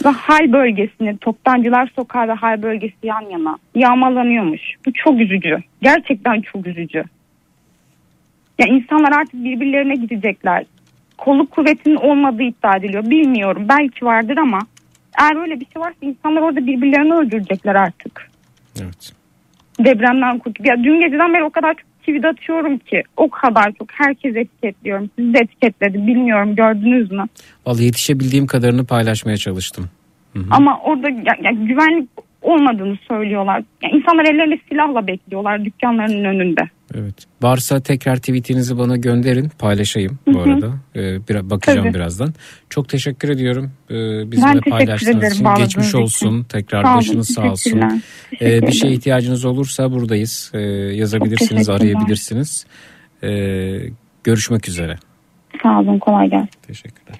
Ve hal bölgesinde Toptancılar Sokağı ve hal bölgesi yan yana yağmalanıyormuş. Bu çok üzücü. Gerçekten çok üzücü. Ya insanlar artık birbirlerine gidecekler. Kolluk kuvvetinin olmadığı iddia ediliyor. Bilmiyorum. Belki vardır ama eğer böyle bir şey varsa insanlar orada birbirlerini öldürecekler artık. Evet. Depremden kurtup. Ya dün geceden beri o kadar çok tweet atıyorum ki. O kadar çok. Herkes etiketliyorum. Sizi de etiketledim. Bilmiyorum gördünüz mü? Vallahi yetişebildiğim kadarını paylaşmaya çalıştım. Ama orada ya, ya güvenlik olmadığını söylüyorlar. Ya insanlar ellerinde silahla bekliyorlar dükkanlarının önünde. Evet. Varsa tekrar tweetinizi bana gönderin paylaşayım bu Hı hı. arada. Ee, bir, bakacağım Tabii. birazdan. Çok teşekkür ediyorum ee, Ben bizimle teşekkür paylaştığınız ederim için. Geçmiş için. olsun. Tekrar Sağ olun, başınız sağ olsun. Ee, bir şeye ihtiyacınız olursa buradayız. Ee, yazabilirsiniz, arayabilirsiniz. Ee, görüşmek üzere. Sağ olun kolay gelsin. Teşekkürler.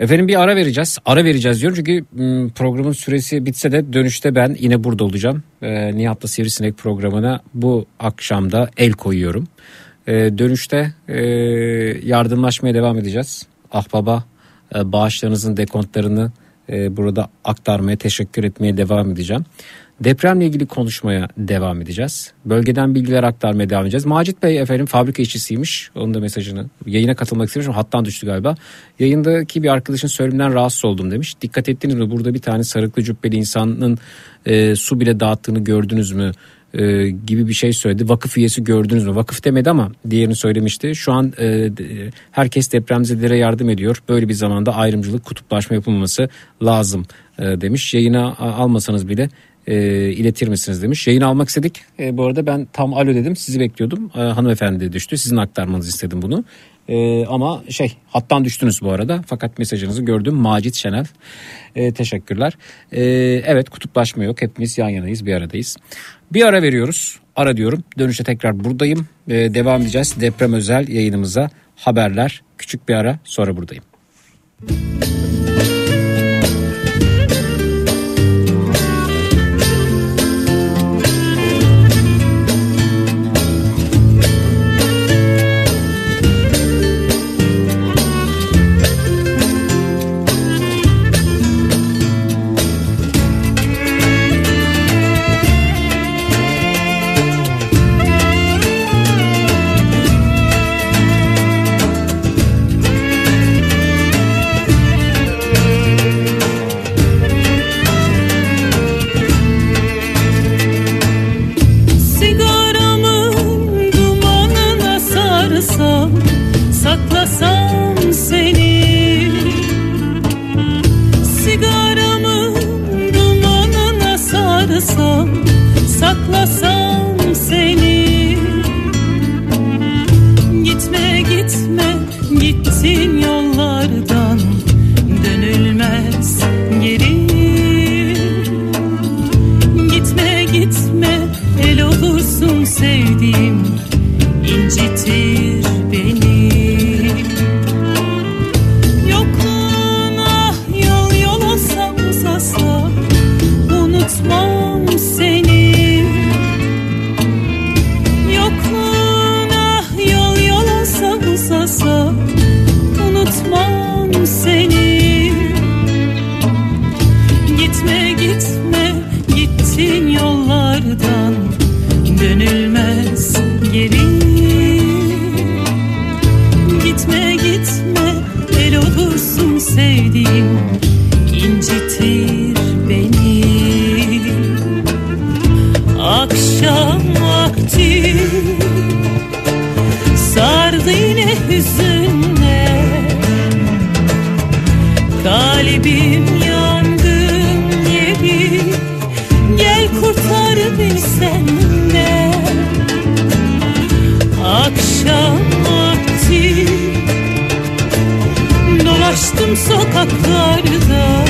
Efendim bir ara vereceğiz. Ara vereceğiz diyorum çünkü m, programın süresi bitse de dönüşte ben yine burada olacağım. Ee, Nihat'la Sivrisinek programına bu akşamda el koyuyorum. Ee, dönüşte e, yardımlaşmaya devam edeceğiz. Ahbaba e, bağışlarınızın dekontlarını e, burada aktarmaya, teşekkür etmeye devam edeceğim. Depremle ilgili konuşmaya devam edeceğiz. Bölgeden bilgiler aktarmaya devam edeceğiz. Macit Bey efendim fabrika işçisiymiş. Onun da mesajını yayına katılmak istemiş hattan düştü galiba. Yayındaki bir arkadaşın söyleminden rahatsız oldum demiş. Dikkat ettiniz mi? Burada bir tane sarıklı cübbeli insanın e, su bile dağıttığını gördünüz mü? e, gibi bir şey söyledi. Vakıf üyesi gördünüz mü? Vakıf demedi ama diğerini söylemişti. Şu an e, herkes depremzedelere yardım ediyor. Böyle bir zamanda ayrımcılık, kutuplaşma yapılmaması lazım e, demiş. Yayına almasanız bile e, iletir misiniz demiş. Yayını almak istedik. E, bu arada ben tam alo dedim. Sizi bekliyordum. E, hanımefendi düştü. Sizin aktarmanızı istedim bunu. E, ama şey hattan düştünüz bu arada. Fakat mesajınızı gördüm. Macit Şenel. E, teşekkürler. E, evet kutuplaşma yok. Hepimiz yan yanayız bir aradayız. Bir ara veriyoruz. Ara diyorum. Dönüşte tekrar buradayım. E, devam edeceğiz deprem özel yayınımıza. Haberler. Küçük bir ara sonra buradayım. Sigaramın Talibim yangın yeri. Gel kurtar beni senden. Akşam vakti. Dolaştım sokaklarda.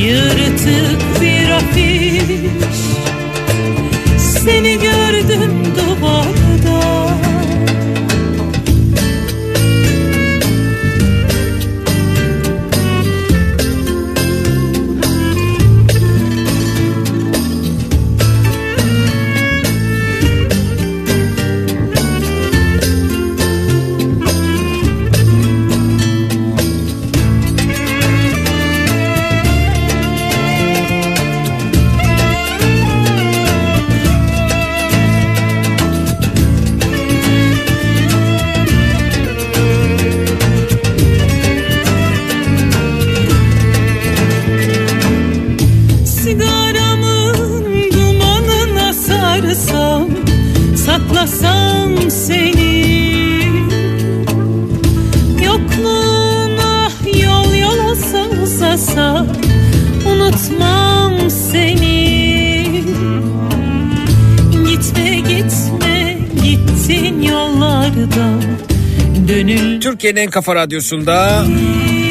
Yırtık bir afiş. Seni gördüm Türkiye'nin en kafa radyosunda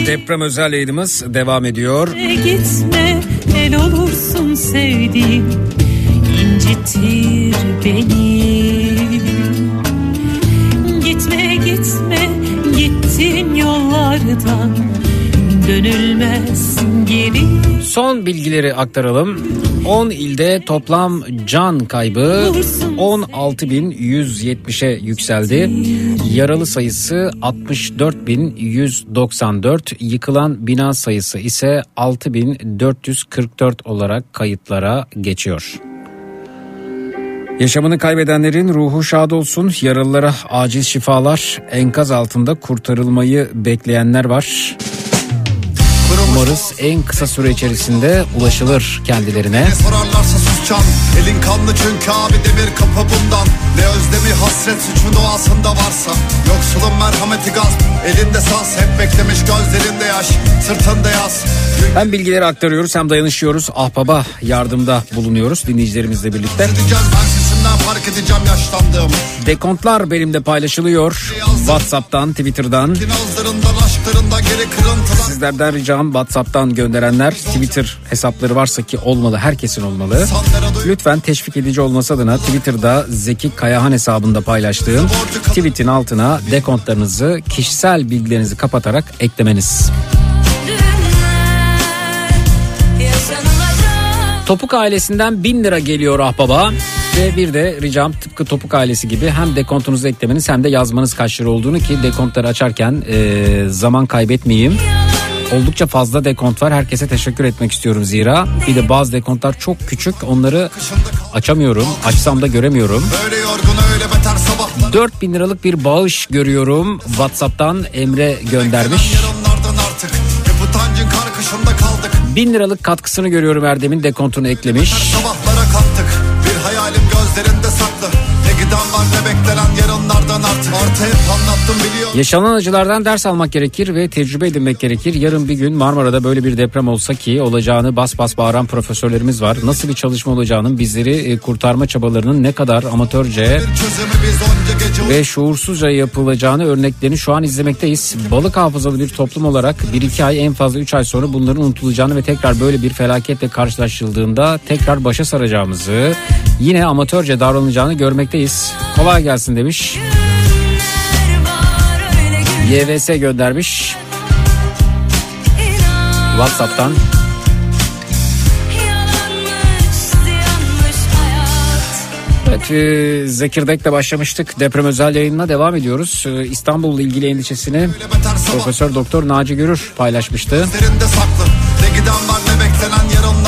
deprem özel yayınımız devam ediyor. gitme el olursun sevdiğim incitir beni Gitme gitme gittin yollardan dönülmez geri Son bilgileri aktaralım. 10 ilde toplam can kaybı 16.170'e yükseldi. Yaralı sayısı 64.194, yıkılan bina sayısı ise 6.444 olarak kayıtlara geçiyor. Yaşamını kaybedenlerin ruhu şad olsun. Yaralılara acil şifalar. Enkaz altında kurtarılmayı bekleyenler var. Umarız en kısa süre içerisinde ulaşılır kendilerine. Ne sorarlarsa susacağım Elin kanlı çünkü abi demir kapı bundan Ne özlemi hasret suçun doğasında varsa Yoksulun merhameti gaz Elinde saz hep beklemiş gözlerinde yaş Sırtında yaz Hem bilgileri aktarıyoruz hem dayanışıyoruz. Ahbaba yardımda bulunuyoruz dinleyicilerimizle birlikte. Gideceğiz ben fark edeceğim yaşlandığım Dekontlar benimle paylaşılıyor. WhatsApp'tan, Twitter'dan. Sizlerden ricam WhatsApp'tan gönderenler Twitter hesapları varsa ki olmalı, herkesin olmalı. Lütfen teşvik edici olması adına Twitter'da Zeki Kayahan hesabında paylaştığım tweetin altına dekontlarınızı, kişisel bilgilerinizi kapatarak eklemeniz. Topuk ailesinden 1000 lira geliyor ahbaba. Ve bir de ricam tıpkı Topuk ailesi gibi hem dekontunuzu eklemeniz hem de yazmanız kaç lira olduğunu ki dekontları açarken e, zaman kaybetmeyeyim. Oldukça fazla dekont var. Herkese teşekkür etmek istiyorum zira. Bir de bazı dekontlar çok küçük. Onları açamıyorum. Açsam da göremiyorum. Öyle yorgun öyle beter sabahlar 4000 liralık bir bağış görüyorum. WhatsApp'tan Emre göndermiş. Yarınlardan artık Hep utancın karkışında kaldık 1000 liralık katkısını görüyorum Erdem'in dekontunu eklemiş. Sabahlara kattık Ne giden var ne beklenen yarınlardan artık Artı hep anlattım biliyorum Yaşanan acılardan ders almak gerekir ve tecrübe edinmek gerekir. Yarın bir gün Marmara'da böyle bir deprem olsa ki olacağını bas bas bağıran profesörlerimiz var. Nasıl bir çalışma olacağının bizleri e, kurtarma çabalarının ne kadar amatörce ve şuursuzca yapılacağını örneklerini şu an izlemekteyiz. Balık hafızalı bir toplum olarak 1-2 ay en fazla 3 ay sonra bunların unutulacağını ve tekrar böyle bir felaketle karşılaşıldığında tekrar başa saracağımızı yine amatörce davranılacağını görmekteyiz. Kolay gelsin demiş. YVS göndermiş. WhatsApp'tan. Evet, e, Zekirdek'le başlamıştık. Deprem özel yayınına devam ediyoruz. E, İstanbul'la ilgili endişesini Profesör Doktor Naci Görür paylaşmıştı. Ne giden var ne beklenen yarınlardan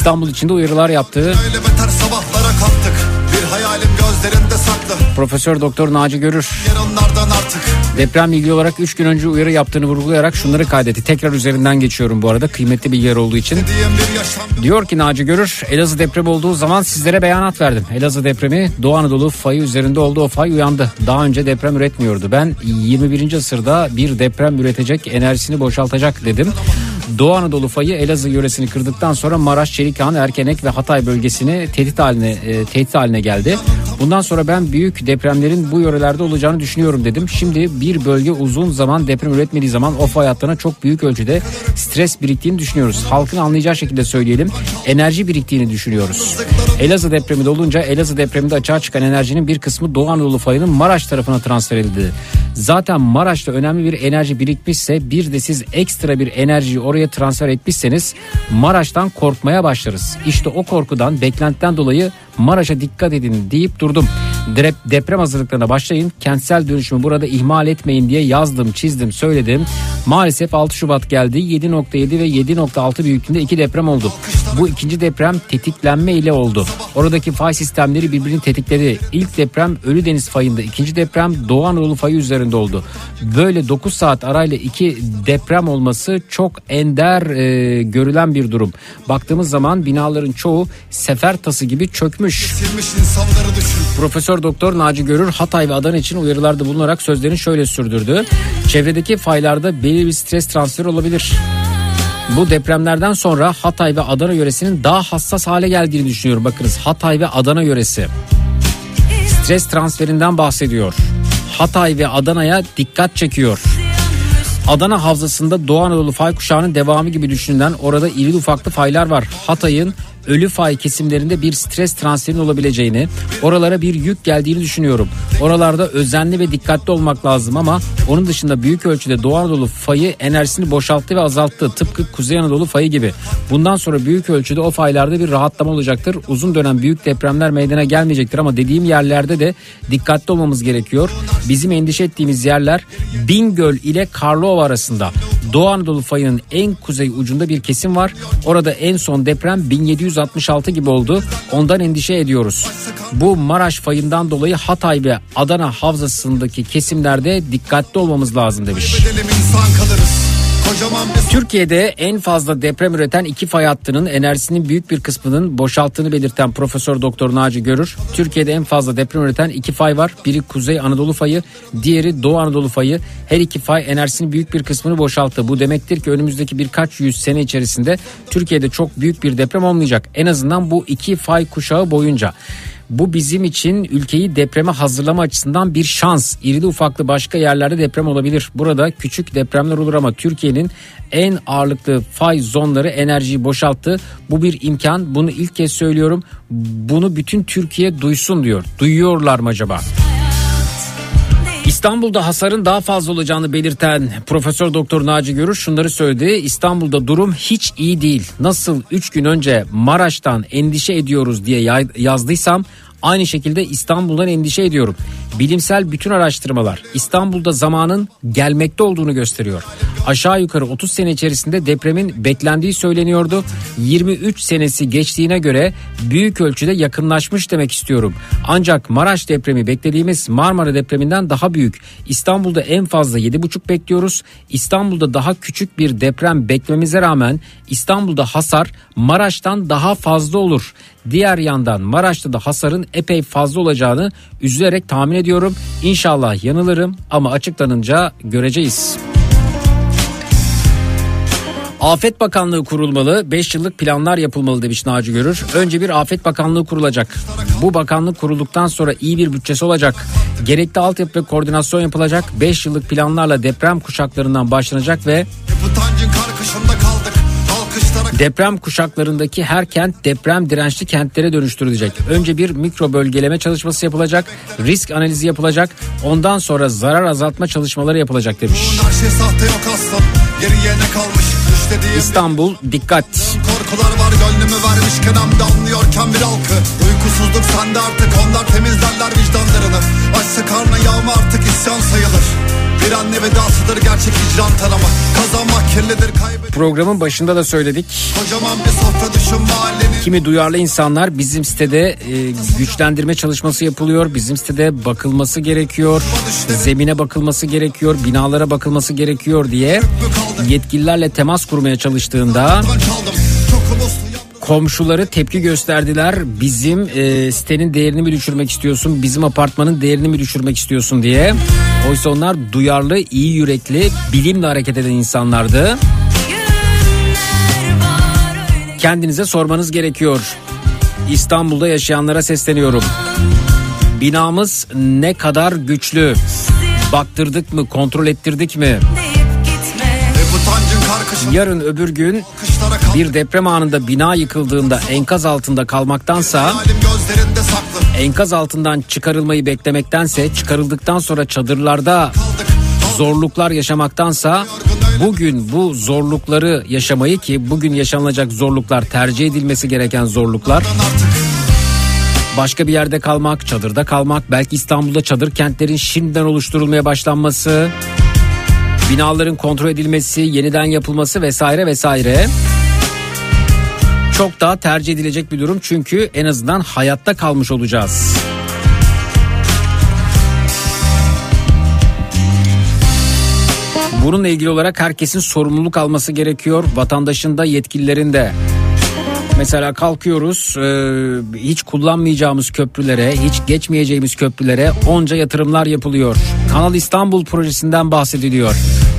İstanbul içinde uyarılar yaptı. öyle beter sabahlara kattık Bir hayalim gözlerinde saklı Profesör Doktor Naci Görür deprem ilgili olarak 3 gün önce uyarı yaptığını vurgulayarak şunları kaydetti. Tekrar üzerinden geçiyorum bu arada kıymetli bilgiler olduğu için. Diyor ki Naci Görür Elazığ depremi olduğu zaman sizlere beyanat verdim. Elazığ depremi Doğu Anadolu fayı üzerinde oldu o fay uyandı. Daha önce deprem üretmiyordu. Ben 21. asırda bir deprem üretecek enerjisini boşaltacak dedim. Doğu Anadolu fayı Elazığ yöresini kırdıktan sonra Maraş, Çelikhan, Erkenek ve Hatay bölgesini tehdit haline e, tehdit haline geldi. Bundan sonra ben büyük depremlerin bu yörelerde olacağını düşünüyorum dedim. Şimdi bir bölge uzun zaman deprem üretmediği zaman o fay hattına çok büyük ölçüde stres biriktiğini düşünüyoruz. Halkın anlayacağı şekilde söyleyelim. Enerji biriktiğini düşünüyoruz. Elazığ depremi de olunca Elazığ depreminde açığa çıkan enerjinin bir kısmı Doğu Anadolu fayının Maraş tarafına transfer edildi. Zaten Maraş'ta önemli bir enerji birikmişse bir de siz ekstra bir enerjiyi oraya transfer etmişseniz Maraş'tan korkmaya başlarız. İşte o korkudan beklentiden dolayı Maraş'a dikkat edin deyip durdum. Dep- deprem hazırlıklarına başlayın. Kentsel dönüşümü burada ihmal etmeyin diye yazdım, çizdim, söyledim. Maalesef 6 Şubat geldi. 7.7 ve 7.6 büyüklüğünde iki deprem oldu. Bu ikinci deprem tetiklenme ile oldu. Oradaki fay sistemleri birbirini tetikledi. İlk deprem Ölüdeniz fayında, ikinci deprem Doğu Anadolu fayı üzerinde oldu. Böyle 9 saat arayla iki deprem olması çok ender e, görülen bir durum. Baktığımız zaman binaların çoğu sefer tası gibi çökmüş. Düşün Profesör Doktor Naci Görür Hatay ve Adana için uyarılarda bulunarak sözlerini şöyle sürdürdü. Çevredeki faylarda belirli bir stres transferi olabilir. Bu depremlerden sonra Hatay ve Adana yöresinin daha hassas hale geldiğini düşünüyorum. Bakınız Hatay ve Adana yöresi stres transferinden bahsediyor. Hatay ve Adana'ya dikkat çekiyor. Adana havzasında Doğu Anadolu fay kuşağının devamı gibi düşünülen orada iri ufaklı faylar var. Hatay'ın ölü fay kesimlerinde bir stres transferinin olabileceğini, oralara bir yük geldiğini düşünüyorum. Oralarda özenli ve dikkatli olmak lazım ama onun dışında büyük ölçüde Doğu Anadolu fayı enerjisini boşalttı ve azalttı. Tıpkı Kuzey Anadolu fayı gibi. Bundan sonra büyük ölçüde o faylarda bir rahatlama olacaktır. Uzun dönem büyük depremler meydana gelmeyecektir ama dediğim yerlerde de dikkatli olmamız gerekiyor. Bizim endişe ettiğimiz yerler Bingöl ile Karlova arasında. Doğu Anadolu fayının en kuzey ucunda bir kesim var. Orada en son deprem 1766 gibi oldu. Ondan endişe ediyoruz. Bu Maraş fayından dolayı Hatay ve Adana havzasındaki kesimlerde dikkatli olmamız lazım demiş. Bedelim insan bir Türkiye'de en fazla deprem üreten iki fay hattının enerjisinin büyük bir kısmının boşalttığını belirten Profesör Doktor Naci Görür, Türkiye'de en fazla deprem üreten iki fay var. Biri Kuzey Anadolu fayı, diğeri Doğu Anadolu fayı. Her iki fay enerjisinin büyük bir kısmını boşalttı. Bu demektir ki önümüzdeki birkaç yüz sene içerisinde Türkiye'de çok büyük bir deprem olmayacak. En azından bu iki fay kuşağı boyunca. Bu bizim için ülkeyi depreme hazırlama açısından bir şans. İrili ufaklı başka yerlerde deprem olabilir. Burada küçük depremler olur ama Türkiye'nin en ağırlıklı fay zonları enerjiyi boşalttı. Bu bir imkan. Bunu ilk kez söylüyorum. Bunu bütün Türkiye duysun diyor. Duyuyorlar mı acaba? İstanbul'da hasarın daha fazla olacağını belirten Profesör Doktor Naci Görür şunları söyledi. İstanbul'da durum hiç iyi değil. Nasıl 3 gün önce Maraş'tan endişe ediyoruz diye yazdıysam aynı şekilde İstanbul'dan endişe ediyorum. Bilimsel bütün araştırmalar İstanbul'da zamanın gelmekte olduğunu gösteriyor. Aşağı yukarı 30 sene içerisinde depremin beklendiği söyleniyordu. 23 senesi geçtiğine göre büyük ölçüde yakınlaşmış demek istiyorum. Ancak Maraş depremi beklediğimiz Marmara depreminden daha büyük. İstanbul'da en fazla 7,5 bekliyoruz. İstanbul'da daha küçük bir deprem beklememize rağmen İstanbul'da hasar Maraş'tan daha fazla olur. Diğer yandan Maraş'ta da hasarın epey fazla olacağını üzülerek tahmin ediyorum. İnşallah yanılırım ama açıklanınca göreceğiz. Afet Bakanlığı kurulmalı, 5 yıllık planlar yapılmalı demiş Naci Görür. Önce bir Afet Bakanlığı kurulacak. Bu bakanlık kurulduktan sonra iyi bir bütçesi olacak. Gerekli altyapı ve koordinasyon yapılacak. 5 yıllık planlarla deprem kuşaklarından başlanacak ve Utancın karkışında Alkışlara Deprem kuşaklarındaki her kent deprem dirençli kentlere dönüştürülecek. Önce bir mikro bölgeleme çalışması yapılacak, risk analizi yapılacak, ondan sonra zarar azaltma çalışmaları yapılacak demiş. İstanbul dikkat. Korkular var gönlümü vermişken hem de anlıyorken bir halkı Uykusuzluk sende artık onlar temizlerler vicdanlarını Açsa karnı yağma artık isyan sayılır Bir anne vedasıdır gerçek hicran tanımak Kazanmak kirlidir kaybetmek Programın başında da söyledik. Kocaman bir sofra düşün mahallenin Kimi duyarlı insanlar bizim sitede e, güçlendirme çalışması yapılıyor. Bizim sitede bakılması gerekiyor. Zemine bakılması gerekiyor. Binalara bakılması gerekiyor diye yetkililerle temas kurmaya çalıştığında komşuları tepki gösterdiler. Bizim e, sitenin değerini mi düşürmek istiyorsun? Bizim apartmanın değerini mi düşürmek istiyorsun diye. Oysa onlar duyarlı, iyi yürekli, bilimle hareket eden insanlardı. Kendinize sormanız gerekiyor. İstanbul'da yaşayanlara sesleniyorum. Binamız ne kadar güçlü? Baktırdık mı, kontrol ettirdik mi? Yarın öbür gün bir deprem anında bina yıkıldığında enkaz altında kalmaktansa enkaz altından çıkarılmayı beklemektense çıkarıldıktan sonra çadırlarda zorluklar yaşamaktansa bugün bu zorlukları yaşamayı ki bugün yaşanılacak zorluklar tercih edilmesi gereken zorluklar başka bir yerde kalmak, çadırda kalmak, belki İstanbul'da çadır kentlerin şimdiden oluşturulmaya başlanması, binaların kontrol edilmesi, yeniden yapılması vesaire vesaire. Çok daha tercih edilecek bir durum çünkü en azından hayatta kalmış olacağız. Bununla ilgili olarak herkesin sorumluluk alması gerekiyor. Vatandaşın da yetkililerin de. Mesela kalkıyoruz e, hiç kullanmayacağımız köprülere, hiç geçmeyeceğimiz köprülere onca yatırımlar yapılıyor. Kanal İstanbul projesinden bahsediliyor.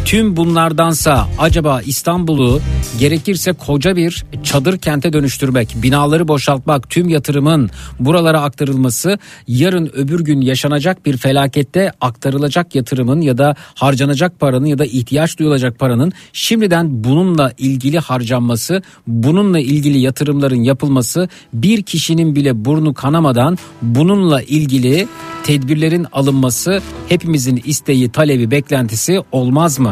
Tüm bunlardansa acaba İstanbul'u gerekirse koca bir çadır kente dönüştürmek, binaları boşaltmak, tüm yatırımın buralara aktarılması, yarın öbür gün yaşanacak bir felakette aktarılacak yatırımın ya da harcanacak paranın ya da ihtiyaç duyulacak paranın şimdiden bununla ilgili harcanması, bununla ilgili yatırımların yapılması, bir kişinin bile burnu kanamadan bununla ilgili tedbirlerin alınması hepimizin isteği, talebi, beklentisi olmaz mı?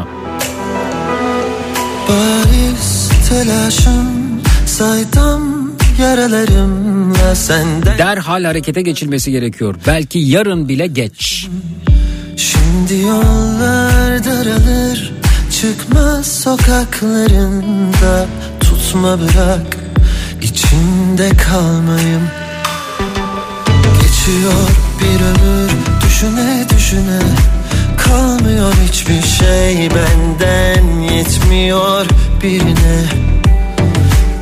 Telaşım saydım yaralarımla senden Derhal harekete geçilmesi gerekiyor. Belki yarın bile geç. Şimdi yollar daralır Çıkmaz sokaklarında Tutma bırak içinde kalmayım Geçiyor bir ömür düşüne düşüne Kalmıyor hiçbir şey benden yetmiyor birine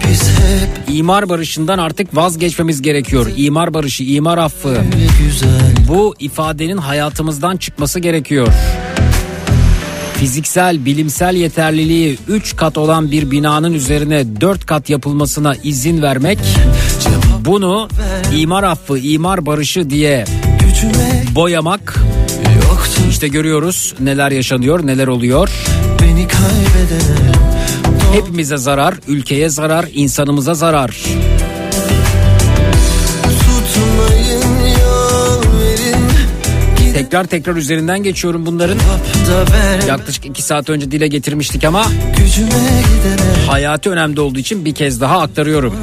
Biz hep İmar barışından artık vazgeçmemiz gerekiyor. İmar barışı, imar affı. Bu ifadenin hayatımızdan çıkması gerekiyor. Fiziksel, bilimsel yeterliliği 3 kat olan bir binanın üzerine 4 kat yapılmasına izin vermek, bunu imar affı, imar barışı diye boyamak, işte görüyoruz neler yaşanıyor, neler oluyor. beni kaybedene Hepimize zarar, ülkeye zarar, insanımıza zarar. Tekrar tekrar üzerinden geçiyorum bunların. Yaklaşık iki saat önce dile getirmiştik ama hayati önemli olduğu için bir kez daha aktarıyorum.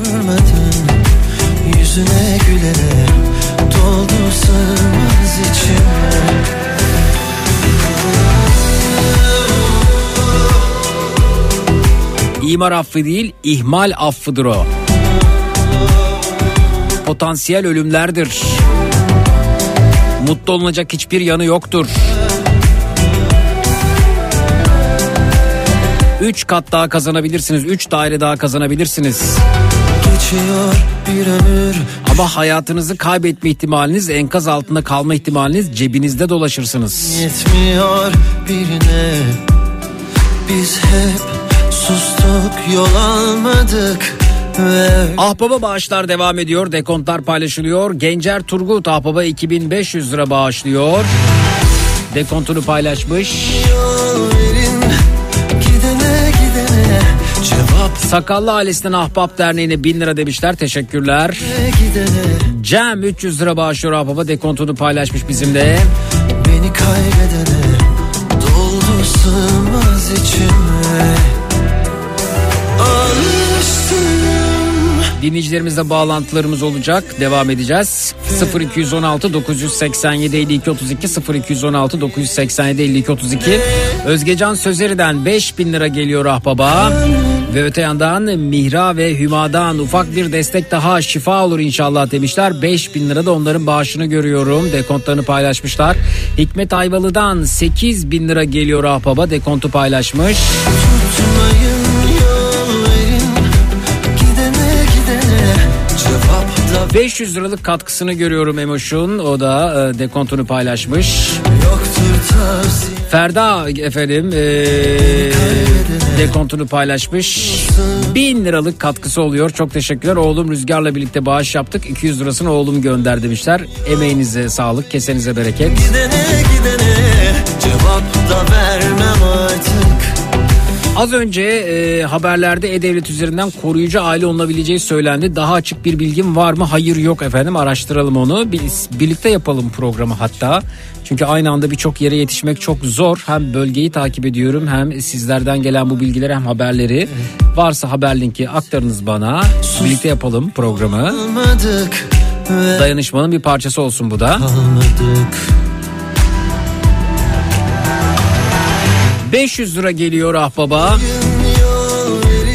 Yüzüne gülene Doldu İmar affı değil, ihmal affıdır o. Potansiyel ölümlerdir. Mutlu olunacak hiçbir yanı yoktur. Üç kat daha kazanabilirsiniz, üç daire daha kazanabilirsiniz. Geçiyor bir ömür Ama hayatınızı kaybetme ihtimaliniz, enkaz altında kalma ihtimaliniz cebinizde dolaşırsınız. yetmiyor birine Biz hep sustuk yol almadık Ahbaba bağışlar devam ediyor. Dekontlar paylaşılıyor. Gencer Turgut Ahbaba 2500 lira bağışlıyor. Dekontunu paylaşmış. verin gidene gidene Cevap Sakallı ailesinden Ahbap Derneği'ne 1000 lira demişler. Teşekkürler. gidene Cem 300 lira bağışlıyor Ahbaba. Dekontunu paylaşmış bizimle. Beni kaybedene Doldu sığmaz içime Dinleyicilerimizle bağlantılarımız olacak. Devam edeceğiz. 0216 987 52 32 0216 987 52 32 Özgecan Sözeri'den 5000 lira geliyor ahbaba. Ve öte yandan Mihra ve Hüma'dan ufak bir destek daha şifa olur inşallah demişler. 5000 lira da onların bağışını görüyorum. Dekontlarını paylaşmışlar. Hikmet Ayvalı'dan 8000 lira geliyor ahbaba. Dekontu paylaşmış. Tutmayın 500 liralık katkısını görüyorum Emoş'un. O da e, dekontunu paylaşmış. Ferda efendim e, dekontunu paylaşmış. 1000 liralık katkısı oluyor. Çok teşekkürler. Oğlum Rüzgar'la birlikte bağış yaptık. 200 lirasını oğlum gönder demişler. Emeğinize sağlık, kesenize bereket. Gidene gidene cevap da vermem Az önce e, haberlerde E-Devlet üzerinden koruyucu aile olunabileceği söylendi. Daha açık bir bilgim var mı? Hayır yok efendim araştıralım onu. Biz birlikte yapalım programı hatta. Çünkü aynı anda birçok yere yetişmek çok zor. Hem bölgeyi takip ediyorum hem sizlerden gelen bu bilgileri hem haberleri. Varsa haber linki aktarınız bana. Birlikte yapalım programı. Dayanışmanın bir parçası olsun bu da. almadık 500 lira geliyor ahbaba.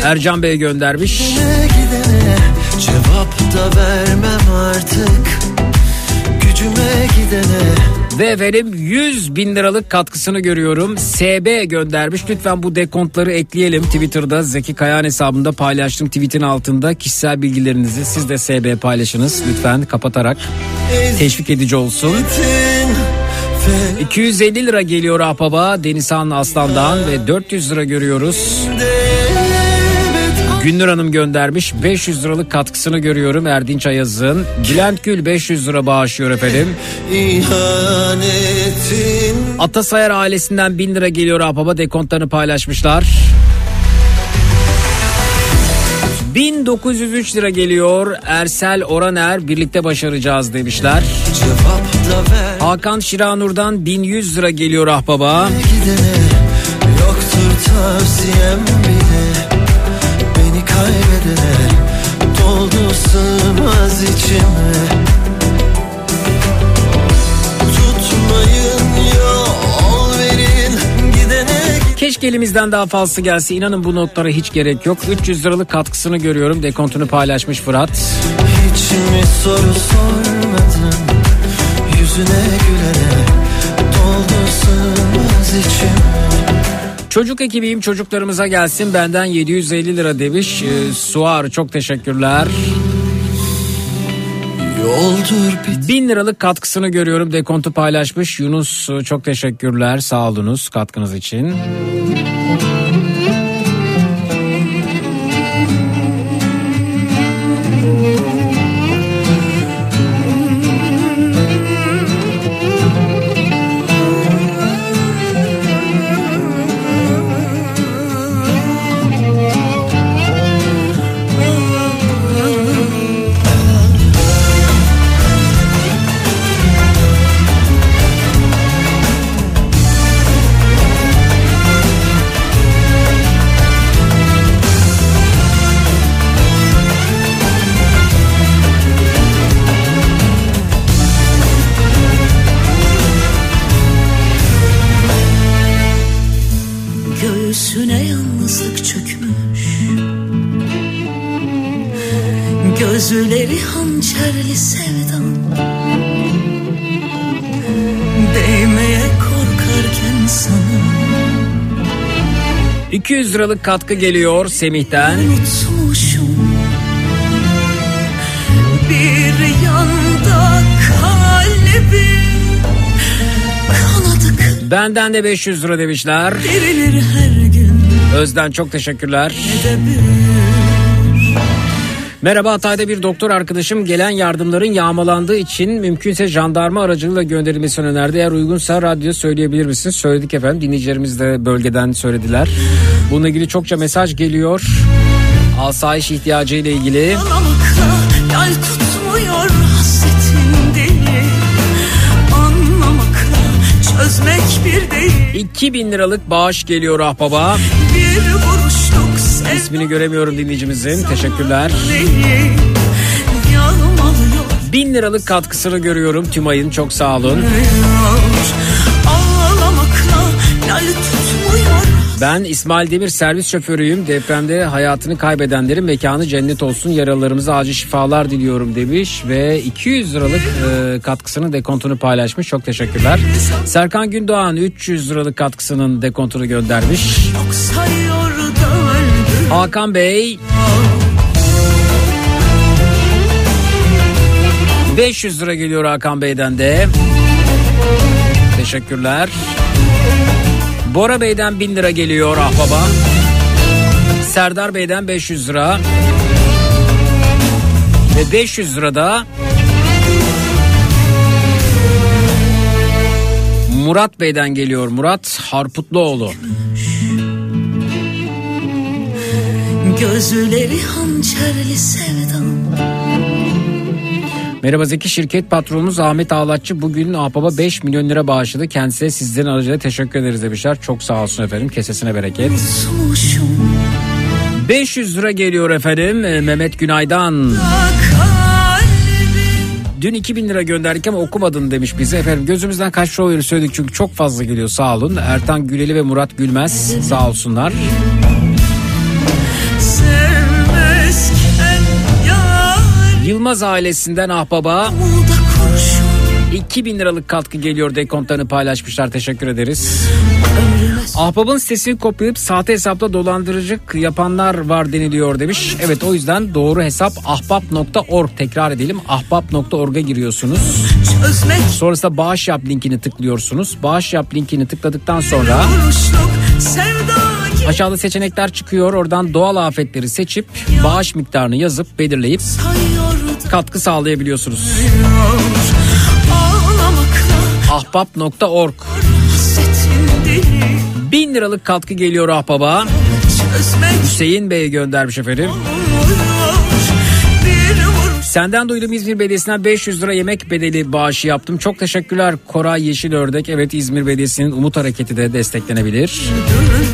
Ercan Bey göndermiş. gidene cevap da vermem artık Gücüme gidene Ve efendim 100 bin liralık katkısını görüyorum. SB göndermiş. Lütfen bu dekontları ekleyelim. Twitter'da Zeki Kayan hesabında paylaştım. Tweet'in altında kişisel bilgilerinizi siz de SB paylaşınız. Lütfen kapatarak teşvik edici olsun. Ve 250 lira geliyor Ahbaba Denizhan Aslan'dan ve 400 lira görüyoruz. Günnur Hanım göndermiş 500 liralık katkısını görüyorum Erdinç Ayaz'ın. Bülent Gül 500 lira bağışlıyor efendim. ihanetin Atasayar ailesinden 1000 lira geliyor Ahbaba dekontlarını paylaşmışlar. 1903 lira geliyor Ersel Oraner birlikte başaracağız demişler. Hakan Şiranur'dan 1100 lira geliyor Ahbaba. gidene Yoktur tavsiyem bile Beni kaybedene Doldu sığmaz içime Keşke elimizden daha fazlası gelse inanın bu notlara hiç gerek yok. 300 liralık katkısını görüyorum dekontunu paylaşmış Fırat. Hiç mi soru sormadın Yüzüne gülene Çocuk ekibiyim çocuklarımıza gelsin benden 750 lira demiş. Ee, Suar çok teşekkürler. 1000 liralık katkısını görüyorum dekontu paylaşmış. Yunus çok teşekkürler sağ olunuz katkınız için. Liralık katkı geliyor Semih'ten. Unutmuşum Bir yanda kalbim Kanadı kırık Benden de 500 lira demişler. Özden çok teşekkürler. de bir Merhaba Hatay'da bir doktor arkadaşım gelen yardımların yağmalandığı için mümkünse jandarma aracılığıyla gönderilmesini önerdi. Eğer uygunsa radyo söyleyebilir misiniz? Söyledik efendim. Dinleyicilerimiz de bölgeden söylediler. Bununla ilgili çokça mesaj geliyor. Asayiş ihtiyacı ile ilgili. Çözmek bir değil 2000 liralık bağış geliyor ahbaba. Bir İsmini göremiyorum dinleyicimizin. Teşekkürler. Bin liralık katkısını görüyorum tüm ayın çok sağ olun. Ben İsmail Demir servis şoförüyüm. Depremde hayatını kaybedenlerin mekanı cennet olsun. Yaralılarımıza acil şifalar diliyorum demiş ve 200 liralık e, katkısının dekontunu paylaşmış. Çok teşekkürler. Serkan Gündoğan 300 liralık katkısının dekontunu göndermiş. Da öldür Hakan Bey 500 lira geliyor Hakan Bey'den de. Teşekkürler. Bora Bey'den 1000 lira geliyor ahbaba. Serdar Bey'den 500 lira. Ve 500 lira da Murat Bey'den geliyor. Murat Harputluoğlu. Gözleri hançerli sevdam Merhaba Zeki şirket patronumuz Ahmet Ağlatçı bugün Ahbap'a 5 milyon lira bağışladı. Kendisine sizlerin aracılığıyla teşekkür ederiz demişler. Çok sağ olsun efendim kesesine bereket. Susmuşum 500 lira geliyor efendim Ee, Mehmet Günay'dan. Dün 2000 lira gönderdik ama okumadın demiş bize. Efendim gözümüzden kaçıyor söyledik çünkü çok fazla geliyor sağ olun. Ertan Güleli ve Murat Gülmez sağ olsunlar. Yılmaz ailesinden ahbaba Muda kurşun 2000 liralık katkı geliyor dekontlarını paylaşmışlar teşekkür ederiz. Ahbabın sitesini kopyalayıp sahte hesapta dolandırıcılık yapanlar var deniliyor demiş. Evet o yüzden doğru hesap ahbap.org tekrar edelim ahbap.org'a giriyorsunuz. Sonrasında bağış yap linkini tıklıyorsunuz. Bağış yap linkini tıkladıktan sonra sevda aşağıda seçenekler çıkıyor. Oradan doğal afetleri seçip bağış miktarını yazıp belirleyip katkı sağlayabiliyorsunuz. Ahbap.org 1000 liralık katkı geliyor ahbaba. Hüseyin Bey göndermiş efendim. Senden duydum İzmir Belediyesi'nden 500 lira yemek bedeli bağışı yaptım. Çok teşekkürler Koray Yeşil Ördek. Evet İzmir Belediyesi'nin Umut Hareketi de desteklenebilir.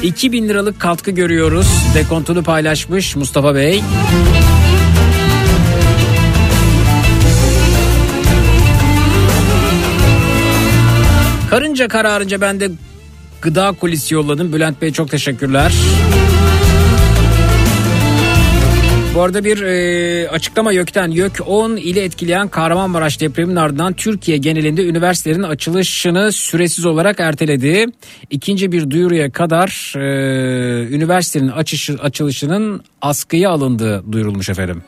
2000 liralık katkı görüyoruz. Dekontunu paylaşmış Mustafa Bey. Karınca kararınca ben de gıda kolisi yolladım. Bülent Bey çok teşekkürler. Bu arada bir e, açıklama YÖK'ten. YÖK 10 ile etkileyen Kahramanmaraş depreminin ardından Türkiye genelinde üniversitelerin açılışını süresiz olarak erteledi. İkinci bir duyuruya kadar e, üniversitenin açışı, açılışının askıya alındığı duyurulmuş efendim.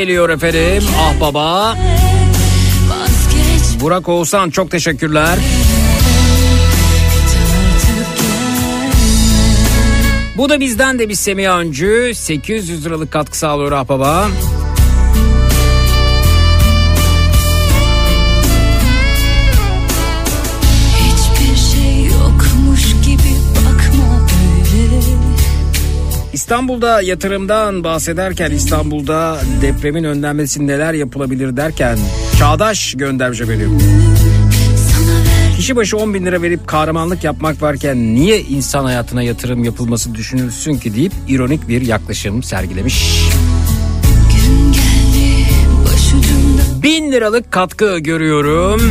Geliyor efendim. Ah baba. Burak Oğuzhan çok teşekkürler. Bu da bizden de bir Semih Öncü. 800 liralık katkı sağlıyor ah baba. İstanbul'da yatırımdan bahsederken İstanbul'da depremin önlenmesi neler yapılabilir derken Çağdaş göndermiş efendim. Kişi başı 10 bin lira verip kahramanlık yapmak varken niye insan hayatına yatırım yapılması düşünülsün ki deyip ironik bir yaklaşım sergilemiş. Başucumda Bin liralık katkı görüyorum.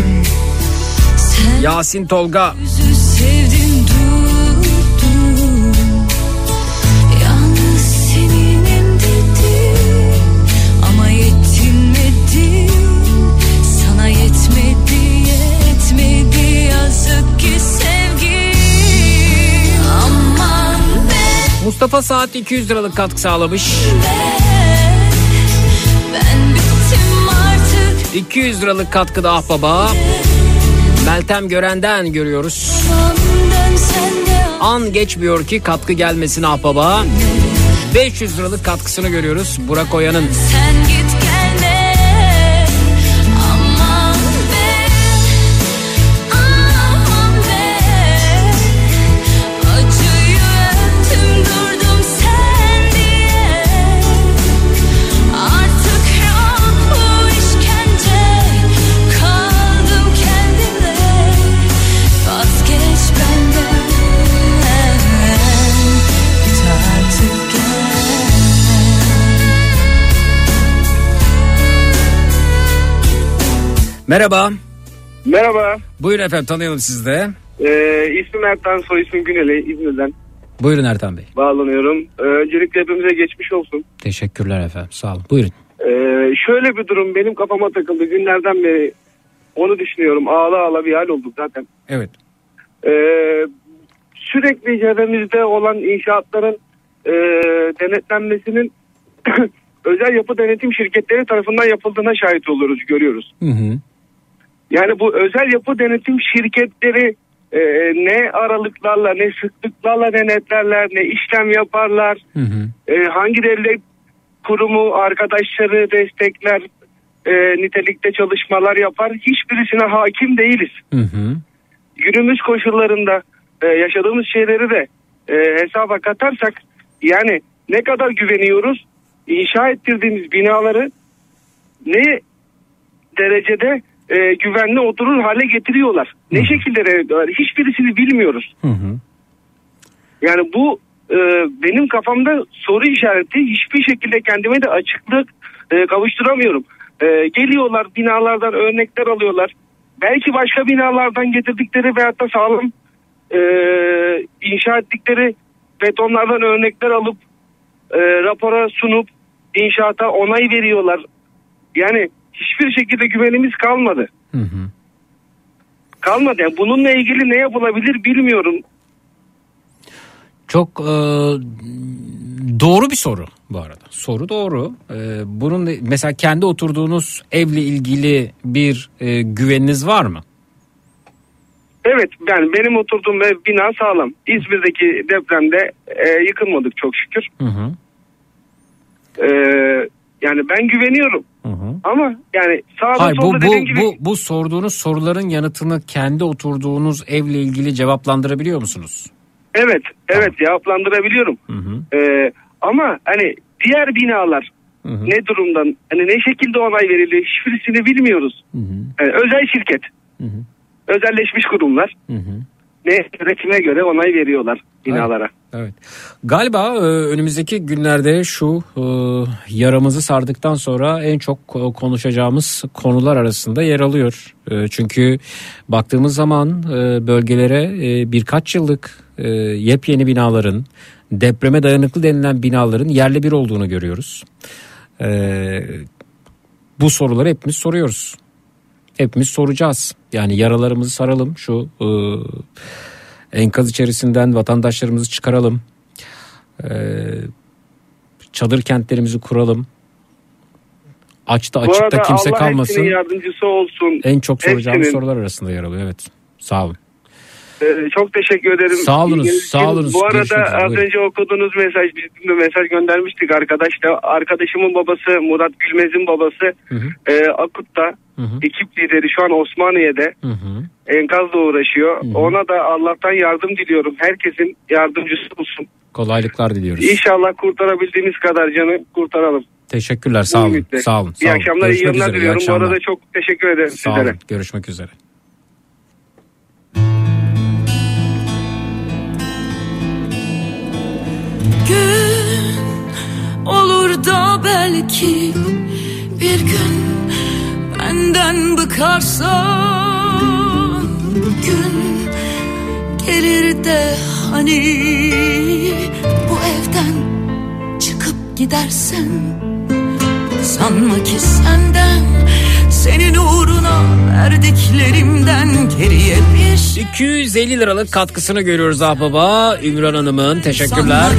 Yasin Tolga. Be Mustafa Saat 200 liralık katkı sağlamış. Ben bittim artık 200 liralık katkı da ah baba. Meltem Gören'den görüyoruz. An geçmiyor ki katkı gelmesin ah baba. 500 liralık katkısını görüyoruz Burak Oya'nın. Sen Merhaba. Merhaba. Buyurun efendim tanıyalım sizi de. Ee, ismim Ertan, soy ismim Güneli. İzmir'den Buyurun Ertan Bey. bağlanıyorum. Ee, öncelikle hepimize geçmiş olsun. Teşekkürler efendim sağ olun. Buyurun. Ee, şöyle bir durum benim kafama takıldı. Günlerden beri onu düşünüyorum. Ağla ağla bir hal olduk zaten. Evet. Ee, sürekli çevremizde olan inşaatların e, denetlenmesinin <clears throat> özel yapı denetim şirketleri tarafından yapıldığına şahit oluyoruz, görüyoruz. Hı hı. Yani bu özel yapı denetim şirketleri e, ne aralıklarla ne sıklıklarla denetlerler ne işlem yaparlar Hı hı. e, hangi devlet kurumu arkadaşları destekler e, nitelikte çalışmalar yapar hiçbirisine hakim değiliz. Hı hı. Günümüz koşullarında e, yaşadığımız şeyleri de e, hesaba katarsak yani ne kadar güveniyoruz inşa ettirdiğimiz binaları ne derecede e, güvenli oturur hale getiriyorlar. Ne şekilde renetliyorlar hiçbirisini bilmiyoruz. Hı hı. Yani bu e, benim kafamda soru işareti hiçbir şekilde kendime de açıklık e, kavuşturamıyorum. E, geliyorlar binalardan örnekler alıyorlar. Belki başka binalardan getirdikleri veyahut da sağlam e, inşa ettikleri betonlardan örnekler alıp e, rapora sunup inşaata onay veriyorlar. Yani hiçbir şekilde güvenimiz kalmadı. Hı hı. Kalmadı. Yani bununla ilgili ne yapılabilir bilmiyorum. Çok e, doğru bir soru bu arada. Soru doğru. E, bunun mesela kendi oturduğunuz evle ilgili bir e, güveniniz var mı? Evet yani benim oturduğum ev bina sağlam. İzmir'deki depremde e, yıkılmadık çok şükür. Hı hı. E, yani ben güveniyorum. Ama yani sağda Hayır solda bu, dediğim gibi bu bu sorduğunuz soruların yanıtını kendi oturduğunuz evle ilgili cevaplandırabiliyor musunuz? evet evet cevaplandırabiliyorum. E, ama hani diğer binalar ne durumdan hani ne şekilde onay veriliyor hiçbirisini bilmiyoruz. Yani özel şirket. Özelleşmiş kurumlar. Ne üretime göre onay veriyorlar binalara. Evet. Galiba e, önümüzdeki günlerde şu e, yaramızı sardıktan sonra en çok ko- konuşacağımız konular arasında yer alıyor. E, Çünkü baktığımız zaman bölgelere birkaç yıllık yepyeni binaların depreme dayanıklı denilen binaların yerli bir olduğunu görüyoruz. Bu soruları hepimiz soruyoruz. Hepimiz soracağız. Yani yaralarımızı saralım şu e, enkaz içerisinden vatandaşlarımızı çıkaralım. Ee, çadır kentlerimizi kuralım. Açta açıkta kimse Allah kalmasın. yardımcısı olsun. En çok soracağımız Hepsinin. sorular arasında yer alıyor. Evet. Sağ olun. Ee, çok teşekkür ederim. Sağ olunuz, sağ olunuz. Bu arada Görüşmek az buyurun. önce okuduğunuz mesaj, biz de mesaj göndermiştik arkadaşla. Arkadaşımın babası Murat Gülmez'in babası e, Akut'ta. Ekip lideri şu an Osmaniye'de. Enkazla uğraşıyor. Ona da Allah'tan yardım diliyorum. Herkesin yardımcısı olsun. Kolaylıklar diliyoruz. İnşallah kurtarabildiğimiz kadar canı kurtaralım. Teşekkürler sağ olun. Ümitle. Sağ olun. İyi sağ olun. akşamlar, iyi Görüşmek iyi diliyorum. Bu arada çok teşekkür ederim Sağ sizlere. olun. Görüşmek üzere. Olur da belki bir gün benden bıkarsan Gün gelir de hani bu evden çıkıp gidersen Sanma ki senden senin uğruna verdiklerimden geriye bir 250 liralık katkısını görüyoruz Ahbaba. Ümran Hanım'ın teşekkürler.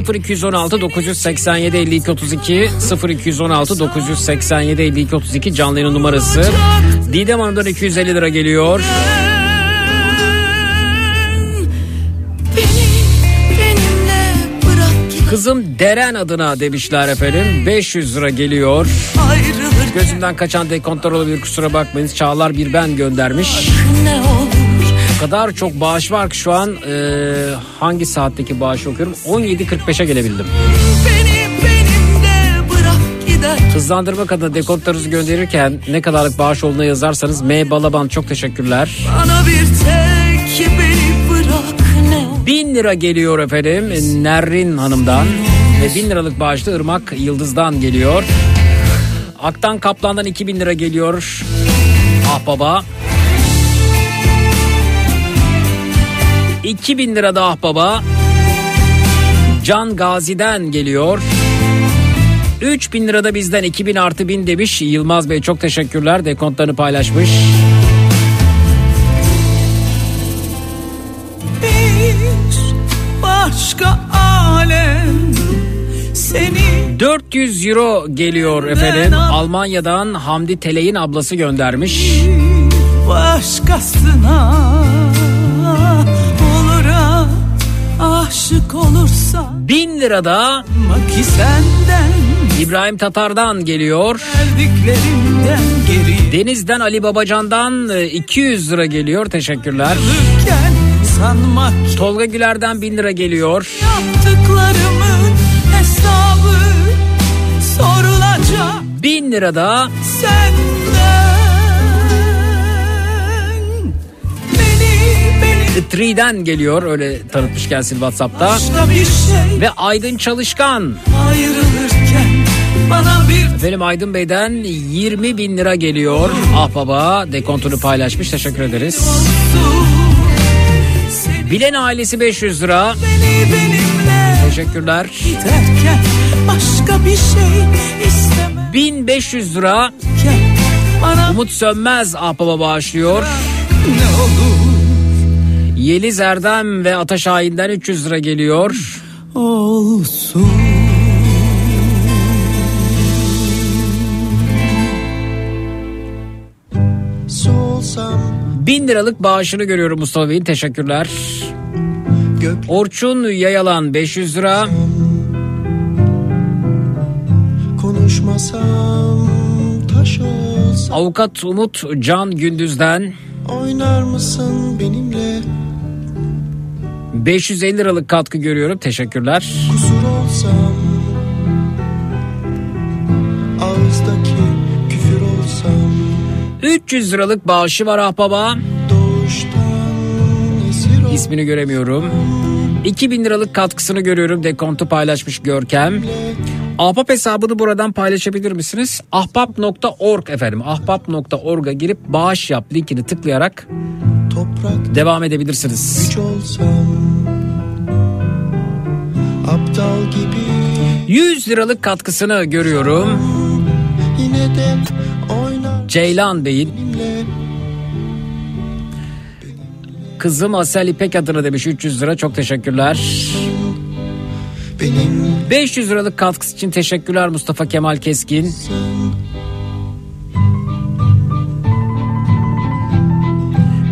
0216 987 52 32 0216 987 52 32 canlı yayın numarası. Didem Hanım'dan 250 lira geliyor. Kızım Deren adına demişler efendim. 500 lira geliyor. Gözümden kaçan dekontlar olabilir kusura bakmayınız. Çağlar bir ben göndermiş. ne olur kadar çok bağış var ki şu an e, hangi saatteki bağışı okuyorum? 17.45'e gelebildim. beni benimle bırak gider Hızlandırmak adına dekontlarınızı gönderirken ne kadarlık bağış olduğuna yazarsanız M Balaban çok teşekkürler. bana bir tek beni bırak ne 1000 lira geliyor efendim Nerrin Hanım'dan ve 1000 liralık bağışta Irmak Yıldız'dan geliyor. Aktan Kaplan'dan 2000 lira geliyor. Ah baba. 2000 lira da ah baba. Can Gazi'den geliyor. 3000 lira da bizden 2000 artı 1000 demiş. Yılmaz Bey çok teşekkürler. Dekontlarını paylaşmış. bir başka alem seni 400 euro geliyor efendim. Almanya'dan Hamdi Teley'in ablası göndermiş. başkasına aşık olursan 1000 lira da ki senden İbrahim Tatar'dan geliyor. geri Deniz'den Ali Babacan'dan e, 200 lira geliyor. Teşekkürler. sanmak Tolga Güler'den 1000 lira geliyor. yaptıklarımın hesabı sorulacak 1000 lira da Tree'den geliyor. Öyle tanıtmış gelsin WhatsApp'ta. şey Ve Aydın Çalışkan. Benim Aydın Bey'den 20 bin lira geliyor. Ah baba dekontunu paylaşmış. Teşekkür ederiz. Bilen ailesi 500 lira. beni benimle Teşekkürler. giderken başka bir şey istemem 1500 lira. bana Umut Sönmez ah baba bağışlıyor. ne olur Yeliz Erdem ve Ata Şahin'den 300 lira geliyor. olsun 1000 liralık bağışını görüyorum Mustafa Bey'in. Teşekkürler. Orçun Yayalan 500 lira. konuşmasam taş olsam Avukat Umut Can Gündüz'den oynar mısın benimle 550 liralık katkı görüyorum. Teşekkürler. kusur olsam ağızdaki küfür olsam 300 liralık bağışı var ah baba. doğuştan esir ol İsmini göremiyorum. 2000 liralık katkısını görüyorum. Dekontu paylaşmış Görkem. Ahbap hesabını buradan paylaşabilir misiniz? Ahbap.org efendim. Ahbap.org'a girip bağış yap linkini tıklayarak toprak devam edebilirsiniz. güç olsam aptal gibi 100 liralık katkısını görüyorum. yine de oynar Ceylan Bey'in benimle kızım Asel İpek adına demiş 300 lira çok teşekkürler. benim 500 liralık katkısı için teşekkürler Mustafa Kemal Keskin.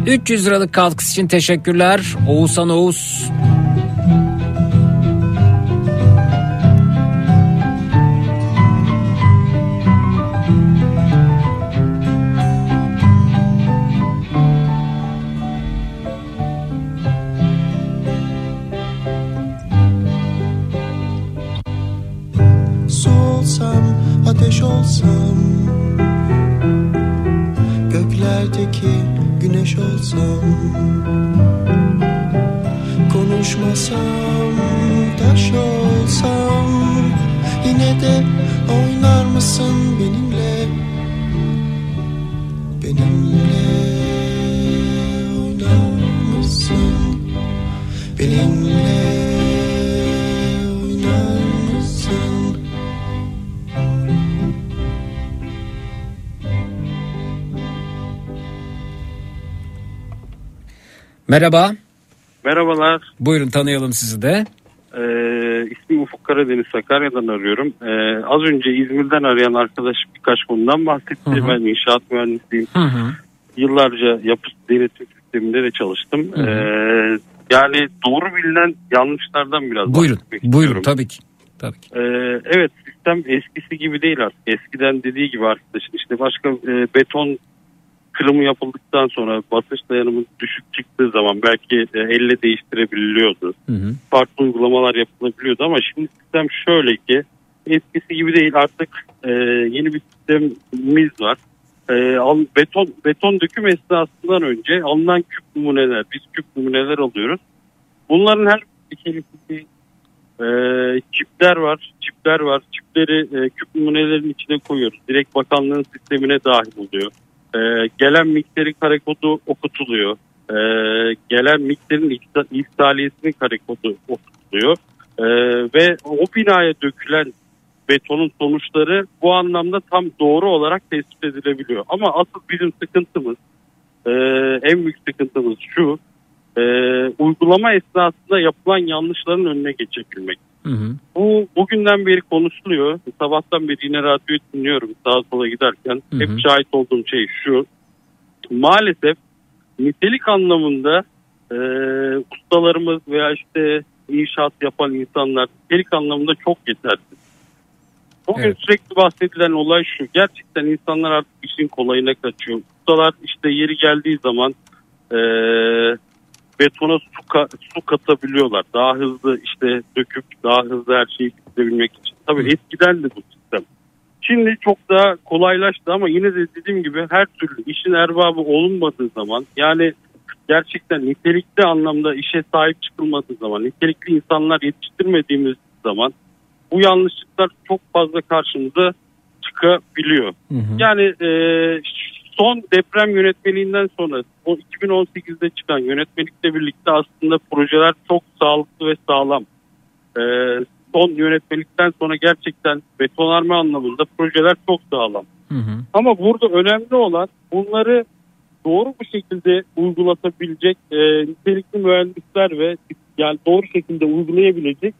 300 liralık katkısı için teşekkürler. Oğuzhan Oğuz. Merhaba. Merhabalar. Buyurun tanıyalım sizi de. Ee, ismim Ufuk Karadeniz Sakarya'dan arıyorum. Ee, az önce İzmir'den arayan arkadaş birkaç konudan bahsetti. Hı hı. Ben inşaat mühendisiyim. Hı hı. Yıllarca yapı denetim sisteminde de çalıştım. Hı hı. Ee, yani doğru bilinen yanlışlardan biraz Buyurun. Buyurun istiyorum. tabii ki. Tabii ki. Ee, evet sistem eskisi gibi değil artık. Eskiden dediği gibi arkadaşın işte başka e, beton kırımı yapıldıktan sonra basınç dayanımı düşük çıktığı zaman belki e, elle değiştirebiliyordu. Hı hı. Farklı uygulamalar yapılabiliyordu ama şimdi sistem şöyle ki eskisi gibi değil artık e, yeni bir sistemimiz var. E, al- beton beton döküm esnasından önce alınan küp numuneler, biz küp numuneler alıyoruz. Bunların her kelimesi e, çipler var, çipler var. Çipleri e, küp numunelerin içine koyuyoruz. Direkt bakanlığın sistemine dahil oluyor. E, gelen miktarı kare kodu okutuluyor. E, gelen miktarın ihsa- ihsaliyesinin kare kodu okutuluyor. E, ve o binaya dökülen betonun sonuçları bu anlamda tam doğru olarak tespit edilebiliyor. Ama asıl bizim sıkıntımız, e, en büyük sıkıntımız şu. e, uygulama esnasında yapılan yanlışların önüne geçebilmek. Hı hı. Bu bugünden beri konuşuluyor. Sabahtan beri yine radyoyu dinliyorum sağa sola giderken. Hı hı. Hep şahit olduğum şey şu. Maalesef nitelik anlamında e, ustalarımız veya işte inşaat yapan insanlar nitelik anlamında çok yetersiz. Bugün Evet. sürekli bahsedilen olay şu. Gerçekten insanlar artık işin kolayına kaçıyor. Ustalar işte yeri geldiği zaman e, betona su, ka- su katabiliyorlar. Daha hızlı işte döküp daha hızlı her şeyi bitirebilmek için. Tabii eskiden de bu sistem. Şimdi çok daha kolaylaştı ama yine de dediğim gibi her türlü işin erbabı olunmadığı zaman yani gerçekten nitelikli anlamda işe sahip çıkılmadığı zaman nitelikli insanlar yetiştirmediğimiz zaman bu yanlışlıklar çok fazla karşımıza çıkabiliyor. Yani e, son deprem yönetmeliğinden sonra o 2018'de çıkan yönetmelikle birlikte aslında projeler çok sağlıklı ve sağlam. E, son yönetmelikten sonra gerçekten betonarme anlamında projeler çok sağlam. Hı hı. Ama burada önemli olan bunları doğru bir şekilde uygulatabilecek e, nitelikli mühendisler ve yani doğru şekilde uygulayabilecek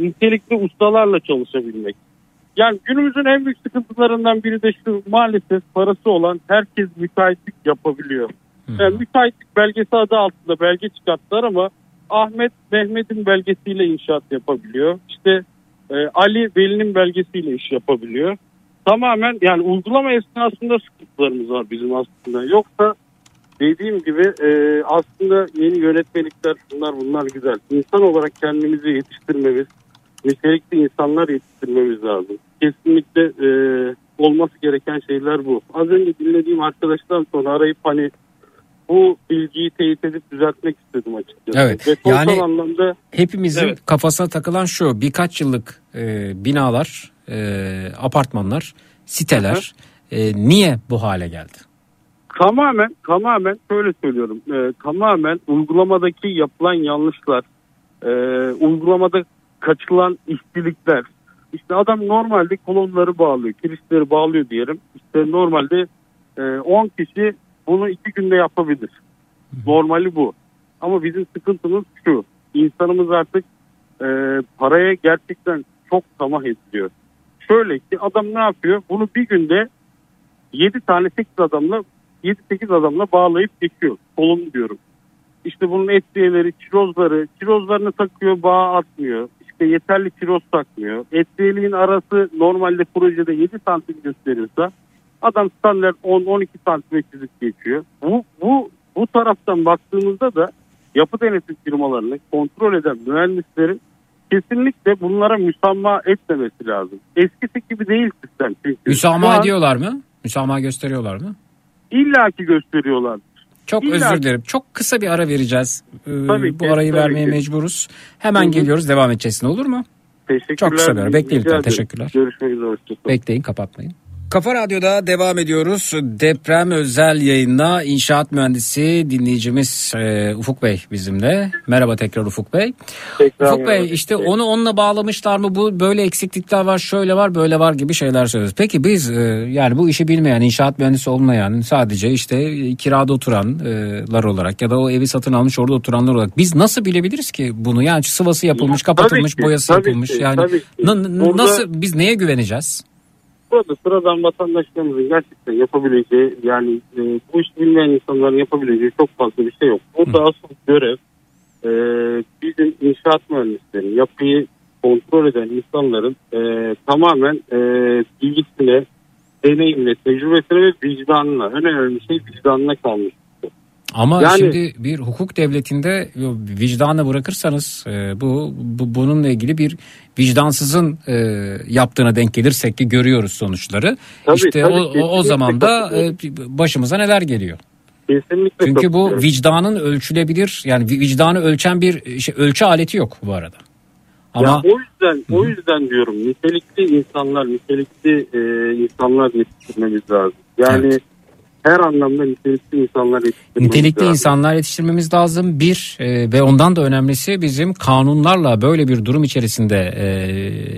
nitelikli ustalarla çalışabilmek. Yani günümüzün en büyük sıkıntılarından biri de şu maalesef parası olan herkes müteahhitlik yapabiliyor. Yani müteahhitlik belgesi adı altında belge çıkarttılar ama Ahmet Mehmet'in belgesiyle inşaat yapabiliyor. İşte e, Ali Veli'nin belgesiyle iş yapabiliyor. Tamamen yani uygulama esnasında sıkıntılarımız var bizim aslında. Yoksa dediğim gibi e, aslında yeni yönetmelikler bunlar bunlar güzel. İnsan olarak kendimizi yetiştirmemiz, nitelikli insanlar yetiştirmemiz lazım. Kesinlikle e, olması gereken şeyler bu. Az önce dinlediğim arkadaştan sonra arayıp hani bu bilgiyi teyit edip düzeltmek istedim açıkçası. Evet, Betonsal yani anlamda Hepimizin Evet. kafasına takılan şu birkaç yıllık e, binalar, e, apartmanlar, siteler e, niye bu hale geldi? Tamamen tamamen şöyle söylüyorum. Ee, tamamen uygulamadaki yapılan yanlışlar, e, uygulamada kaçılan işçilikler. İşte adam normalde kolonları bağlıyor, kirişleri bağlıyor diyelim. İşte normalde e, 10 kişi bunu 2 günde yapabilir. Normali bu. Ama bizim sıkıntımız şu. İnsanımız artık e, paraya gerçekten çok tamah ediliyor. Şöyle ki adam ne yapıyor? Bunu bir günde 7 tane 8 adamla 7-8 adamla bağlayıp geçiyor. Kolum diyorum. İşte bunun etriyeleri, çirozları, çirozlarını takıyor, bağ atmıyor. İşte yeterli çiroz takmıyor. Etriyeliğin arası normalde projede 7 santim gösteriyorsa adam standart 10-12 santime çizip geçiyor. Bu, bu, bu taraftan baktığımızda da yapı denetim firmalarını kontrol eden mühendislerin kesinlikle bunlara müsamma etmemesi lazım. Eskisi gibi değil sistem. Çünkü Müsamaha ediyorlar mı? Müsamaha gösteriyorlar mı? illaki gösteriyorlar. Çok İlla- özür dilerim. Çok kısa bir ara vereceğiz. Ee, Tabii bu ki, arayı tabii vermeye ki. mecburuz. Hemen Hı hı. geliyoruz. Devam edeceğiz. Olur mu? Teşekkürler. Çok kısa bir ara. Bekleyin lütfen. Teşekkürler. Görüşmek üzere. Bekleyin kapatmayın. Kafa Radyo'da devam ediyoruz. Deprem özel yayında inşaat mühendisi dinleyicimiz e, Ufuk Bey bizimle. Merhaba tekrar Ufuk Bey. Tekrar Ufuk Bey işte onu onunla bağlamışlar mı bu böyle eksiklikler var şöyle var böyle var gibi şeyler söylüyoruz. Peki biz e, yani bu işi bilmeyen inşaat mühendisi olmayan sadece işte kirada oturanlar olarak ya da o evi satın almış orada oturanlar olarak biz nasıl bilebiliriz ki bunu yani sıvası yapılmış kapatılmış Tabii ki, boyası tabii yapılmış ki, yani tabii ki. na- Burada- nasıl biz neye güveneceğiz? Burada sıradan vatandaşlarımızın gerçekten yapabileceği yani e, bu işi bilmeyen insanların yapabileceği çok fazla bir şey yok. Burada asıl görev e, bizim inşaat mühendisleri yapıyı kontrol eden insanların e, tamamen e, bilgisine, deneyimle, tecrübesine ve vicdanına. En önemli şey vicdanına kalmış. Ama Yani- şimdi bir hukuk devletinde yo, vicdanla bırakırsanız e, bu, bu bununla ilgili bir vicdansızın e, yaptığına denk gelirsek ki görüyoruz sonuçları. Tabii, işte tabii, o, o, zaman da e, başımıza neler geliyor. Kesinlikle Çünkü bu katılıyorum. vicdanın ölçülebilir yani vi- vicdanı ölçen bir şey, ölçü aleti yok bu arada. Ama Ya o yüzden o yüzden diyorum nitelikli insanlar, nitelikli e, insanlar yetiştirmemiz lazım. Yani her anlamda nitelikli insanlar yetiştirmemiz Nitelikli lazım. insanlar yetiştirmemiz lazım bir e, ve ondan da önemlisi bizim kanunlarla böyle bir durum içerisinde e,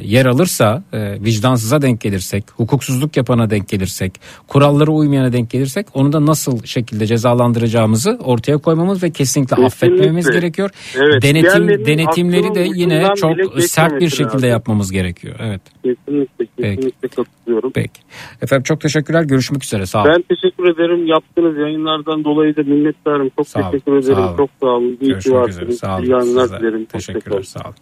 yer alırsa e, vicdansıza denk gelirsek hukuksuzluk yapana denk gelirsek kurallara uymayana denk gelirsek onu da nasıl şekilde cezalandıracağımızı ortaya koymamız ve kesinlikle, Kesinlikle. affetmememiz gerekiyor. Evet, Denetim denetimleri de yine çok sert bir şekilde lazım. yapmamız gerekiyor. Evet. Kesinlikle, kesinlikle katılıyorum. Peki. Efendim çok teşekkürler. Görüşmek üzere. Sağ olun. Ben teşekkür ederim. Yaptığınız yayınlardan dolayı da minnettarım. Çok Sağ olun, teşekkür ederim. sağ olun. Çok sağ olun. İyi ki varsınız. Sağ olun. İyi Size. dilerim. Teşekkürler. Sağ olun.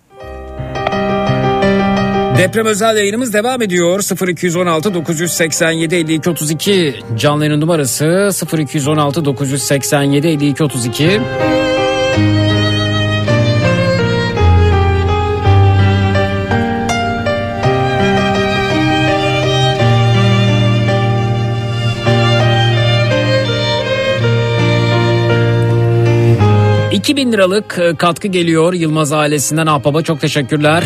Deprem özel yayınımız devam ediyor. 0216 987 52 32 canlı yayın numarası 0216 987 52 32. bin liralık e, katkı geliyor Yılmaz ailesinden Ahbaba çok teşekkürler.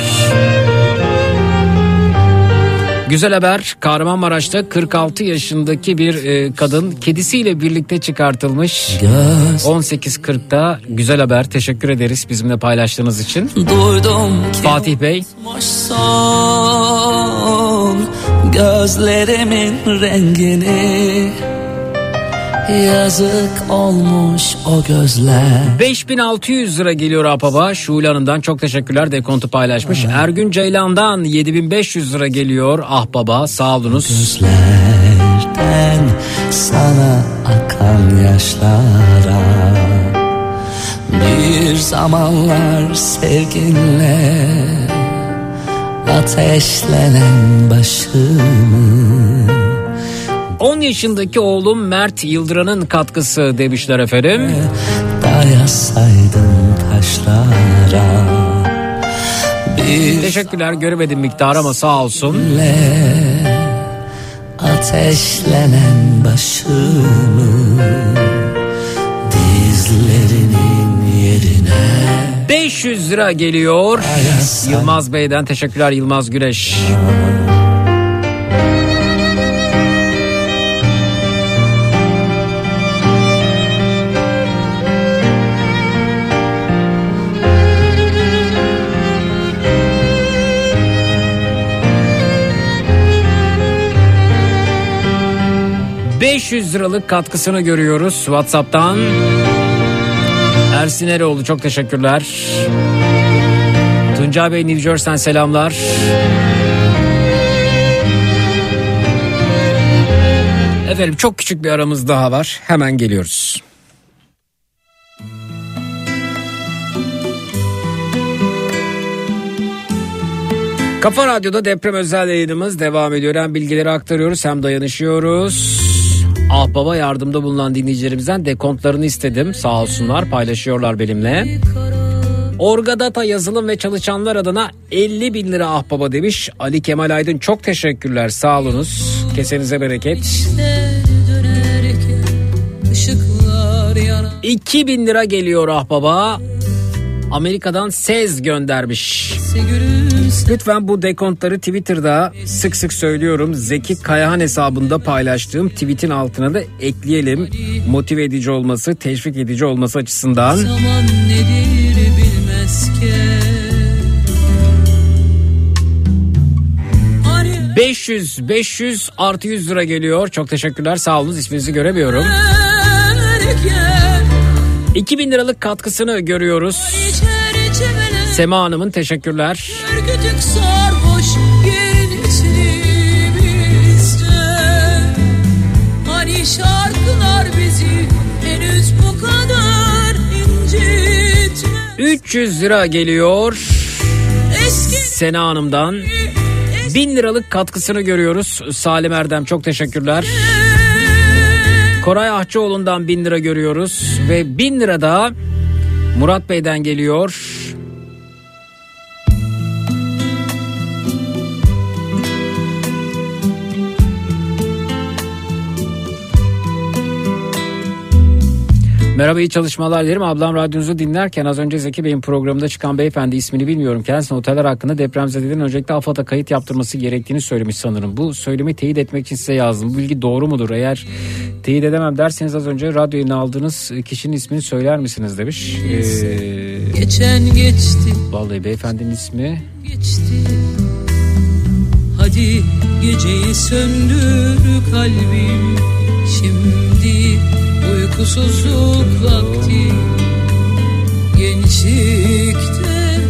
Güzel haber Kahramanmaraş'ta 46 yaşındaki bir e, kadın kedisiyle birlikte çıkartılmış. 18.40'da güzel haber teşekkür ederiz bizimle paylaştığınız için. Duydum ki Fatih Bey gözlerimin rengini Yazık olmuş o gözler 5600 lira geliyor Apaba. Şule Hanım'dan çok teşekkürler. Dekontu paylaşmış. Ergün Ceylan'dan 7500 lira geliyor. Ah baba sağ olunuz. Gözlerden sana akan yaşlara Bir zamanlar sevginle ateşlenen başımı 10 yaşındaki oğlum Mert Yıldıran'ın katkısı demişler efendim. Dayasaydım taşlara Teşekkürler göremedim miktar ama sağ olsun. ateşlenen başımı Dizlerinin yerine 500 lira geliyor. Yılmaz Bey'den teşekkürler Yılmaz Güreş. ...500 liralık katkısını görüyoruz WhatsApp'tan. Ersin Eroğlu çok teşekkürler. Tuncay Bey New Jersey'den selamlar. Efendim çok küçük bir aramız daha var. Hemen geliyoruz. Kafa Radyo'da deprem özel yayınımız devam ediyor. Hem bilgileri aktarıyoruz hem dayanışıyoruz. Ah baba yardımda bulunan dinleyicilerimizden dekontlarını istedim. Sağ olsunlar paylaşıyorlar benimle. Orgadata yazılım ve çalışanlar adına 50 bin lira ah baba demiş. Ali Kemal Aydın çok teşekkürler sağ olunuz. Kesenize bereket. dönerken ışıklar yanar 2000 lira geliyor ah baba. Amerika'dan Sez göndermiş. Lütfen bu dekontları Twitter'da sık sık söylüyorum. Zeki Kayahan hesabında paylaştığım tweetin altına da ekleyelim. Motive edici olması, teşvik edici olması açısından. Zaman nedir bilmezken 500 500 artı 100 lira geliyor. Çok teşekkürler. Sağ olun. İsminizi göremiyorum. 2000 liralık katkısını görüyoruz. Sema Hanım'ın teşekkürler. Sarhoş Hani şarkılar bizi henüz bu kadar incitme 300 lira geliyor. Sena Hanım'dan. 1000 liralık katkısını görüyoruz. Salim Erdem çok teşekkürler. Koray Ahçıoğlu'ndan 1000 lira görüyoruz. Ve 1000 lira da Murat Bey'den geliyor. Merhaba iyi çalışmalar dilerim. Ablam radyonuzu dinlerken az önce Zeki Bey'in programında çıkan beyefendi ismini bilmiyorum. Kendisine oteller hakkında depremzedelerin öncelikle AFAD'a kayıt yaptırması gerektiğini söylemiş sanırım. Bu söylemi teyit etmek için size yazdım. Bu bilgi doğru mudur? Eğer teyit edemem derseniz az önce radyoyu aldığınız kişinin ismini söyler misiniz demiş. Ee, Geçen geçti vallahi beyefendinin ismi geçti Hadi geceyi söndür kalbim Şimdi uykusuzluk vakti Gençlikte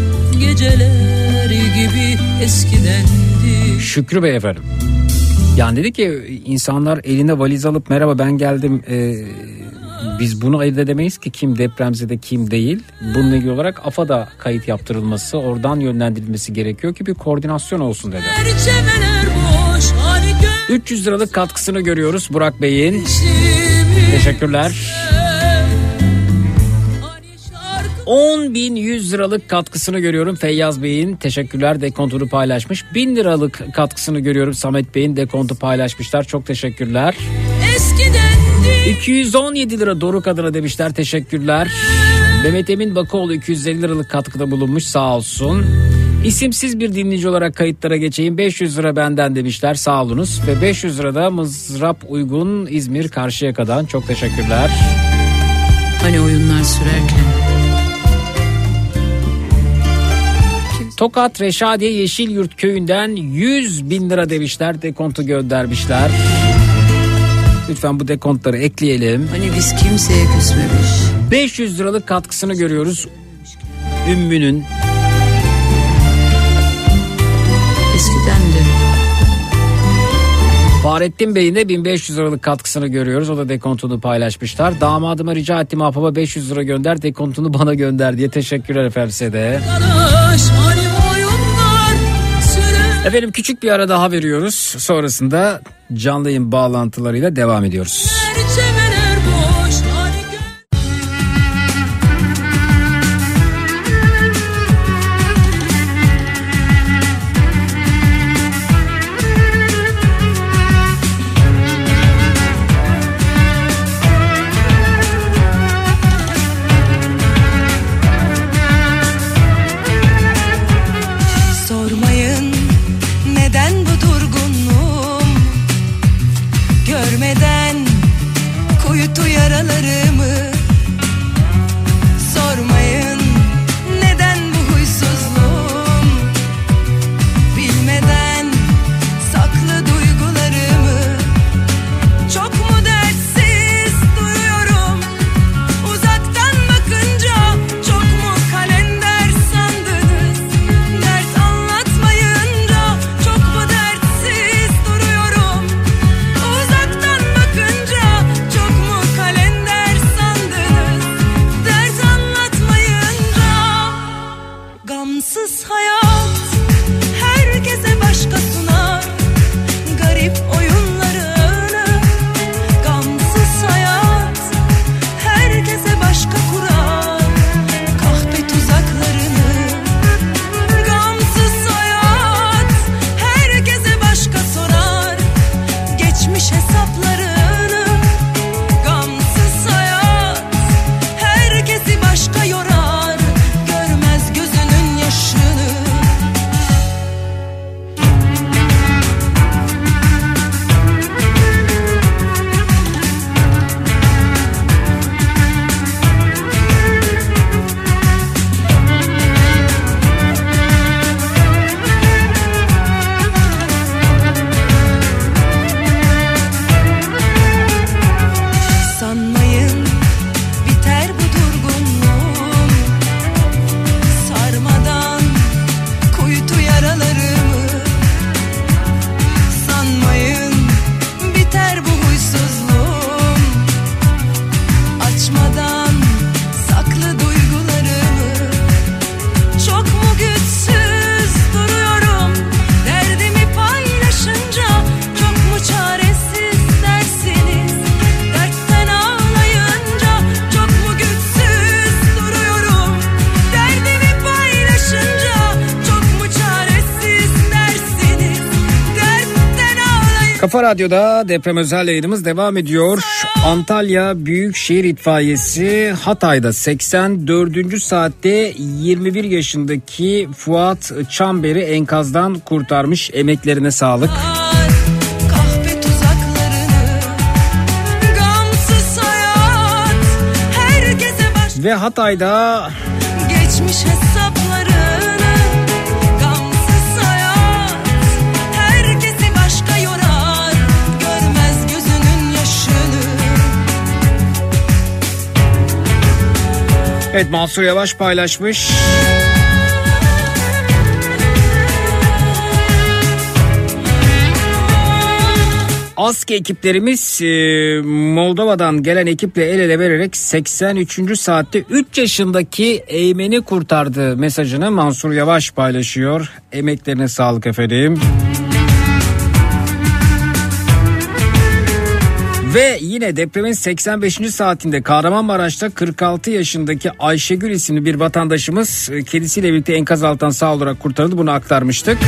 geceler gibi eskidendi Şükrü Bey efendim. Yani dedi ki insanlar eline valiz alıp merhaba ben geldim ee, biz bunu ayırt edemeyiz ki kim depremzede kim değil. Bununla ilgili olarak AFAD'a kayıt yaptırılması oradan yönlendirilmesi gerekiyor ki bir koordinasyon olsun dedi. Çemeler boş hani 300 liralık katkısını görüyoruz Burak Bey'in. Teşekkürler. 10.100 liralık katkısını görüyorum Feyyaz Bey'in. Teşekkürler dekontunu paylaşmış. 1000 liralık katkısını görüyorum Samet Bey'in dekontu paylaşmışlar. Çok teşekkürler. eskidendi 217 lira Doruk adına demişler. Teşekkürler. Mehmet Emin Bakoğlu 250 liralık katkıda bulunmuş sağ olsun. İsimsiz bir dinleyici olarak kayıtlara geçeyim. 500 lira benden demişler sağ olunuz. Ve 500 lira da Mızrap Uygun İzmir Karşıyaka'dan çok teşekkürler. Hani oyunlar sürerken Tokat Reşadiye Yeşilyurt köyünden 100 bin lira demişler. Dekontu göndermişler. Lütfen bu dekontları ekleyelim. Hani biz kimseye küsmemiş 500 liralık katkısını görüyoruz. Ümmü'nün Eskiden de Fahrettin Bey'in de 1500 liralık katkısını görüyoruz. O da dekontunu paylaşmışlar. Damadıma rica ettim ahbaba 500 lira gönder dekontunu bana gönder diye teşekkürler efendim size de. Hani Efendim küçük bir ara daha veriyoruz. Sonrasında canlı yayın bağlantılarıyla devam ediyoruz. Radyo'da deprem özel yayınımız devam ediyor. Antalya Büyükşehir İtfaiyesi Hatay'da 84. saatte 21 yaşındaki Fuat Çamber'i enkazdan kurtarmış. Emeklerine sağlık. hayat Ve Hatay'da geçmiş evet Mansur Yavaş paylaşmış. ASK ekiplerimiz e, Moldova'dan gelen ekiple el ele vererek 83. saatte 3 yaşındaki Eymen'i kurtardı mesajını Mansur Yavaş paylaşıyor. Emeklerine sağlık efendim. Ve yine depremin 85. saatinde Kahramanmaraş'ta 46 yaşındaki Ayşegül isimli bir vatandaşımız e, kedisiyle birlikte enkaz altından sağ olarak kurtarıldı. Bunu aktarmıştık.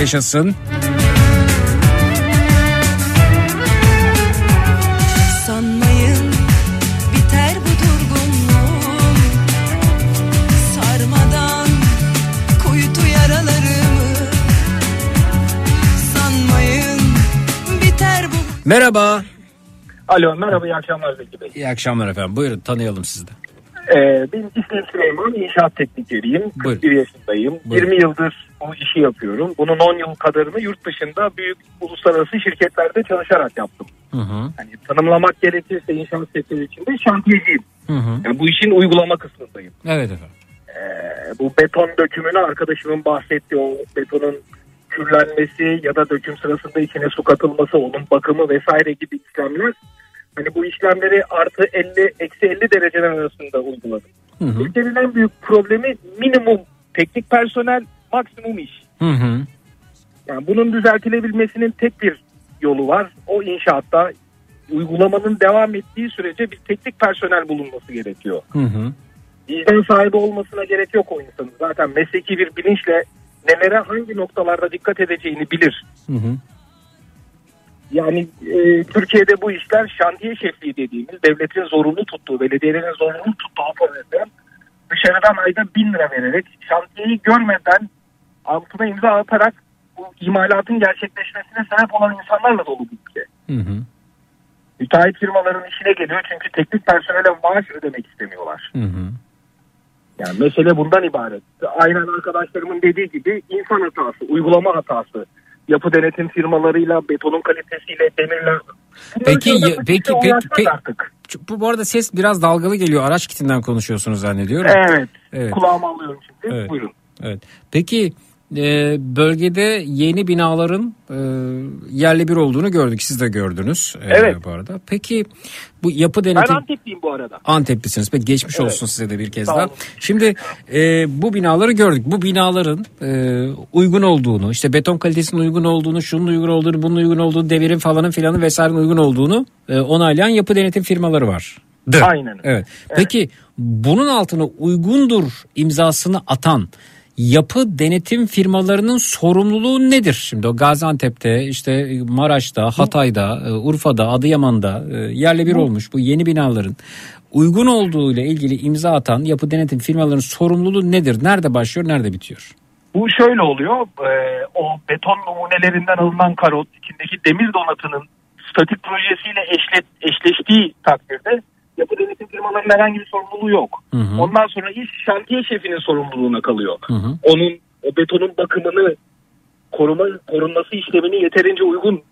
Yaşasın. Merhaba. Alo merhaba iyi akşamlar Zeki Bey. İyi akşamlar efendim. Buyurun tanıyalım sizi de. Ee, benim ismim Süleyman, inşaat teknikeriyim. 41 yaşındayım. Buyurun. 20 yıldır bu işi yapıyorum. Bunun 10 yıl kadarını yurt dışında büyük uluslararası şirketlerde çalışarak yaptım. Hı hı. Hani tanımlamak gerekirse inşaat sektörü içinde şantiyeciyim. Hı hı. Yani bu işin uygulama kısmındayım. Evet efendim. Ee, bu beton dökümünü arkadaşımın bahsettiği o betonun kürlenmesi ya da döküm sırasında içine su katılması, onun bakımı vesaire gibi işlemler. Hani bu işlemleri artı 50, eksi 50 dereceler arasında uyguladım. Hı hı. Ülkenin en büyük problemi minimum teknik personel, maksimum iş. Hı hı. Yani bunun düzeltilebilmesinin tek bir yolu var. O inşaatta uygulamanın devam ettiği sürece bir teknik personel bulunması gerekiyor. Hı hı. Vicdan sahibi olmasına gerek yok o insanın. Zaten mesleki bir bilinçle nelere hangi noktalarda dikkat edeceğini bilir. Hı hı. Yani e, Türkiye'de bu işler şantiye şefliği dediğimiz devletin zorunlu tuttuğu, belediyelerin zorunlu tuttuğu pozisyonda dışarıdan ayda bin lira vererek şantiyeyi görmeden altına imza atarak bu imalatın gerçekleşmesine sebep olan insanlarla dolu bir ülke. Hı hı. Müteahhit firmaların işine geliyor çünkü teknik personele maaş ödemek istemiyorlar. Hı hı. Yani mesele bundan ibaret. Aynen arkadaşlarımın dediği gibi insan hatası, uygulama hatası. Yapı denetim firmalarıyla, betonun kalitesiyle, demirle. Peki peki peki uğraşmak peki artık. bu, bu arada ses biraz dalgalı geliyor. Araç kitinden konuşuyorsunuz zannediyorum. Evet. Evet. Kulağıma alıyorum şimdi. Evet. Buyurun. Evet. Peki e, bölgede yeni binaların e, yerli bir olduğunu gördük. Siz de gördünüz e, Evet. bu arada. Peki bu yapı Ben denetim... Antepliyim bu arada. Anteplisiniz. Peki geçmiş Evet. olsun size de bir kez Sağ daha. olun. Şimdi e, bu binaları gördük. Bu binaların e, uygun olduğunu, işte beton kalitesinin uygun olduğunu, şunun uygun olduğunu, bunun uygun olduğunu, devirin falanın filanın vesairenin uygun olduğunu e, onaylayan yapı denetim firmaları var. Aynen. Evet. Peki bunun altına uygundur imzasını atan yapı denetim firmalarının sorumluluğu nedir? Şimdi o Gaziantep'te, işte Maraş'ta, Hatay'da, e, Urfa'da, Adıyaman'da e, yerle bir olmuş bu yeni binaların uygun olduğu ile ilgili imza atan yapı denetim firmalarının sorumluluğu nedir? Nerede başlıyor, nerede bitiyor? Bu şöyle oluyor. e, o beton numunelerinden alınan karot içindeki demir donatının statik projesiyle eşlet, eşleştiği takdirde yapı denetim firmalarının herhangi bir sorumluluğu yok. Hı hı. Ondan sonra iş şantiye şefinin sorumluluğuna kalıyor. Hı hı. Onun o betonun bakımını koruma korunması işlemini yeterince uygun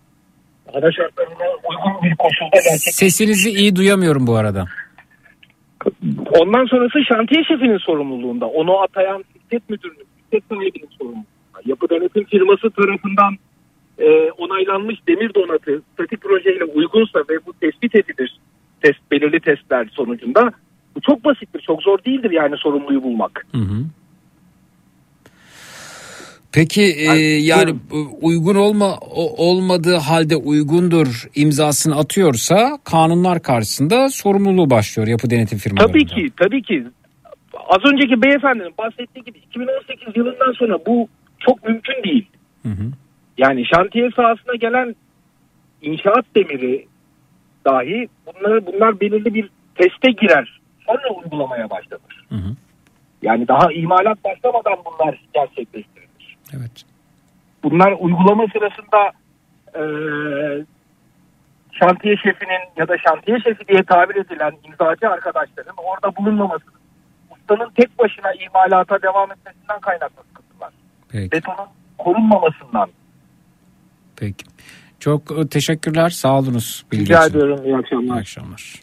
hava şartlarına uygun bir koşulda gerçek. Sesinizi iyi duyamıyorum bu arada. Ondan sonrası şantiye şefinin sorumluluğunda. Onu atayan şirket müdürünün, şirket sahibinin sorumluluğunda. Yapı denetim firması tarafından e, onaylanmış demir donatı statik projeyle uygunsa ve bu tespit edilir test, belirli testler sonucunda bu çok basittir, çok zor değildir yani sorumluyu bulmak. Hı hı. Peki e, yani e, uygun olma olmadığı halde uygundur imzasını atıyorsa kanunlar karşısında sorumluluğu başlıyor yapı denetim firmalarında. Tabii ki, tabii ki. Az önceki beyefendinin bahsettiği gibi 2018 yılından sonra bu çok mümkün değil. Yani şantiye sahasına gelen inşaat demiri dahi bunlar, bunlar belirli bir teste girer. Sonra uygulamaya başlanır. Yani daha imalat başlamadan bunlar gerçekleştirilir. Evet. Bunlar uygulama sırasında eee şantiye şefinin ya da şantiye şefi diye tabir edilen imzacı arkadaşların orada bulunmaması, ustanın tek başına imalata devam etmesinden kaynaklı sıkıntılar. Peki. Betonun korunmamasından. Peki. Çok e, teşekkürler. Sağ olunuz. bilgi Rica için. ediyorum. İyi akşamlar. İyi akşamlar.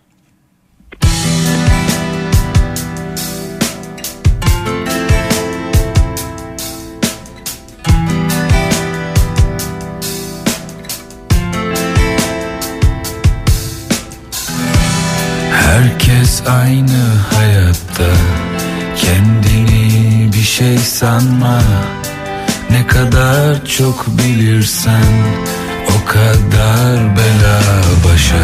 Herkes aynı hayatta Kendini bir şey sanma Ne kadar çok bilirsen O kadar bela başa.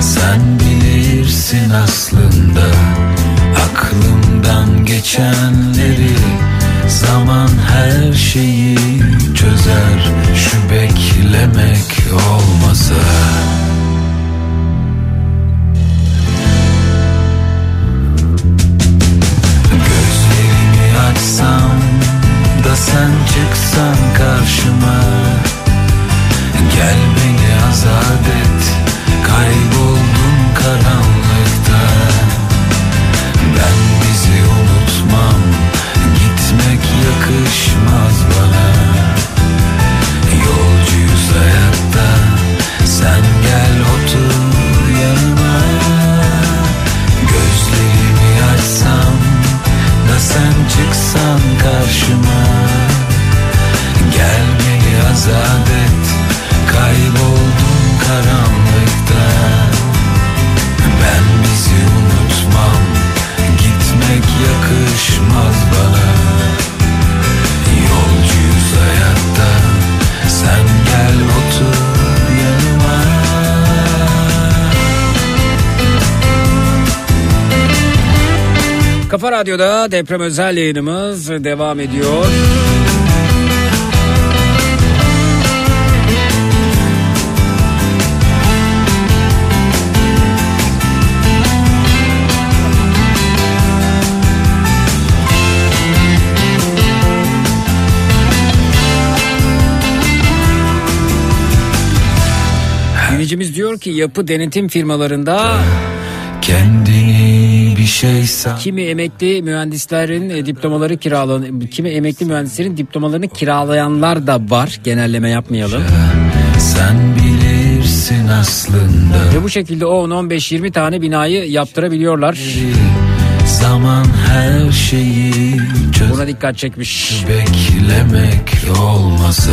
Sen bilirsin aslında Aklımdan geçenleri. Zaman her şeyi çözer Şu beklemek olmasa. Gözlerimi açsam da sen çıksan karşıma Gel beni azat et Kayboldum karanlıkta. Ben bizi unutmam Gitmek yakışmaz bana. Yolcuyuz hayatta Sen gel otur yanıma. Gözlerimi açsam da sen çıksan karşıma. Gel beni azat et Kayboldum karanlıkta. Ben bizi unutmam. Gitmek yakışmaz bana. Yolcuyuz hayatta. Sen gel otur yanıma. Kafa Radyo'da deprem özel yayınımız devam ediyor. Dinleyicimiz diyor ki yapı denetim firmalarında Kendini bir şey san kimi emekli mühendislerin e, diplomaları kiralan kimi emekli mühendislerin diplomalarını kiralayanlar da var. Genelleme yapmayalım. Sen bilirsin aslında Ve bu şekilde 10 15 20 tane binayı yaptırabiliyorlar. Zaman her şeyi Buna dikkat çekmiş. Beklemek olmasa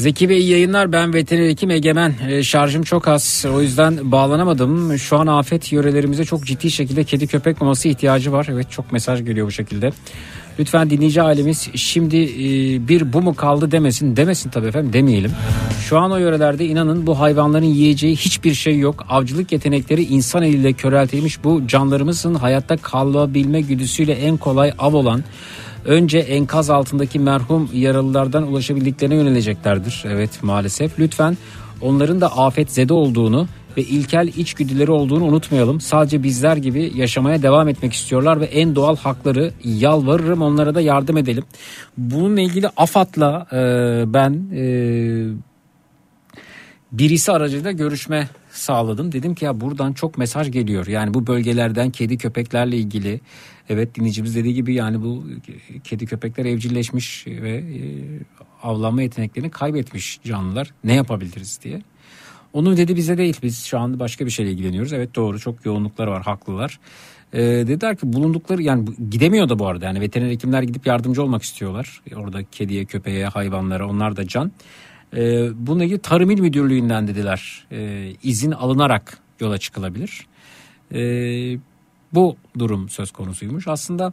Zeki Bey iyi yayınlar. Ben veteriner hekim Egemen. Ee, şarjım çok az. O yüzden bağlanamadım. Şu an afet yörelerimize çok ciddi şekilde kedi köpek maması ihtiyacı var. Evet çok mesaj geliyor bu şekilde. Lütfen dinleyici ailemiz şimdi e, bir bu mu kaldı demesin. Demesin tabii efendim demeyelim. Şu an o yörelerde inanın bu hayvanların yiyeceği hiçbir şey yok. Avcılık yetenekleri insan eliyle köreltilmiş. Bu canlarımızın hayatta kalabilme güdüsüyle en kolay av olan önce enkaz altındaki merhum yaralılardan ulaşabildiklerine yöneleceklerdir. Evet maalesef. Lütfen onların da afetzede olduğunu ve ilkel içgüdüleri olduğunu unutmayalım. Sadece bizler gibi yaşamaya devam etmek istiyorlar ve en doğal hakları yalvarırım onlara da yardım edelim. Bununla ilgili AFAD'la e, ben e, birisi aracıyla görüşme sağladım. Dedim ki ya buradan çok mesaj geliyor. Yani bu bölgelerden kedi köpeklerle ilgili. Evet dinleyicimiz dediği gibi yani bu kedi köpekler evcilleşmiş ve e, avlanma yeteneklerini kaybetmiş canlılar. Ne yapabiliriz diye. Onun dedi bize değil. Biz şu anda başka bir şeyle ilgileniyoruz. Evet doğru çok yoğunluklar var haklılar. Ee, dediler ki bulundukları yani gidemiyor da bu arada. Yani veteriner hekimler gidip yardımcı olmak istiyorlar. Orada kediye, köpeğe, hayvanlara onlar da can. Ee, bununla ilgili Tarım İl Müdürlüğü'nden dediler e, izin alınarak yola çıkılabilir. Ee, bu durum söz konusuymuş. Aslında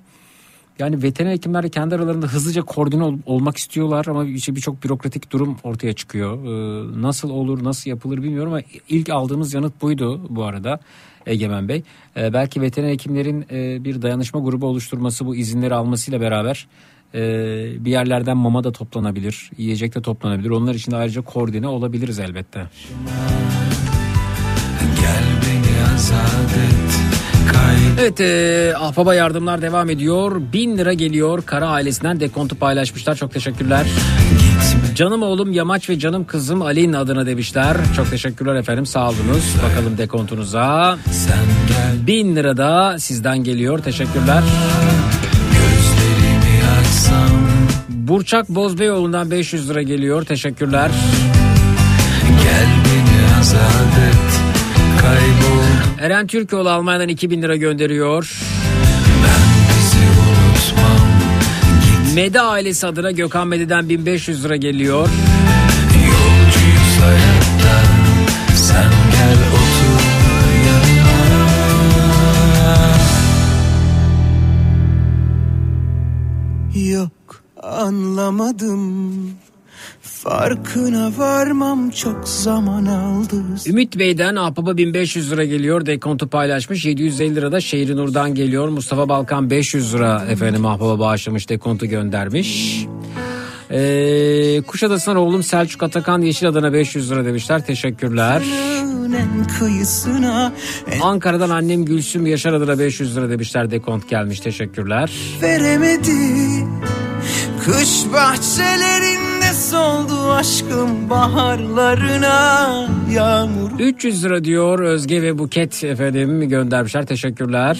yani veteriner hekimler kendi aralarında hızlıca koordine ol- olmak istiyorlar ama işte birçok bürokratik durum ortaya çıkıyor. Ee, nasıl olur, nasıl yapılır bilmiyorum ama ilk aldığımız yanıt buydu bu arada Egemen Bey. Ee, belki veteriner hekimlerin e, bir dayanışma grubu oluşturması bu izinleri almasıyla beraber e, bir yerlerden mama da toplanabilir, yiyecek de toplanabilir. Onlar için de ayrıca koordine olabiliriz elbette. Gel beni azat et Evet e, Ahbaba yardımlar devam ediyor. Bin lira geliyor. Kara ailesinden dekontu paylaşmışlar. Çok teşekkürler. Canım oğlum Yamaç ve canım kızım Ali'nin adına demişler. Çok teşekkürler efendim sağ olunuz. Bakalım dekontunuza. Bin lira da sizden geliyor. Teşekkürler. Burçak Bozbeyoğlu'ndan 500 lira geliyor. Teşekkürler. Gel beni azat et Kaybol Eren Türkoğlu Almanya'dan 2000 lira gönderiyor. bizi unutmam Mede ailesi adına Gökhan Mede'den 1500 lira geliyor. Yolcuyuz hayatta Sen gel otur yanıma Yok anlamadım Farkına varmam çok zaman aldı Ümit Bey'den Ahbaba 1500 lira geliyor. Dekontu paylaşmış. 750 lira da Şehri Nur'dan geliyor. Mustafa Balkan 500 lira efendim Ahbaba bağışlamış. Dekontu göndermiş. Ee, Kuşadası'ndan oğlum Selçuk Atakan Yeşil adına 500 lira demişler. Teşekkürler. en Ankara'dan annem Gülsüm Yaşar adına 500 lira demişler. Dekont gelmiş. Teşekkürler. veremedi Kış bahçelerinde soldu aşkım baharlarına Yağmur 300 lira diyor Özge ve Buket efendim göndermişler. Teşekkürler.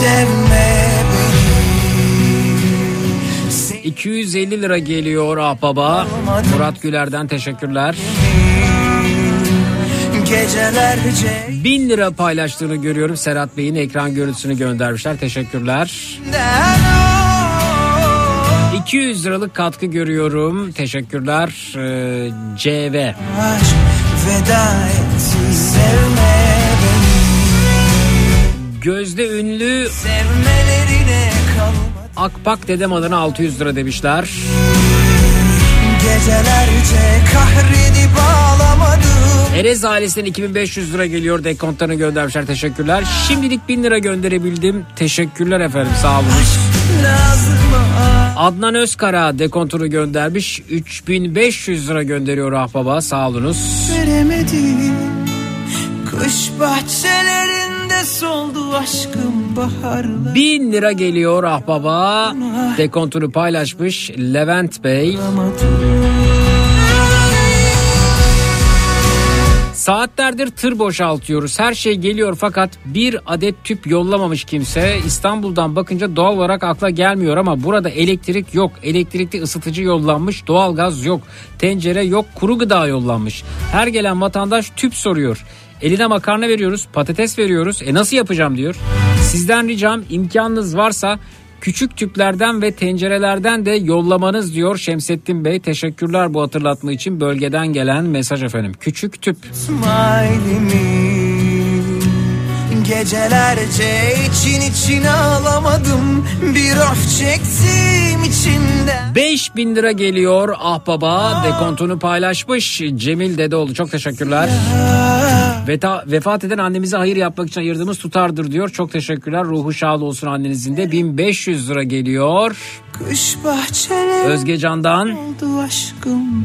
sevme 250 lira geliyor Ahbaba. Murat Güler'den teşekkürler. Gecelerce 1000 lira paylaştığını görüyorum. Serhat Bey'in ekran görüntüsünü göndermişler. Teşekkürler. 200 liralık katkı görüyorum. Teşekkürler. Ee, CV. aşk veda sevme Gözde ünlü Akpak dedem adına 600 lira demişler. Gecelerce kahredip ağlamadım Erez ailesinden 2500 lira geliyor. Dekontlarını göndermişler. Teşekkürler. Şimdilik 1000 lira gönderebildim. Teşekkürler efendim. Sağ olun. Lazım Adnan Özkara dekontunu göndermiş. 3500 lira gönderiyor Ahbaba. Sağ olunuz. veremedim Kış bahçelerinde soldu aşkım baharlar 1000 lira geliyor Ahbaba. Dekontunu paylaşmış Levent Bey. Saatlerdir tır boşaltıyoruz. Her şey geliyor fakat bir adet tüp yollamamış kimse. İstanbul'dan bakınca doğal olarak akla gelmiyor ama burada elektrik yok. Elektrikli ısıtıcı yollanmış, doğalgaz yok. Tencere yok, kuru gıda yollanmış. Her gelen vatandaş tüp soruyor. Eline makarna veriyoruz, patates veriyoruz. E nasıl yapacağım diyor. Sizden ricam imkanınız varsa küçük tüplerden ve tencerelerden de yollamanız diyor Şemsettin Bey. Teşekkürler bu hatırlatma için bölgeden gelen mesaj efendim. Küçük tüp. İsmail'imi Gecelerce için için ağlamadım Bir of çektim içimden 5000 lira geliyor ah baba dekontunu paylaşmış Cemil Dedeoğlu çok teşekkürler. Veta, vefat eden annemize hayır yapmak için ayırdığımız tutardır diyor. Çok teşekkürler. Ruhu şad olsun annenizin de 1500 lira geliyor. Kış Özge Can'dan. aşkım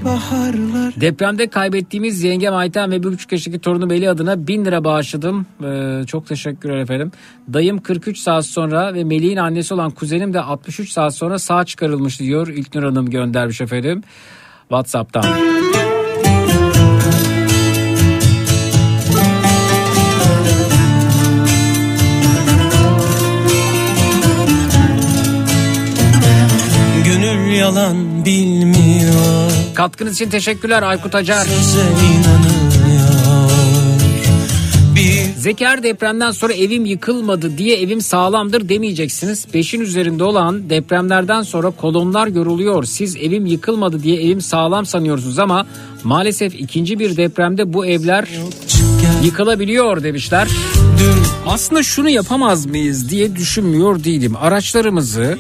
Depremde kaybettiğimiz yengem Ayten ve bir buçuk yaşındaki torunum Eli adına 1000 lira bağışladım. Ee, çok teşekkürler efendim. Dayım 43 saat sonra ve Melih'in annesi olan kuzenim de 63 saat sonra sağ çıkarılmış diyor. İlknur Hanım göndermiş efendim. Whatsapp'tan. Gönül yalan bilmiyor Katkınız için teşekkürler Aykut Acar. Söze inanıyor Zeker depremden sonra evim yıkılmadı diye evim sağlamdır demeyeceksiniz. Beşin üzerinde olan depremlerden sonra kolonlar görülüyor. Siz evim yıkılmadı diye evim sağlam sanıyorsunuz ama maalesef ikinci bir depremde bu evler yıkılabiliyor demişler. Aslında şunu yapamaz mıyız diye düşünmüyor değilim. Araçlarımızı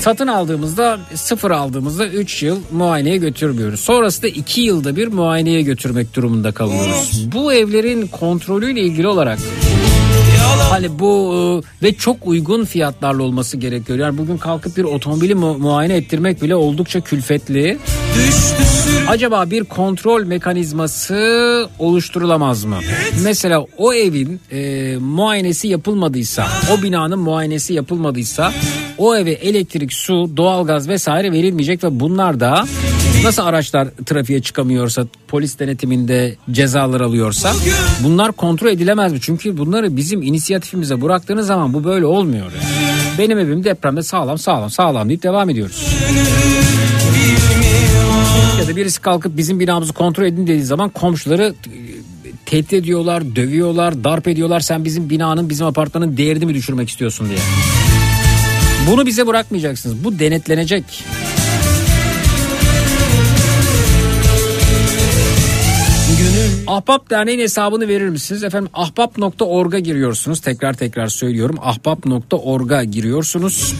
satın aldığımızda sıfır aldığımızda 3 yıl muayeneye götürmüyoruz. Sonrasında 2 yılda bir muayeneye götürmek durumunda kalıyoruz. Bu evlerin kontrolüyle ilgili olarak Hani bu e, ve çok uygun fiyatlarla olması gerekiyor. Yani bugün kalkıp bir otomobili mu- muayene ettirmek bile oldukça külfetli. Acaba bir kontrol mekanizması oluşturulamaz mı? Mesela o evin e, muayenesi yapılmadıysa, o binanın muayenesi yapılmadıysa o eve elektrik, su, doğalgaz vesaire verilmeyecek ve bunlar da nasıl araçlar trafiğe çıkamıyorsa, polis denetiminde cezalar alıyorsa bunlar kontrol edilemez mi? Çünkü bunları bizim inisiyatifimize bıraktığınız zaman bu böyle olmuyor. yani. Benim evim depremde sağlam sağlam sağlam deyip devam ediyoruz. Ya da birisi kalkıp bizim binamızı kontrol edin dediği zaman komşuları e, tehdit ediyorlar, dövüyorlar, darp ediyorlar. Sen bizim binanın, bizim apartmanın değerini mi düşürmek istiyorsun diye. Bunu bize bırakmayacaksınız. Bu denetlenecek. Ahbap Derneği'nin hesabını verir misiniz? Efendim ahbap.org'a giriyorsunuz. Tekrar tekrar söylüyorum. Ahbap.org'a giriyorsunuz.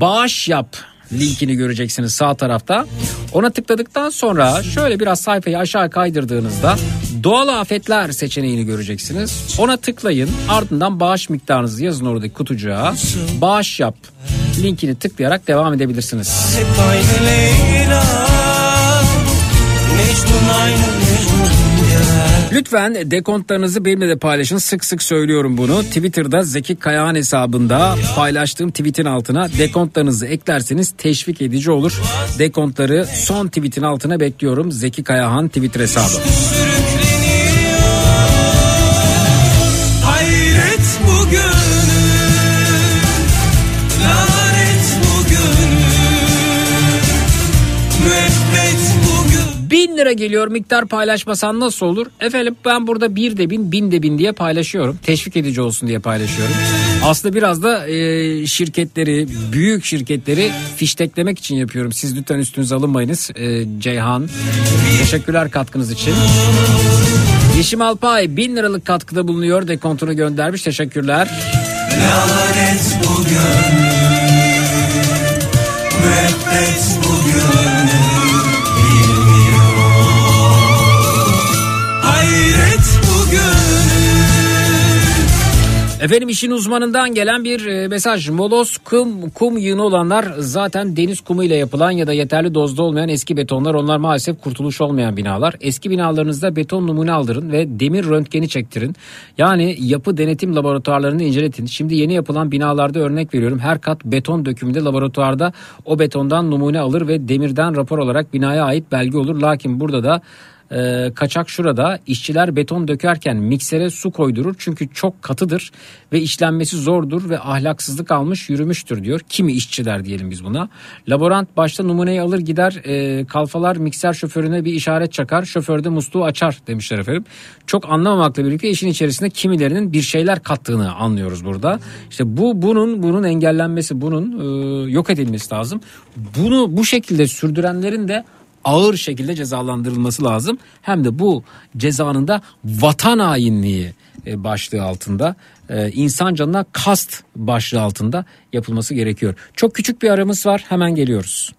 Bağış yap linkini göreceksiniz sağ tarafta. Ona tıkladıktan sonra şöyle biraz sayfayı aşağı kaydırdığınızda doğal afetler seçeneğini göreceksiniz. Ona tıklayın ardından bağış miktarınızı yazın oradaki kutucuğa. Bağış yap linkini tıklayarak devam edebilirsiniz. Hep aynı Leyla Mecnun aynı Lütfen dekontlarınızı benimle de paylaşın. Sık sık söylüyorum bunu. Twitter'da Zeki Kayağan hesabında paylaştığım tweetin altına dekontlarınızı eklerseniz teşvik edici olur. Dekontları son tweetin altına bekliyorum. Zeki Kayahan Twitter hesabı. Lira geliyor miktar paylaşmasan nasıl olur? Efendim ben burada bir de bin bin de bin diye paylaşıyorum. Teşvik edici olsun diye paylaşıyorum. Aslında biraz da e, şirketleri büyük şirketleri fişteklemek için yapıyorum. Siz lütfen üstünüze alınmayınız. E, Ceyhan teşekkürler katkınız için. Yeşim Alpay bin liralık katkıda bulunuyor. Dekontunu göndermiş teşekkürler. Lanet bu Müebbet Efendim işin uzmanından gelen bir e, mesaj. Molos kum, kum yığını olanlar zaten deniz kumu ile yapılan ya da yeterli dozda olmayan eski betonlar. Onlar maalesef kurtuluş olmayan binalar. Eski binalarınızda beton numune aldırın ve demir röntgeni çektirin. Yani yapı denetim laboratuvarlarını inceletin. Şimdi yeni yapılan binalarda örnek veriyorum. Her kat beton dökümünde laboratuvarda o betondan numune alır ve demirden rapor olarak binaya ait belge olur. Lakin burada da Ee, kaçak şurada işçiler beton dökerken miksere su koydurur çünkü çok katıdır ve işlenmesi zordur ve ahlaksızlık almış yürümüştür diyor. Kimi işçiler diyelim biz buna. Laborant başta numuneyi alır gider e, kalfalar mikser şoförüne bir işaret çakar şoför de musluğu açar demişler efendim. Çok anlamamakla birlikte işin içerisinde kimilerinin bir şeyler kattığını anlıyoruz burada. İşte bu bunun bunun engellenmesi bunun e, yok edilmesi lazım. Bunu bu şekilde sürdürenlerin de ağır şekilde cezalandırılması lazım. Hem de bu cezanın da vatan hainliği e, başlığı altında e, insan canına kast başlığı altında yapılması gerekiyor. Çok küçük bir aramız var hemen geliyoruz.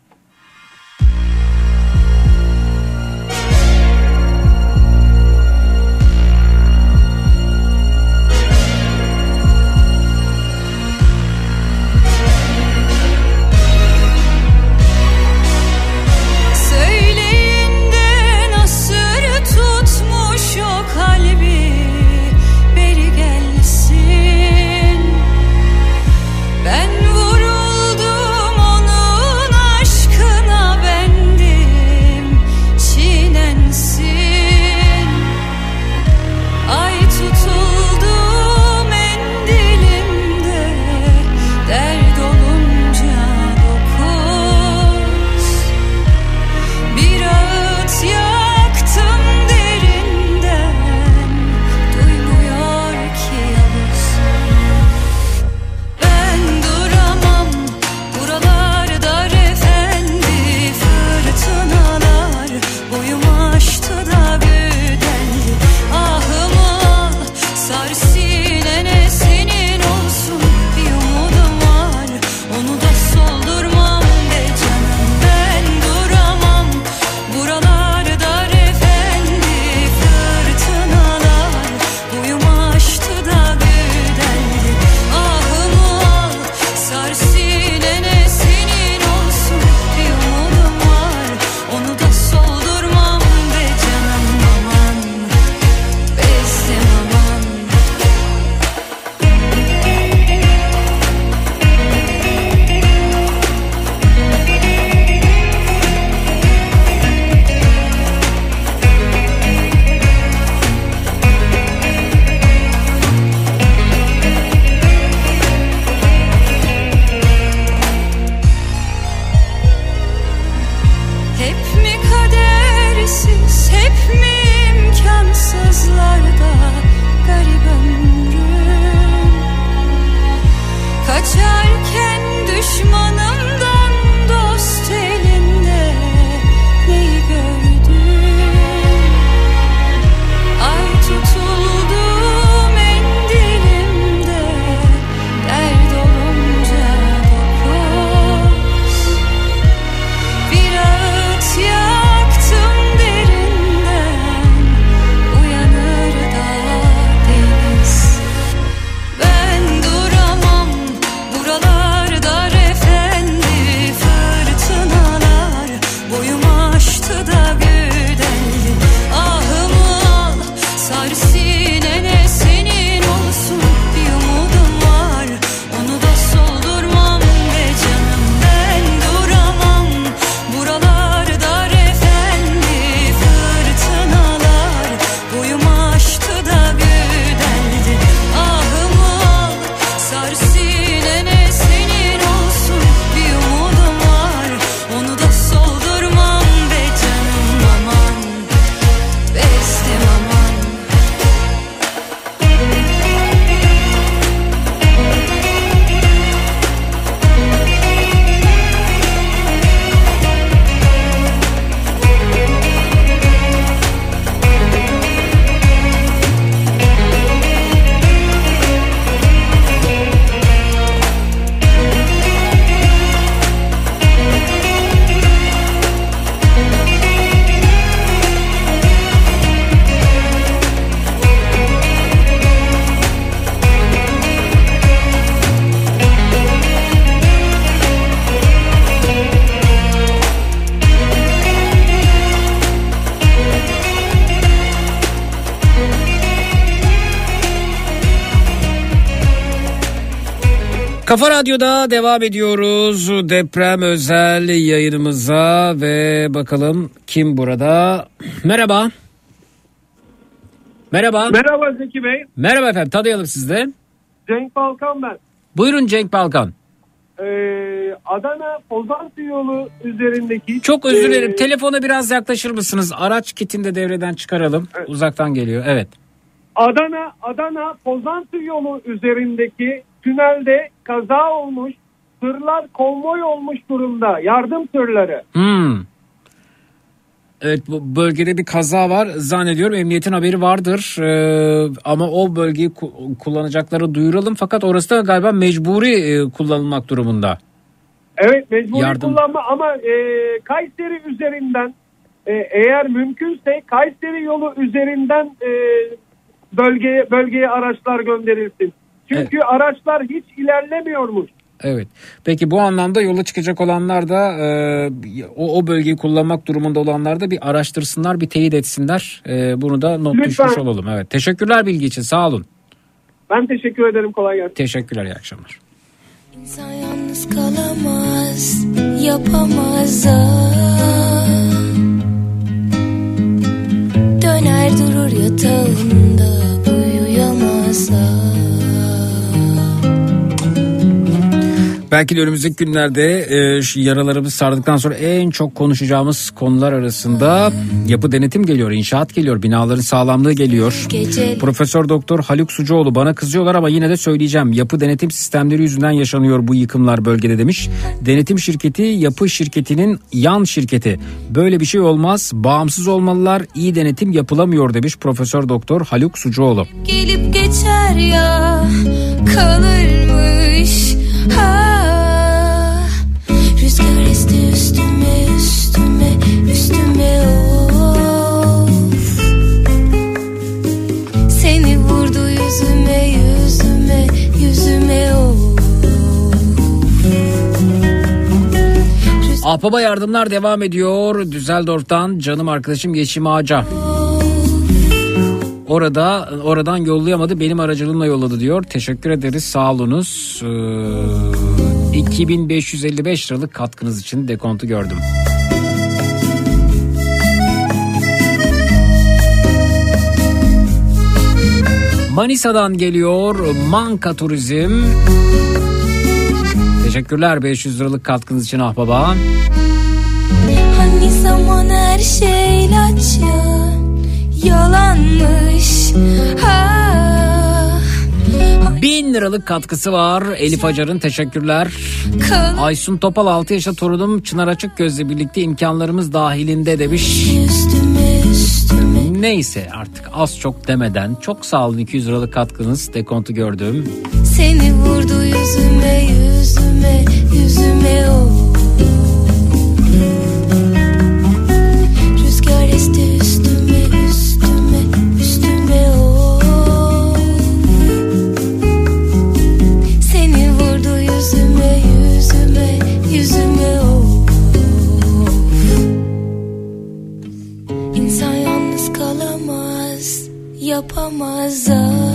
Kafa Radyo'da devam ediyoruz deprem özel yayınımıza ve bakalım kim burada? Merhaba. Merhaba. Merhaba Zeki Bey. Merhaba efendim tanıyalım sizde. Cenk Balkan ben. Buyurun Cenk Balkan. Ee, Adana Pozantı yolu üzerindeki... Çok özür dilerim. Ee, Telefona biraz yaklaşır mısınız? Araç kitini de devreden çıkaralım. Uzaktan geliyor. Evet. Adana Adana Pozantı yolu üzerindeki tünelde kaza olmuş. Tırlar konvoy olmuş durumda. Yardım tırları. Hmm. Evet bu bölgede bir kaza var zannediyorum emniyetin haberi vardır Ee, ama o bölgeyi ku- kullanacakları duyuralım fakat orası da galiba mecburi e, kullanılmak durumunda. Evet mecburi Yardım. kullanma ama e, Kayseri üzerinden e, eğer mümkünse Kayseri yolu üzerinden e, bölgeye bölgeye araçlar gönderilsin. Çünkü araçlar hiç ilerlemiyormuş. Evet. Peki bu anlamda yola çıkacak olanlar da e, o, o bölgeyi kullanmak durumunda olanlar da bir araştırsınlar, bir teyit etsinler. E, bunu da not Lütfen. düşmüş olalım. Evet. Teşekkürler bilgi için. Sağ olun. Ben teşekkür ederim kolay gelsin. Teşekkürler. iyi akşamlar. İnsan yalnız kalamaz, yapamaz. Döner durur yatağında, uyuyamaz Belki de önümüzdeki günlerde e, şu yaralarımız sardıktan sonra en çok konuşacağımız konular arasında yapı denetim geliyor, inşaat geliyor, binaların sağlamlığı geliyor. Gece- Profesör Doktor Haluk Sucuoğlu bana kızıyorlar ama yine de söyleyeceğim. Yapı denetim sistemleri yüzünden yaşanıyor bu yıkımlar bölgede demiş. Denetim şirketi yapı şirketinin yan şirketi. Böyle bir şey olmaz. Bağımsız olmalılar. İyi denetim yapılamıyor demiş Profesör Doktor Haluk Sucuoğlu. Gelip geçer ya, kalırmış ha. Ahbaba yardımlar devam ediyor. Düsseldorf'tan canım arkadaşım Yeşim Ağaca. Orada oradan yollayamadı benim aracılığımla yolladı diyor. Teşekkür ederiz sağ. Ee, 2555 liralık katkınız için dekontu gördüm. Manisa'dan geliyor Manka Turizm. Teşekkürler 500 liralık katkınız için ahbaba. Hani zaman her şey ilaç ya Yalanmış ha. Bin liralık katkısı var Elif Acar'ın teşekkürler. Kal- Aysun Topal 6 yaşında torunum Çınar Açık Göz'le birlikte imkanlarımız dahilinde demiş. Üstüme üstüme Neyse artık az çok demeden çok sağ olun 200 liralık katkınız dekontu gördüm. Seni vurdu yüzüme yüzüme yüzüme o Rüzgar esti üstüme üstüme üstüme o Seni vurdu yüzüme yüzüme yüzüme o İnsan yalnız kalamaz yapamaz ah.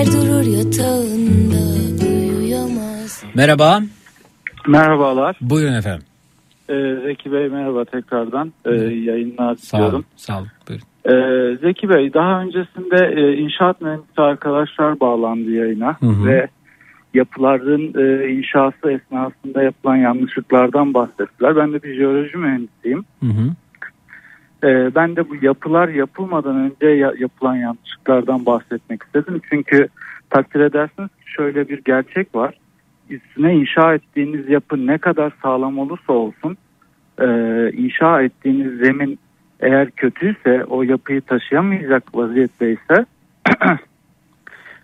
Döner durur yatağında uyuyamaz. Merhaba. Merhabalar. Buyurun efendim. Ee, Zeki Bey merhaba tekrardan ee, yayınlar Sağ olun. Sağ olun. Buyurun. Ee, Zeki Bey daha öncesinde e, inşaat mühendisi arkadaşlar bağlandı yayına Hı hı. ve yapıların e, inşası esnasında yapılan yanlışlıklardan bahsettiler. Ben de bir jeoloji mühendisiyim. Hı hı. Ee, ben de bu yapılar yapılmadan önce ya- yapılan yanlışlıklardan bahsetmek istedim. Çünkü takdir edersiniz ki şöyle bir gerçek var. Üstüne inşa ettiğiniz yapı ne kadar sağlam olursa olsun e, inşa ettiğiniz zemin eğer kötüyse o yapıyı taşıyamayacak vaziyetteyse <clears throat>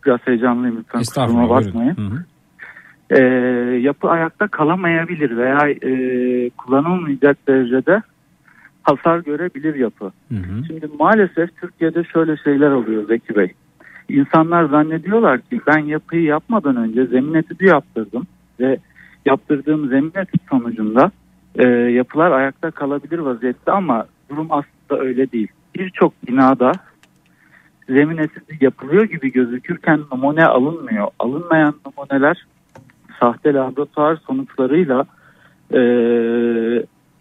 biraz heyecanlıyım lütfen kusuruma bakmayın. buyurun. Hı hı. E, yapı ayakta kalamayabilir veya e, kullanılmayacak derecede hasar görebilir yapı. Hı hı. Şimdi maalesef Türkiye'de şöyle şeyler oluyor Zeki Bey. İnsanlar zannediyorlar ki ben yapıyı yapmadan önce zemin etüdü yaptırdım ve yaptırdığım zemin etüdü sonucunda e, yapılar ayakta kalabilir vaziyette ama durum aslında öyle değil. Birçok binada zemin etüdü yapılıyor gibi gözükürken numune alınmıyor. Alınmayan numuneler sahte laboratuvar sonuçlarıyla e,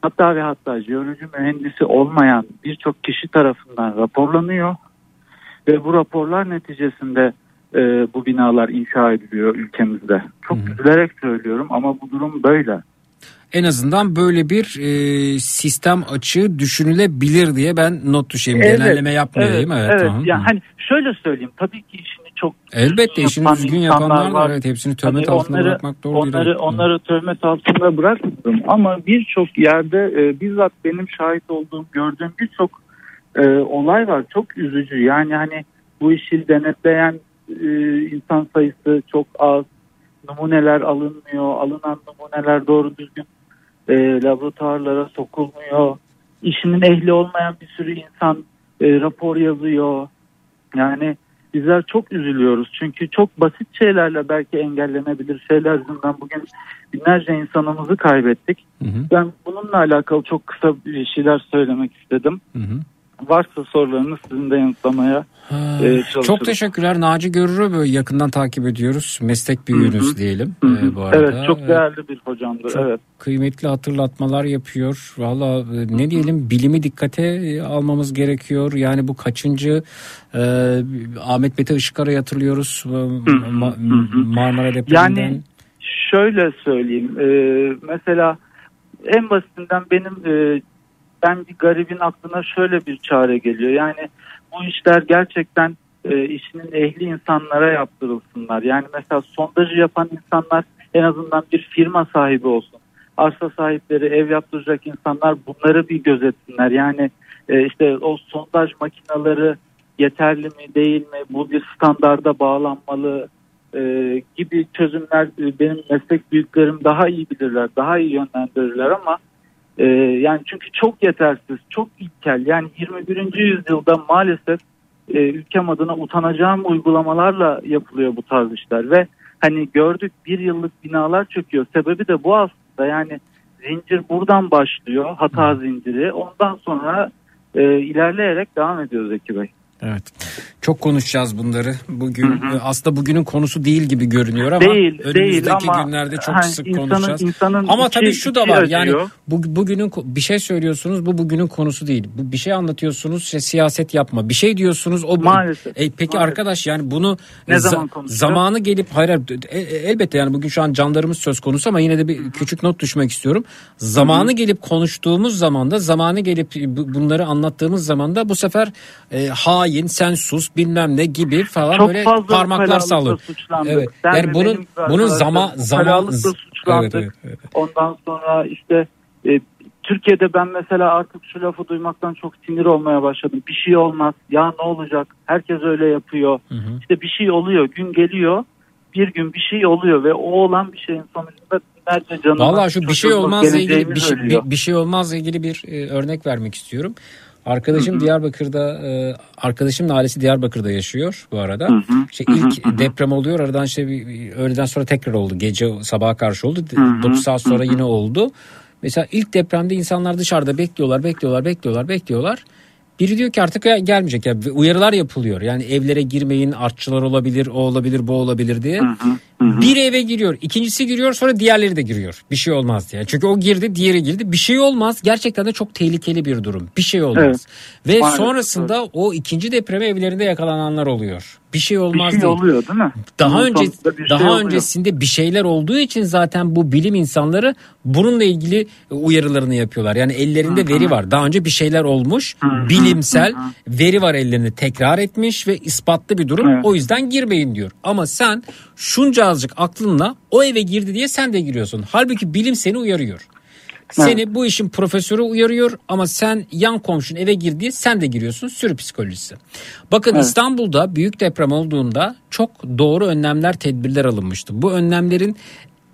hatta ve hatta jeoloji mühendisi olmayan birçok kişi tarafından raporlanıyor ve bu raporlar neticesinde e, bu binalar inşa ediliyor ülkemizde. Çok üzülerek söylüyorum ama bu durum böyle. En azından böyle bir e, sistem açığı düşünülebilir diye ben not düşeyim. Genelleme yapmayayım. Evet, evet. tamam. Yani hani şöyle söyleyeyim tabii ki işini çok Elbette işini düzgün yapanlar var. Evet, hepsini töhmet Hani altında onları- bırakmak doğru onları, değil. Onları töhmet altında bırakmıyorum ama birçok yerde e, bizzat benim şahit olduğum gördüğüm birçok e, olay var. Çok üzücü yani hani bu işi denetleyen e, insan sayısı çok az. Numuneler alınmıyor. Alınan numuneler doğru düzgün e, laboratuvarlara sokulmuyor. İşinin ehli olmayan bir sürü insan e, rapor yazıyor. Yani bizler çok üzülüyoruz. Çünkü çok basit şeylerle belki engellenebilir şeyler yüzünden bugün binlerce insanımızı kaybettik. Ben bununla alakalı çok kısa bir şeyler söylemek istedim. Varsa sorularınız sizin de yanıtlamaya e, çalışırım. Çok teşekkürler. Naci Görür'ü böyle yakından takip ediyoruz. Meslek büyüğünüz diyelim e, bu arada. Evet çok değerli bir hocamdır. Çok Evet. kıymetli hatırlatmalar yapıyor. Valla e, ne diyelim bilimi dikkate e, almamız gerekiyor. Yani bu kaçıncı e, Ahmet Mete Işıkar'ı hatırlıyoruz. E, Ma- Marmara depreminden. Yani şöyle söyleyeyim. e, mesela en basitinden benim e, ben bir garibin aklına şöyle bir çare geliyor. Yani bu işler gerçekten e, işinin ehli insanlara yaptırılsınlar. Yani mesela sondajı yapan insanlar en azından bir firma sahibi olsun. Arsa sahipleri, ev yaptıracak insanlar bunları bir gözetsinler. Yani e, işte o sondaj makineleri yeterli mi değil mi? Bu bir standarda bağlanmalı e, gibi çözümler e, benim meslek büyüklerim daha iyi bilirler, daha iyi yönlendirirler ama e, yani çünkü çok yetersiz, çok ilkel. Yani 21. yüzyılda maalesef e, ülkem adına utanacağım uygulamalarla yapılıyor bu tarz işler ve hani gördük bir yıllık binalar çöküyor. Sebebi de bu aslında yani zincir buradan başlıyor, hata zinciri. Ondan sonra e, ilerleyerek devam ediyor Zeki Bey. Evet. Çok konuşacağız bunları. Bugün e, aslında bugünün konusu değil gibi görünüyor ama Değil, önümüzdeki değil ama günlerde çok hani sık insanın- konuşacağız. insanın ama içi- tabii şu da var. Yani bu, bugünün bir şey söylüyorsunuz bu bugünün konusu değil. Bu bir şey anlatıyorsunuz işte siyaset yapma. Bir şey diyorsunuz o Maalesef, E, peki arkadaş yani bunu Ne za- zaman konuşacağız? zamanı gelip hayır hayır, e- e- elbette yani bugün şu an canlarımız söz konusu ama yine de bir küçük not düşmek istiyorum. Zamanı gelip konuştuğumuz zaman da zamanı gelip bu- bunları anlattığımız zaman da bu sefer e, hain sen sus bilmem ne gibi falan Çok böyle fazla parmaklar sallıyor. Evet. Ben Yani bunun benim bunun zaman zaman. Evet, evet, evet. Ondan sonra işte e, Türkiye'de ben mesela artık şu lafı duymaktan çok sinir olmaya başladım. Bir şey olmaz. Ya ne olacak? Herkes öyle yapıyor. İşte bir şey oluyor. Gün geliyor. Bir gün bir şey oluyor ve o olan bir şeyin sonucunda binlerce canımız, Vallahi şu bir şey olmazla ilgili bir şey, bir, bir şey olmazla ilgili bir e, örnek vermek istiyorum. Arkadaşım Diyarbakır'da e, arkadaşımın ailesi Diyarbakır'da yaşıyor bu arada. İşte ilk deprem oluyor aradan işte bir, bir öğleden sonra tekrar oldu. Gece sabaha karşı oldu. 9 saat sonra yine oldu. Mesela ilk depremde insanlar dışarıda bekliyorlar, bekliyorlar, bekliyorlar, bekliyorlar. Biri diyor ki artık gel- gelmeyecek. Yani uyarılar yapılıyor. Yani evlere girmeyin, artçılar olabilir, o olabilir, bu olabilir diye. Bir eve giriyor, ikincisi giriyor, sonra diğerleri de giriyor. Bir şey olmaz diye. Çünkü o girdi, diğeri girdi. Bir şey olmaz. Gerçekten de çok tehlikeli bir durum. Bir şey olmaz. Evet. Ve Maalesef, sonrasında o ikinci depreme evlerinde yakalananlar oluyor. Bir şey olmaz bir şey değil. oluyor değil mi? Daha Bunun önce bir daha şey oluyor. öncesinde bir şeyler olduğu için zaten bu bilim insanları bununla ilgili uyarılarını yapıyorlar. Yani ellerinde veri var. Daha önce bir şeyler olmuş. bilimsel veri var ellerinde tekrar etmiş ve ispatlı bir durum. O yüzden girmeyin diyor. Ama sen şunca azıcık aklınla o eve girdi diye sen de giriyorsun. Halbuki bilim seni uyarıyor. Seni bu işin profesörü uyarıyor ama sen yan komşun eve gir diye sen de giriyorsun sürü psikolojisi. Bakın Evet. İstanbul'da büyük deprem olduğunda çok doğru önlemler tedbirler alınmıştı. Bu önlemlerin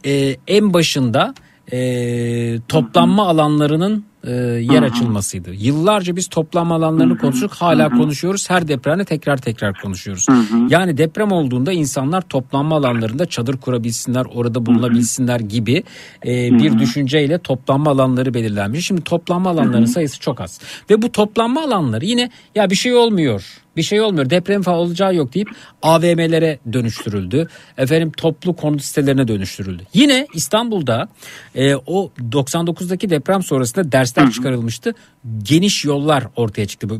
e, en başında e, toplanma alanlarının e, yer açılmasıydı. Yıllarca biz toplanma alanlarını konuştuk. Hala konuşuyoruz. Her depremde tekrar tekrar konuşuyoruz. Yani deprem olduğunda insanlar toplanma alanlarında çadır kurabilsinler, orada bulunabilsinler gibi e, bir düşünceyle toplanma alanları belirlenmiş. Şimdi toplanma alanlarının sayısı çok az. Ve bu toplanma alanları yine ya bir şey olmuyor. Bir şey olmuyor. Deprem falan olacağı yok deyip AVM'lere dönüştürüldü. Efendim toplu konut sitelerine dönüştürüldü. Yine İstanbul'da e, o 99'daki deprem sonrasında dersler çıkarılmıştı. Geniş yollar ortaya çıktı. Bu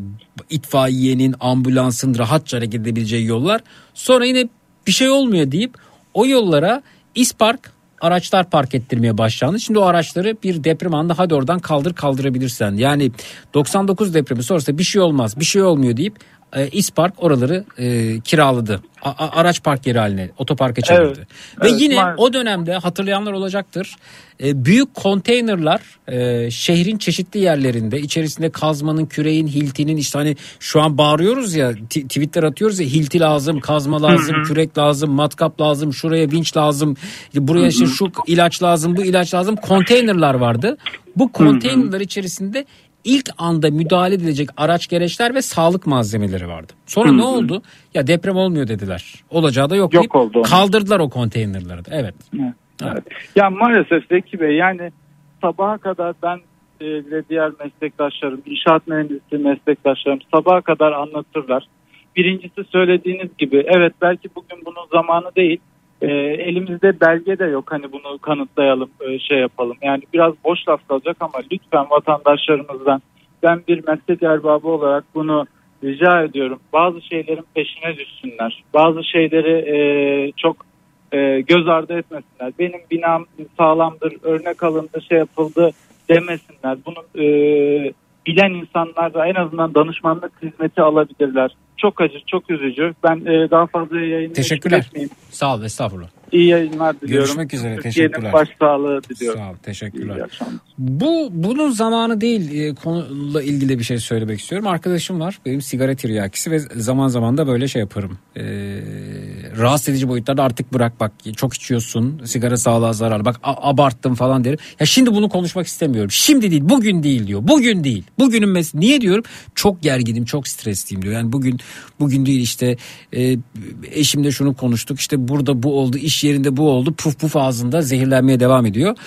itfaiyenin, ambulansın rahatça hareket edebileceği yollar. Sonra yine bir şey olmuyor deyip o yollara İspark araçlar park ettirmeye başlandı. Şimdi o araçları bir deprem anında hadi oradan kaldır kaldırabilirsen. Yani 99 depremi sonrasında bir şey olmaz bir şey olmuyor deyip e, İspark oraları e, kiraladı. A- a- araç park yeri haline otoparka çevirdi. Evet. Ve Evet, yine maalesef. o dönemde hatırlayanlar olacaktır. E, büyük konteynerlar e, şehrin çeşitli yerlerinde içerisinde kazmanın, küreğin, hiltinin işte hani şu an bağırıyoruz ya t- tweetler atıyoruz ya hilti lazım, kazma lazım, Hı hı. kürek lazım, matkap lazım, şuraya vinç lazım, buraya işte şu ilaç lazım, bu ilaç lazım. Konteynerlar vardı. Bu konteynerlar içerisinde ilk anda müdahale edilecek araç gereçler ve sağlık malzemeleri vardı. Sonra Hı ne oldu? Ya deprem olmuyor dediler. Olacağı da yok, Yok deyip oldu. kaldırdılar o konteynerları da. Evet. Evet. Ya maalesef Zeki Bey yani sabaha kadar ben ve diğer meslektaşlarım, inşaat mühendisi meslektaşlarım sabaha kadar anlatırlar. Birincisi söylediğiniz gibi evet belki bugün bunun zamanı değil. E, elimizde belge de yok hani bunu kanıtlayalım e, şey yapalım. Yani biraz boş laf kalacak ama lütfen vatandaşlarımızdan ben bir meslek erbabı olarak bunu rica ediyorum. Bazı şeylerin peşine düşsünler. Bazı şeyleri e, çok e, göz ardı etmesinler. Benim binam sağlamdır, örnek alındı, şey yapıldı demesinler. Bunu e, bilen insanlar da en azından danışmanlık hizmeti alabilirler. Çok acı, çok üzücü. Ben e, daha fazla yayını Teşekkürler. Sağ ol estağfurullah. İyi yayınlar diliyorum. Görüşmek üzere, Türkiye'nin teşekkürler. başsağlığı diliyorum. Sağ ol, teşekkürler. Bu bunun zamanı değil e, konuyla ilgili bir şey söylemek istiyorum. Arkadaşım var benim sigara tiryakisi ve zaman zaman da böyle şey yaparım. E, rahatsız edici boyutlarda artık bırak bak çok içiyorsun sigara sağlığa zararlı bak a- abarttım falan derim. Ya şimdi bunu konuşmak istemiyorum. Şimdi değil bugün değil diyor. Bugün değil. Bugünün mes niye diyorum? Çok gerginim çok stresliyim diyor. Yani bugün bugün değil işte e, eşimle şunu konuştuk işte burada bu oldu iş yerinde bu oldu puf puf ağzında zehirlenmeye devam ediyor.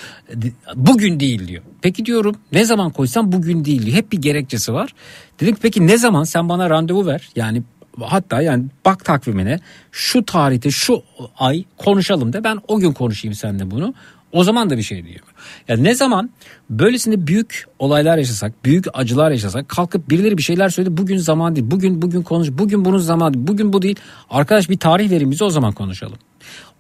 Bugün değil diyor. Peki diyorum ne zaman koysam bugün değil diyor. Hep bir gerekçesi var. Dedik peki ne zaman sen bana randevu ver. Yani hatta yani bak takvimine şu tarihte şu ay konuşalım de ben o gün konuşayım seninle bunu. O zaman da bir şey diyemiyor. Yani ne zaman böylesinde büyük olaylar yaşasak, büyük acılar yaşasak kalkıp birileri bir şeyler söyledi. Bugün zaman değil. Bugün bugün konuş. Bugün bunun zamanı değil. Bugün bu değil. Arkadaş bir tarih verin bize o zaman konuşalım.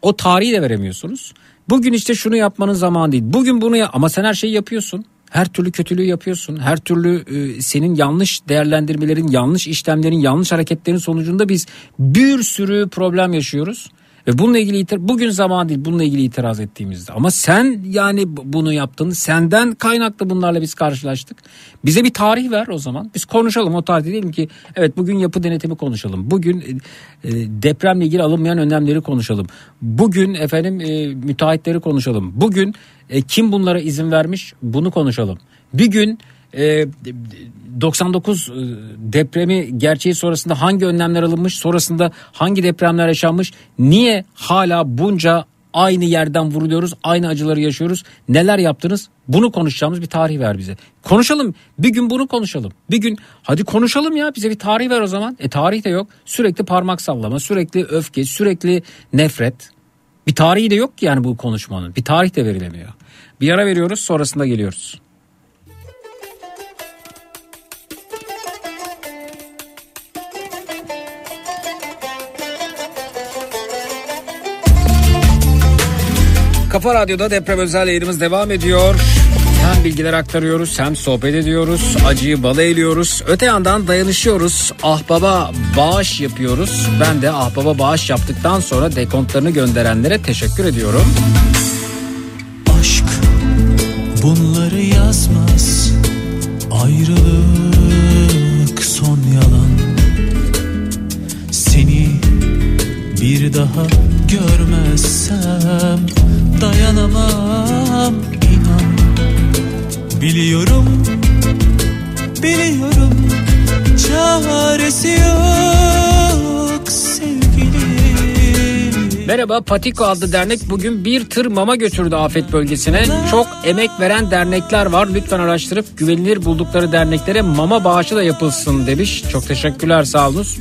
O tarihi de veremiyorsunuz. Bugün işte şunu yapmanın zamanı değil. Bugün bunu ya ama sen her şeyi yapıyorsun. Her türlü kötülüğü yapıyorsun. Her türlü e, senin yanlış değerlendirmelerin, yanlış işlemlerin, yanlış hareketlerin sonucunda biz bir sürü problem yaşıyoruz. Ve bununla ilgili itiraz, bugün zaman değil bununla ilgili itiraz ettiğimizde. Ama sen yani bu- bunu yaptın. Senden kaynaklı bunlarla biz karşılaştık. Bize bir tarih ver o zaman. Biz konuşalım o tarihte diyelim ki evet bugün yapı denetimi konuşalım. Bugün e, e, depremle ilgili alınmayan önlemleri konuşalım. Bugün efendim e, müteahhitleri konuşalım. Bugün e, kim bunlara izin vermiş bunu konuşalım. Bir gün e, 99 e, depremi gerçeği sonrasında hangi önlemler alınmış, sonrasında hangi depremler yaşanmış, niye hala bunca aynı yerden vuruluyoruz, aynı acıları yaşıyoruz, neler yaptınız? Bunu konuşacağımız bir tarih ver bize. Konuşalım. Bir gün bunu konuşalım. Bir gün hadi konuşalım ya bize bir tarih ver o zaman. E tarih de yok. Sürekli parmak sallama, sürekli öfke, sürekli nefret. Bir tarihi de yok ki yani bu konuşmanın. Bir tarih de verilemiyor. Bir ara veriyoruz sonrasında geliyoruz. Kafa Radyo'da deprem özel yayınımız devam ediyor. Hem bilgiler aktarıyoruz hem sohbet ediyoruz. Acıyı bala eliyoruz. Öte yandan dayanışıyoruz. Ahbaba bağış yapıyoruz. Ben de ahbaba bağış yaptıktan sonra dekontlarını gönderenlere teşekkür ediyorum. Aşk bunları yazmaz Ayrılık son yalan Seni bir daha görmezsem Dayanamam inan Biliyorum Biliyorum Çaresi yok sevgilim Merhaba Patiko adlı dernek bugün bir tır mama götürdü afet bölgesine. Çok emek veren dernekler var. Lütfen araştırıp güvenilir buldukları derneklere mama bağışı da yapılsın demiş. Çok teşekkürler sağ olunuz.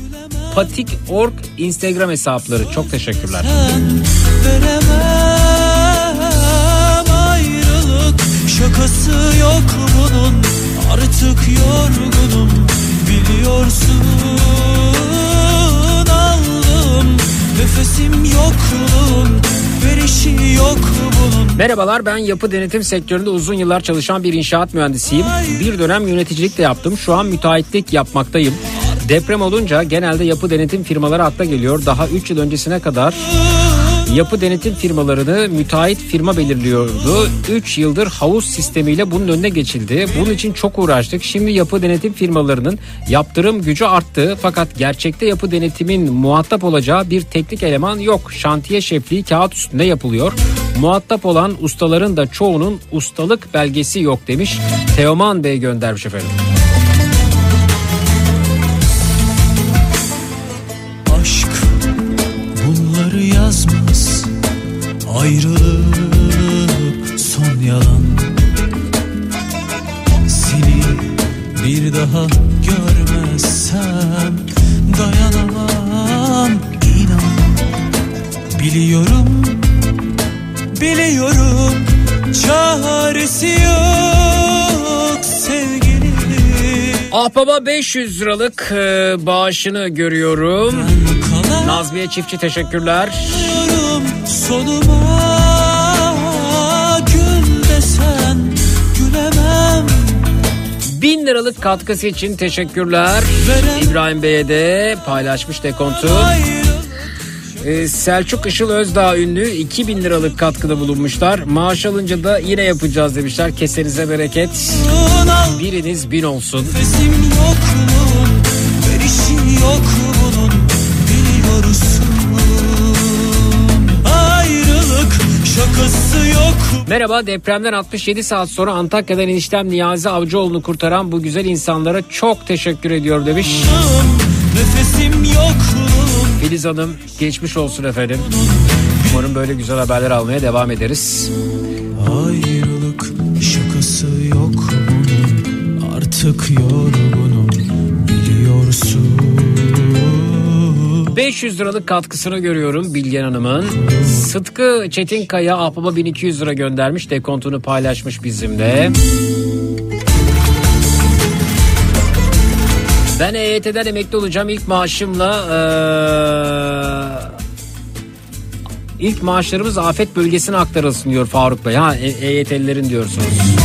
Patik.org Instagram hesapları. Çok teşekkürler. Ayrılık Şakası yok bunun Artık yorgunum Biliyorsun aldım Nefesim yokluğun Verişi yok bunun Merhabalar ben yapı denetim sektöründe uzun yıllar çalışan bir inşaat mühendisiyim. Bir dönem yöneticilik de yaptım. Şu an müteahhitlik yapmaktayım. Deprem olunca genelde yapı denetim firmaları akla geliyor. Daha 3 yıl öncesine kadar yapı denetim firmalarını müteahhit firma belirliyordu. 3 yıldır havuz sistemiyle bunun önüne geçildi. Bunun için çok uğraştık. Şimdi yapı denetim firmalarının yaptırım gücü arttı. Fakat gerçekte yapı denetimin muhatap olacağı bir teknik eleman yok. Şantiye şefliği kağıt üstünde yapılıyor. Muhatap olan ustaların da çoğunun ustalık belgesi yok demiş. Teoman Bey göndermiş efendim. Ayrılık son yalan Seni bir daha görmezsem Dayanamam inan Biliyorum Biliyorum Çaresi yok sevgilim Ahbaba 500 liralık e, bağışını görüyorum. Nazmiye Çiftçi teşekkürler. Sonuma gül desen gülemem 1000 liralık katkısı için teşekkürler. İbrahim Bey'e de paylaşmış dekontu. Ee, Selçuk Işıl Özdağ ünlü 2000 liralık katkıda bulunmuşlar. Maaş alınca da yine yapacağız demişler. Kesenize bereket. Biriniz bin olsun. Nefesim yok bunun verişi yok bunun şakası yok Merhaba depremden 67 saat sonra Antakya'dan eniştem Niyazi Avcıoğlu'nu kurtaran bu güzel insanlara çok teşekkür ediyor demiş. Nefesim yok Filiz Hanım geçmiş olsun efendim. Umarım böyle güzel haberler almaya devam ederiz. Ayrılık şakası yok bunun Artık yorgunum biliyorsun 500 liralık katkısını görüyorum Bilgen Hanım'ın. Sıtkı Çetinkaya ahbaba 1200 lira göndermiş. Dekontunu paylaşmış bizimle. Ben EYT'den emekli olacağım ilk maaşımla eee, ilk maaşlarımız afet bölgesine aktarılsın diyor Faruk Bey. Ha EYT'lilerin diyorsunuz.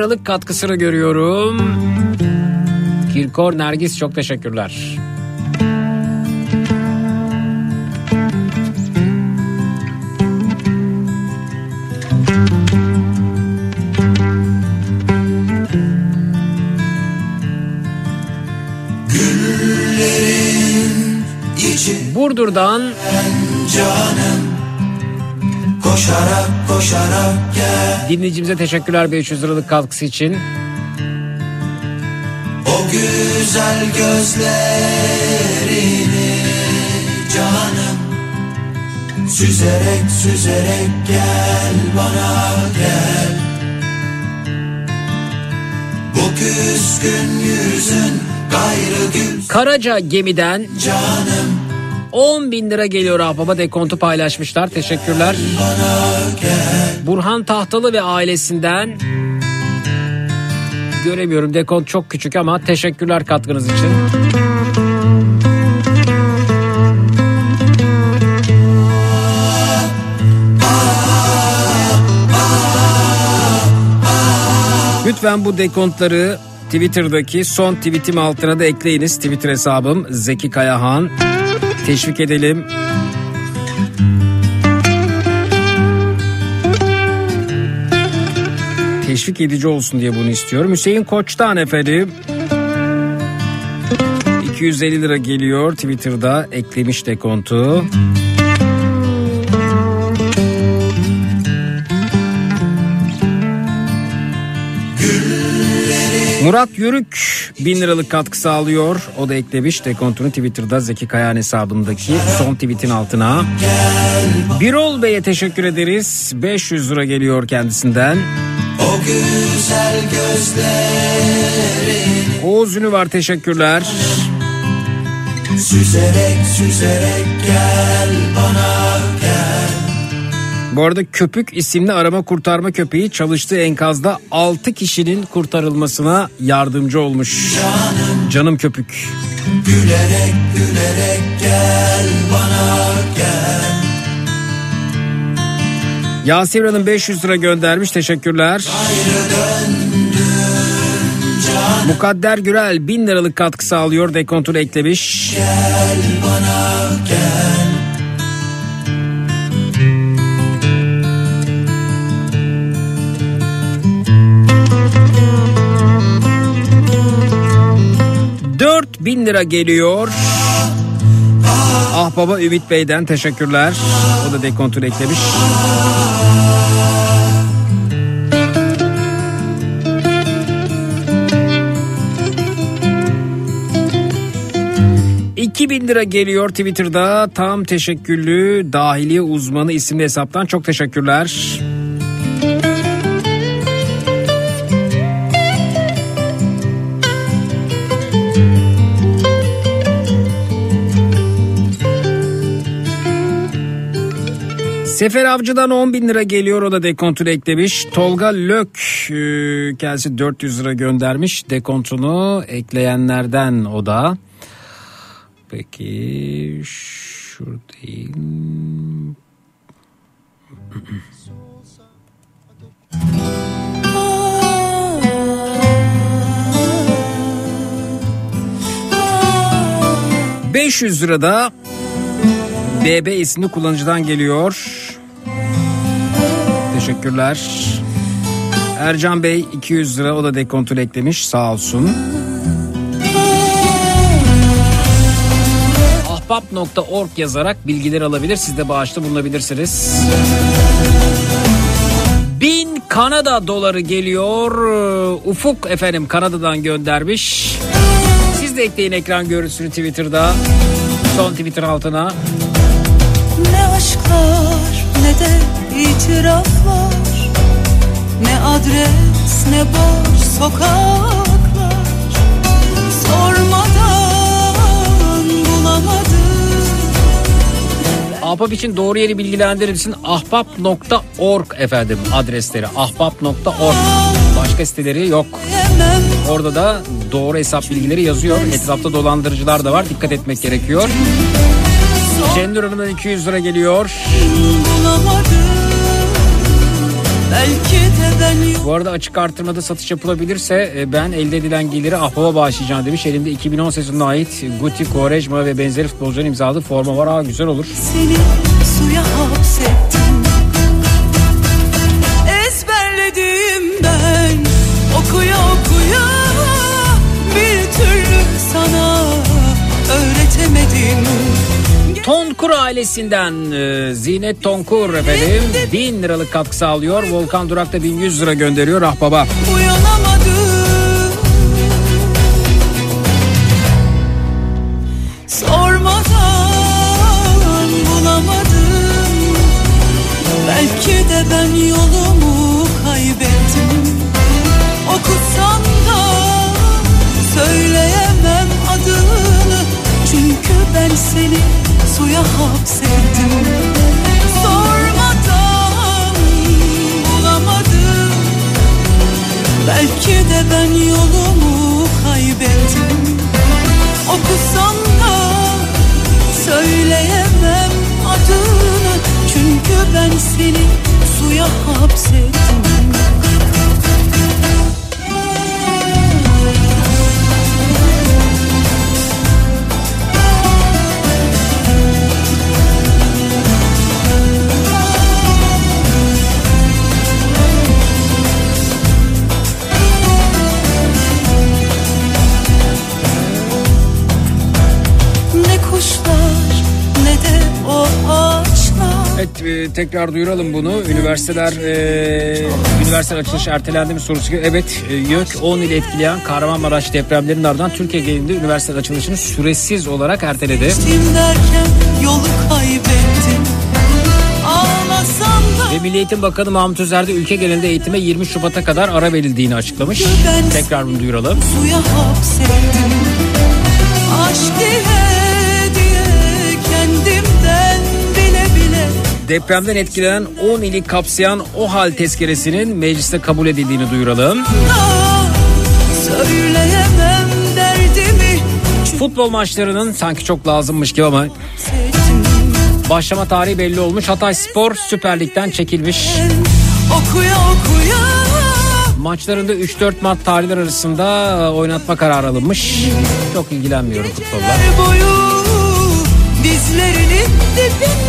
Liralık katkısını görüyorum. Kirkor Nergis çok teşekkürler. Burdur'dan canım Koşarak koşarak gel. Dinleyicimize teşekkürler 500 liralık katkısı için. O güzel gözlerini canım Süzerek süzerek gel bana gel. Bu küskün yüzün gayrı gül. Karaca gemiden canım 10 bin lira geliyor ahbaba dekontu paylaşmışlar. Teşekkürler. Burhan Tahtalı ve ailesinden göremiyorum dekont çok küçük ama teşekkürler katkınız için. Lütfen bu dekontları Twitter'daki son tweetim altına da ekleyiniz. Twitter hesabım Zeki Kayahan. Teşvik edelim. Teşvik edici olsun diye bunu istiyorum. Hüseyin Koç'tan efendim. 250 lira geliyor Twitter'da eklemiş dekontu. Murat Yörük 1000 liralık katkı sağlıyor. O da eklemiş dekontunu Twitter'da Zeki Kayan hesabındaki son tweetin altına. Birol Bey'e teşekkür ederiz. 500 lira geliyor kendisinden. O güzel gözlerin Oğuz Ünü var teşekkürler. Süzerek süzerek gel bana Bu arada Köpük isimli arama kurtarma köpeği çalıştığı enkazda 6 kişinin kurtarılmasına yardımcı olmuş. Canım Köpük. Gülerek gülerek gel bana gel Yasemin Hanım 500 lira göndermiş teşekkürler. Mukadder Gürel 1000 liralık katkı sağlıyor dekontunu eklemiş. Gel bana gel bin lira geliyor. Ah baba Ümit Bey'den teşekkürler. O da dekontunu eklemiş. bin lira geliyor Twitter'da tam teşekküllü dahiliye uzmanı isimli hesaptan çok teşekkürler. Sefer Avcı'dan 10 bin lira geliyor o da dekontunu eklemiş. Tolga Lök e, kendisi 400 lira göndermiş dekontunu ekleyenlerden o da. Peki şuradayım. ...500 lirada... ...BB isimli kullanıcıdan geliyor. Teşekkürler. Ercan Bey 200 lira o da dekontunu eklemiş sağ olsun. ahbap.org yazarak bilgiler alabilir. Siz de bağışta bulunabilirsiniz. Bin Kanada doları geliyor. Ufuk efendim Kanada'dan göndermiş. Siz de ekleyin ekran görüntüsünü Twitter'da. Son Twitter altına. Ne aşklar ne de itiraflar Ne adres ne boş sokaklar Sormadan bulamadım Ahbap için doğru yeri bilgilendirir misin? Ahbap.org efendim adresleri. Ahbap.org. Başka siteleri yok. Orada da doğru hesap bilgileri yazıyor. Etrafta dolandırıcılar da var. Dikkat etmek gerekiyor. Hanım'dan 200 lira geliyor. bulamadım Bu arada açık artırmada satış yapılabilirse e, ben elde edilen geliri Ahbap'a bağışlayacağım demiş. Elimde 2010 sezonuna ait Guti, Quaresma ve benzeri futbolcuların imzaladığı forma var. Aa, güzel olur. seni suya hapsettim Ezberledim ben okuya okuya Bir türlü sana öğretemedim Tonkur ailesinden e, Zinet Tonkur efendim. 1000 liralık katkı sağlıyor. Volkan Durak da 1100 lira gönderiyor. Ah Ahbaba. Uyanamadım. Sormadan bulamadım. Belki de ben yolumu kaybettim. Okusam da söyleyemem adını. Çünkü ben seni suya hapsettim. Sormadan bulamadım. Belki de ben yolumu kaybettim. Okusam da söyleyemem adını. Çünkü ben seni suya hapsettim kuşlar ne de o ağaçlar Evet e, tekrar duyuralım bunu. Üniversiteler e, üniversite açılışı ertelendi mi sorusu. Evet e, YÖK 10 il etkileyen Kahramanmaraş depremlerinin ardından Türkiye genelinde üniversite açılışını süresiz olarak erteledi. Geçtim derken yolu kaybettim Ve Milli Eğitim Bakanı Mahmut Özer de ülke genelinde eğitime 20 Şubat'a kadar ara verildiğini açıklamış. Tekrar bunu duyuralım. suya hapsettim Depremden etkilenen 10 ili kapsayan o hal tezkeresinin mecliste kabul edildiğini duyuralım. Futbol maçlarının sanki çok lazımmış gibi ama başlama tarihi belli olmuş. Hatay Spor Süper Lig'den çekilmiş. Okuya okuya Maçlarında 3-4 Mart tarihler arasında e, oynatma kararı alınmış. Çok ilgilenmiyorum futbolla. boyu Dizlerinin bile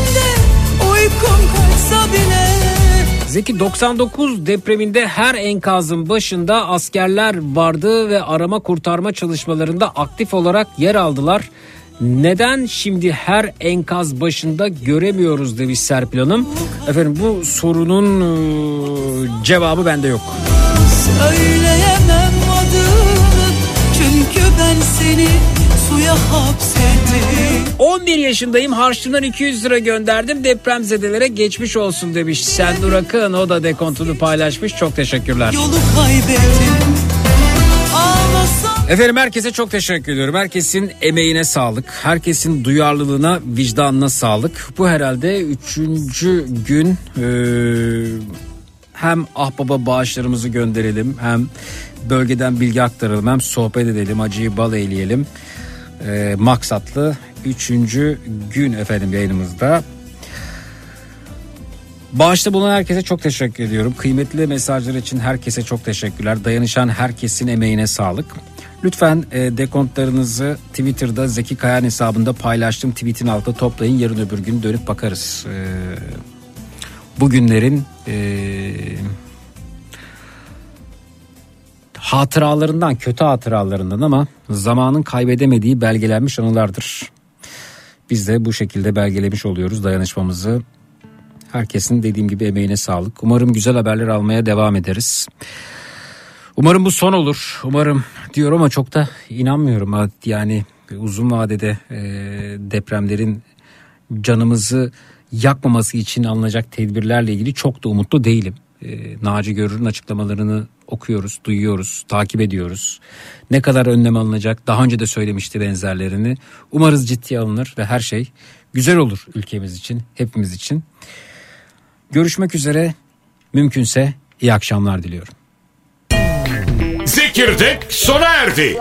Zeki 99 depreminde her enkazın başında askerler vardı ve arama kurtarma çalışmalarında aktif olarak yer aldılar. Neden şimdi her enkaz başında göremiyoruz demiş Serpil Hanım. Efendim bu sorunun e, cevabı bende yok. Söyleyemem adını Çünkü ben seni suya hapsettim 11 yaşındayım harçlığından 200 lira gönderdim depremzedelere geçmiş olsun demiş. Sen Akın o da dekontunu paylaşmış çok teşekkürler. Yolu kaybettim Efendim herkese çok teşekkür ediyorum. Herkesin emeğine sağlık. Herkesin duyarlılığına, vicdanına sağlık. Bu herhalde üçüncü gün e, hem ahbaba bağışlarımızı gönderelim hem bölgeden bilgi aktaralım hem sohbet edelim acıyı bal eyleyelim. E, maksatlı üçüncü gün efendim yayınımızda. Bağışta bulunan herkese çok teşekkür ediyorum. Kıymetli mesajlar için herkese çok teşekkürler. Dayanışan herkesin emeğine sağlık. Lütfen e, dekontlarınızı Twitter'da Zeki Kayan hesabında paylaştığım tweetin altına toplayın. Yarın öbür gün dönüp bakarız. E, bugünlerin e, hatıralarından, kötü hatıralarından ama zamanın kaybedemediği belgelenmiş anılardır. Biz de bu şekilde belgelemiş oluyoruz dayanışmamızı. Herkesin dediğim gibi emeğine sağlık. Umarım güzel haberler almaya devam ederiz. Umarım bu son olur. Umarım diyorum ama çok da inanmıyorum. Yani uzun vadede e, depremlerin canımızı yakmaması için alınacak tedbirlerle ilgili çok da umutlu değilim. E, Naci Görür'ün açıklamalarını okuyoruz, duyuyoruz, takip ediyoruz. Ne kadar önlem alınacak daha önce de söylemişti benzerlerini. Umarız ciddiye alınır ve her şey güzel olur ülkemiz için, hepimiz için. Görüşmek üzere. Mümkünse iyi akşamlar diliyorum. Zekirdek sona erdi.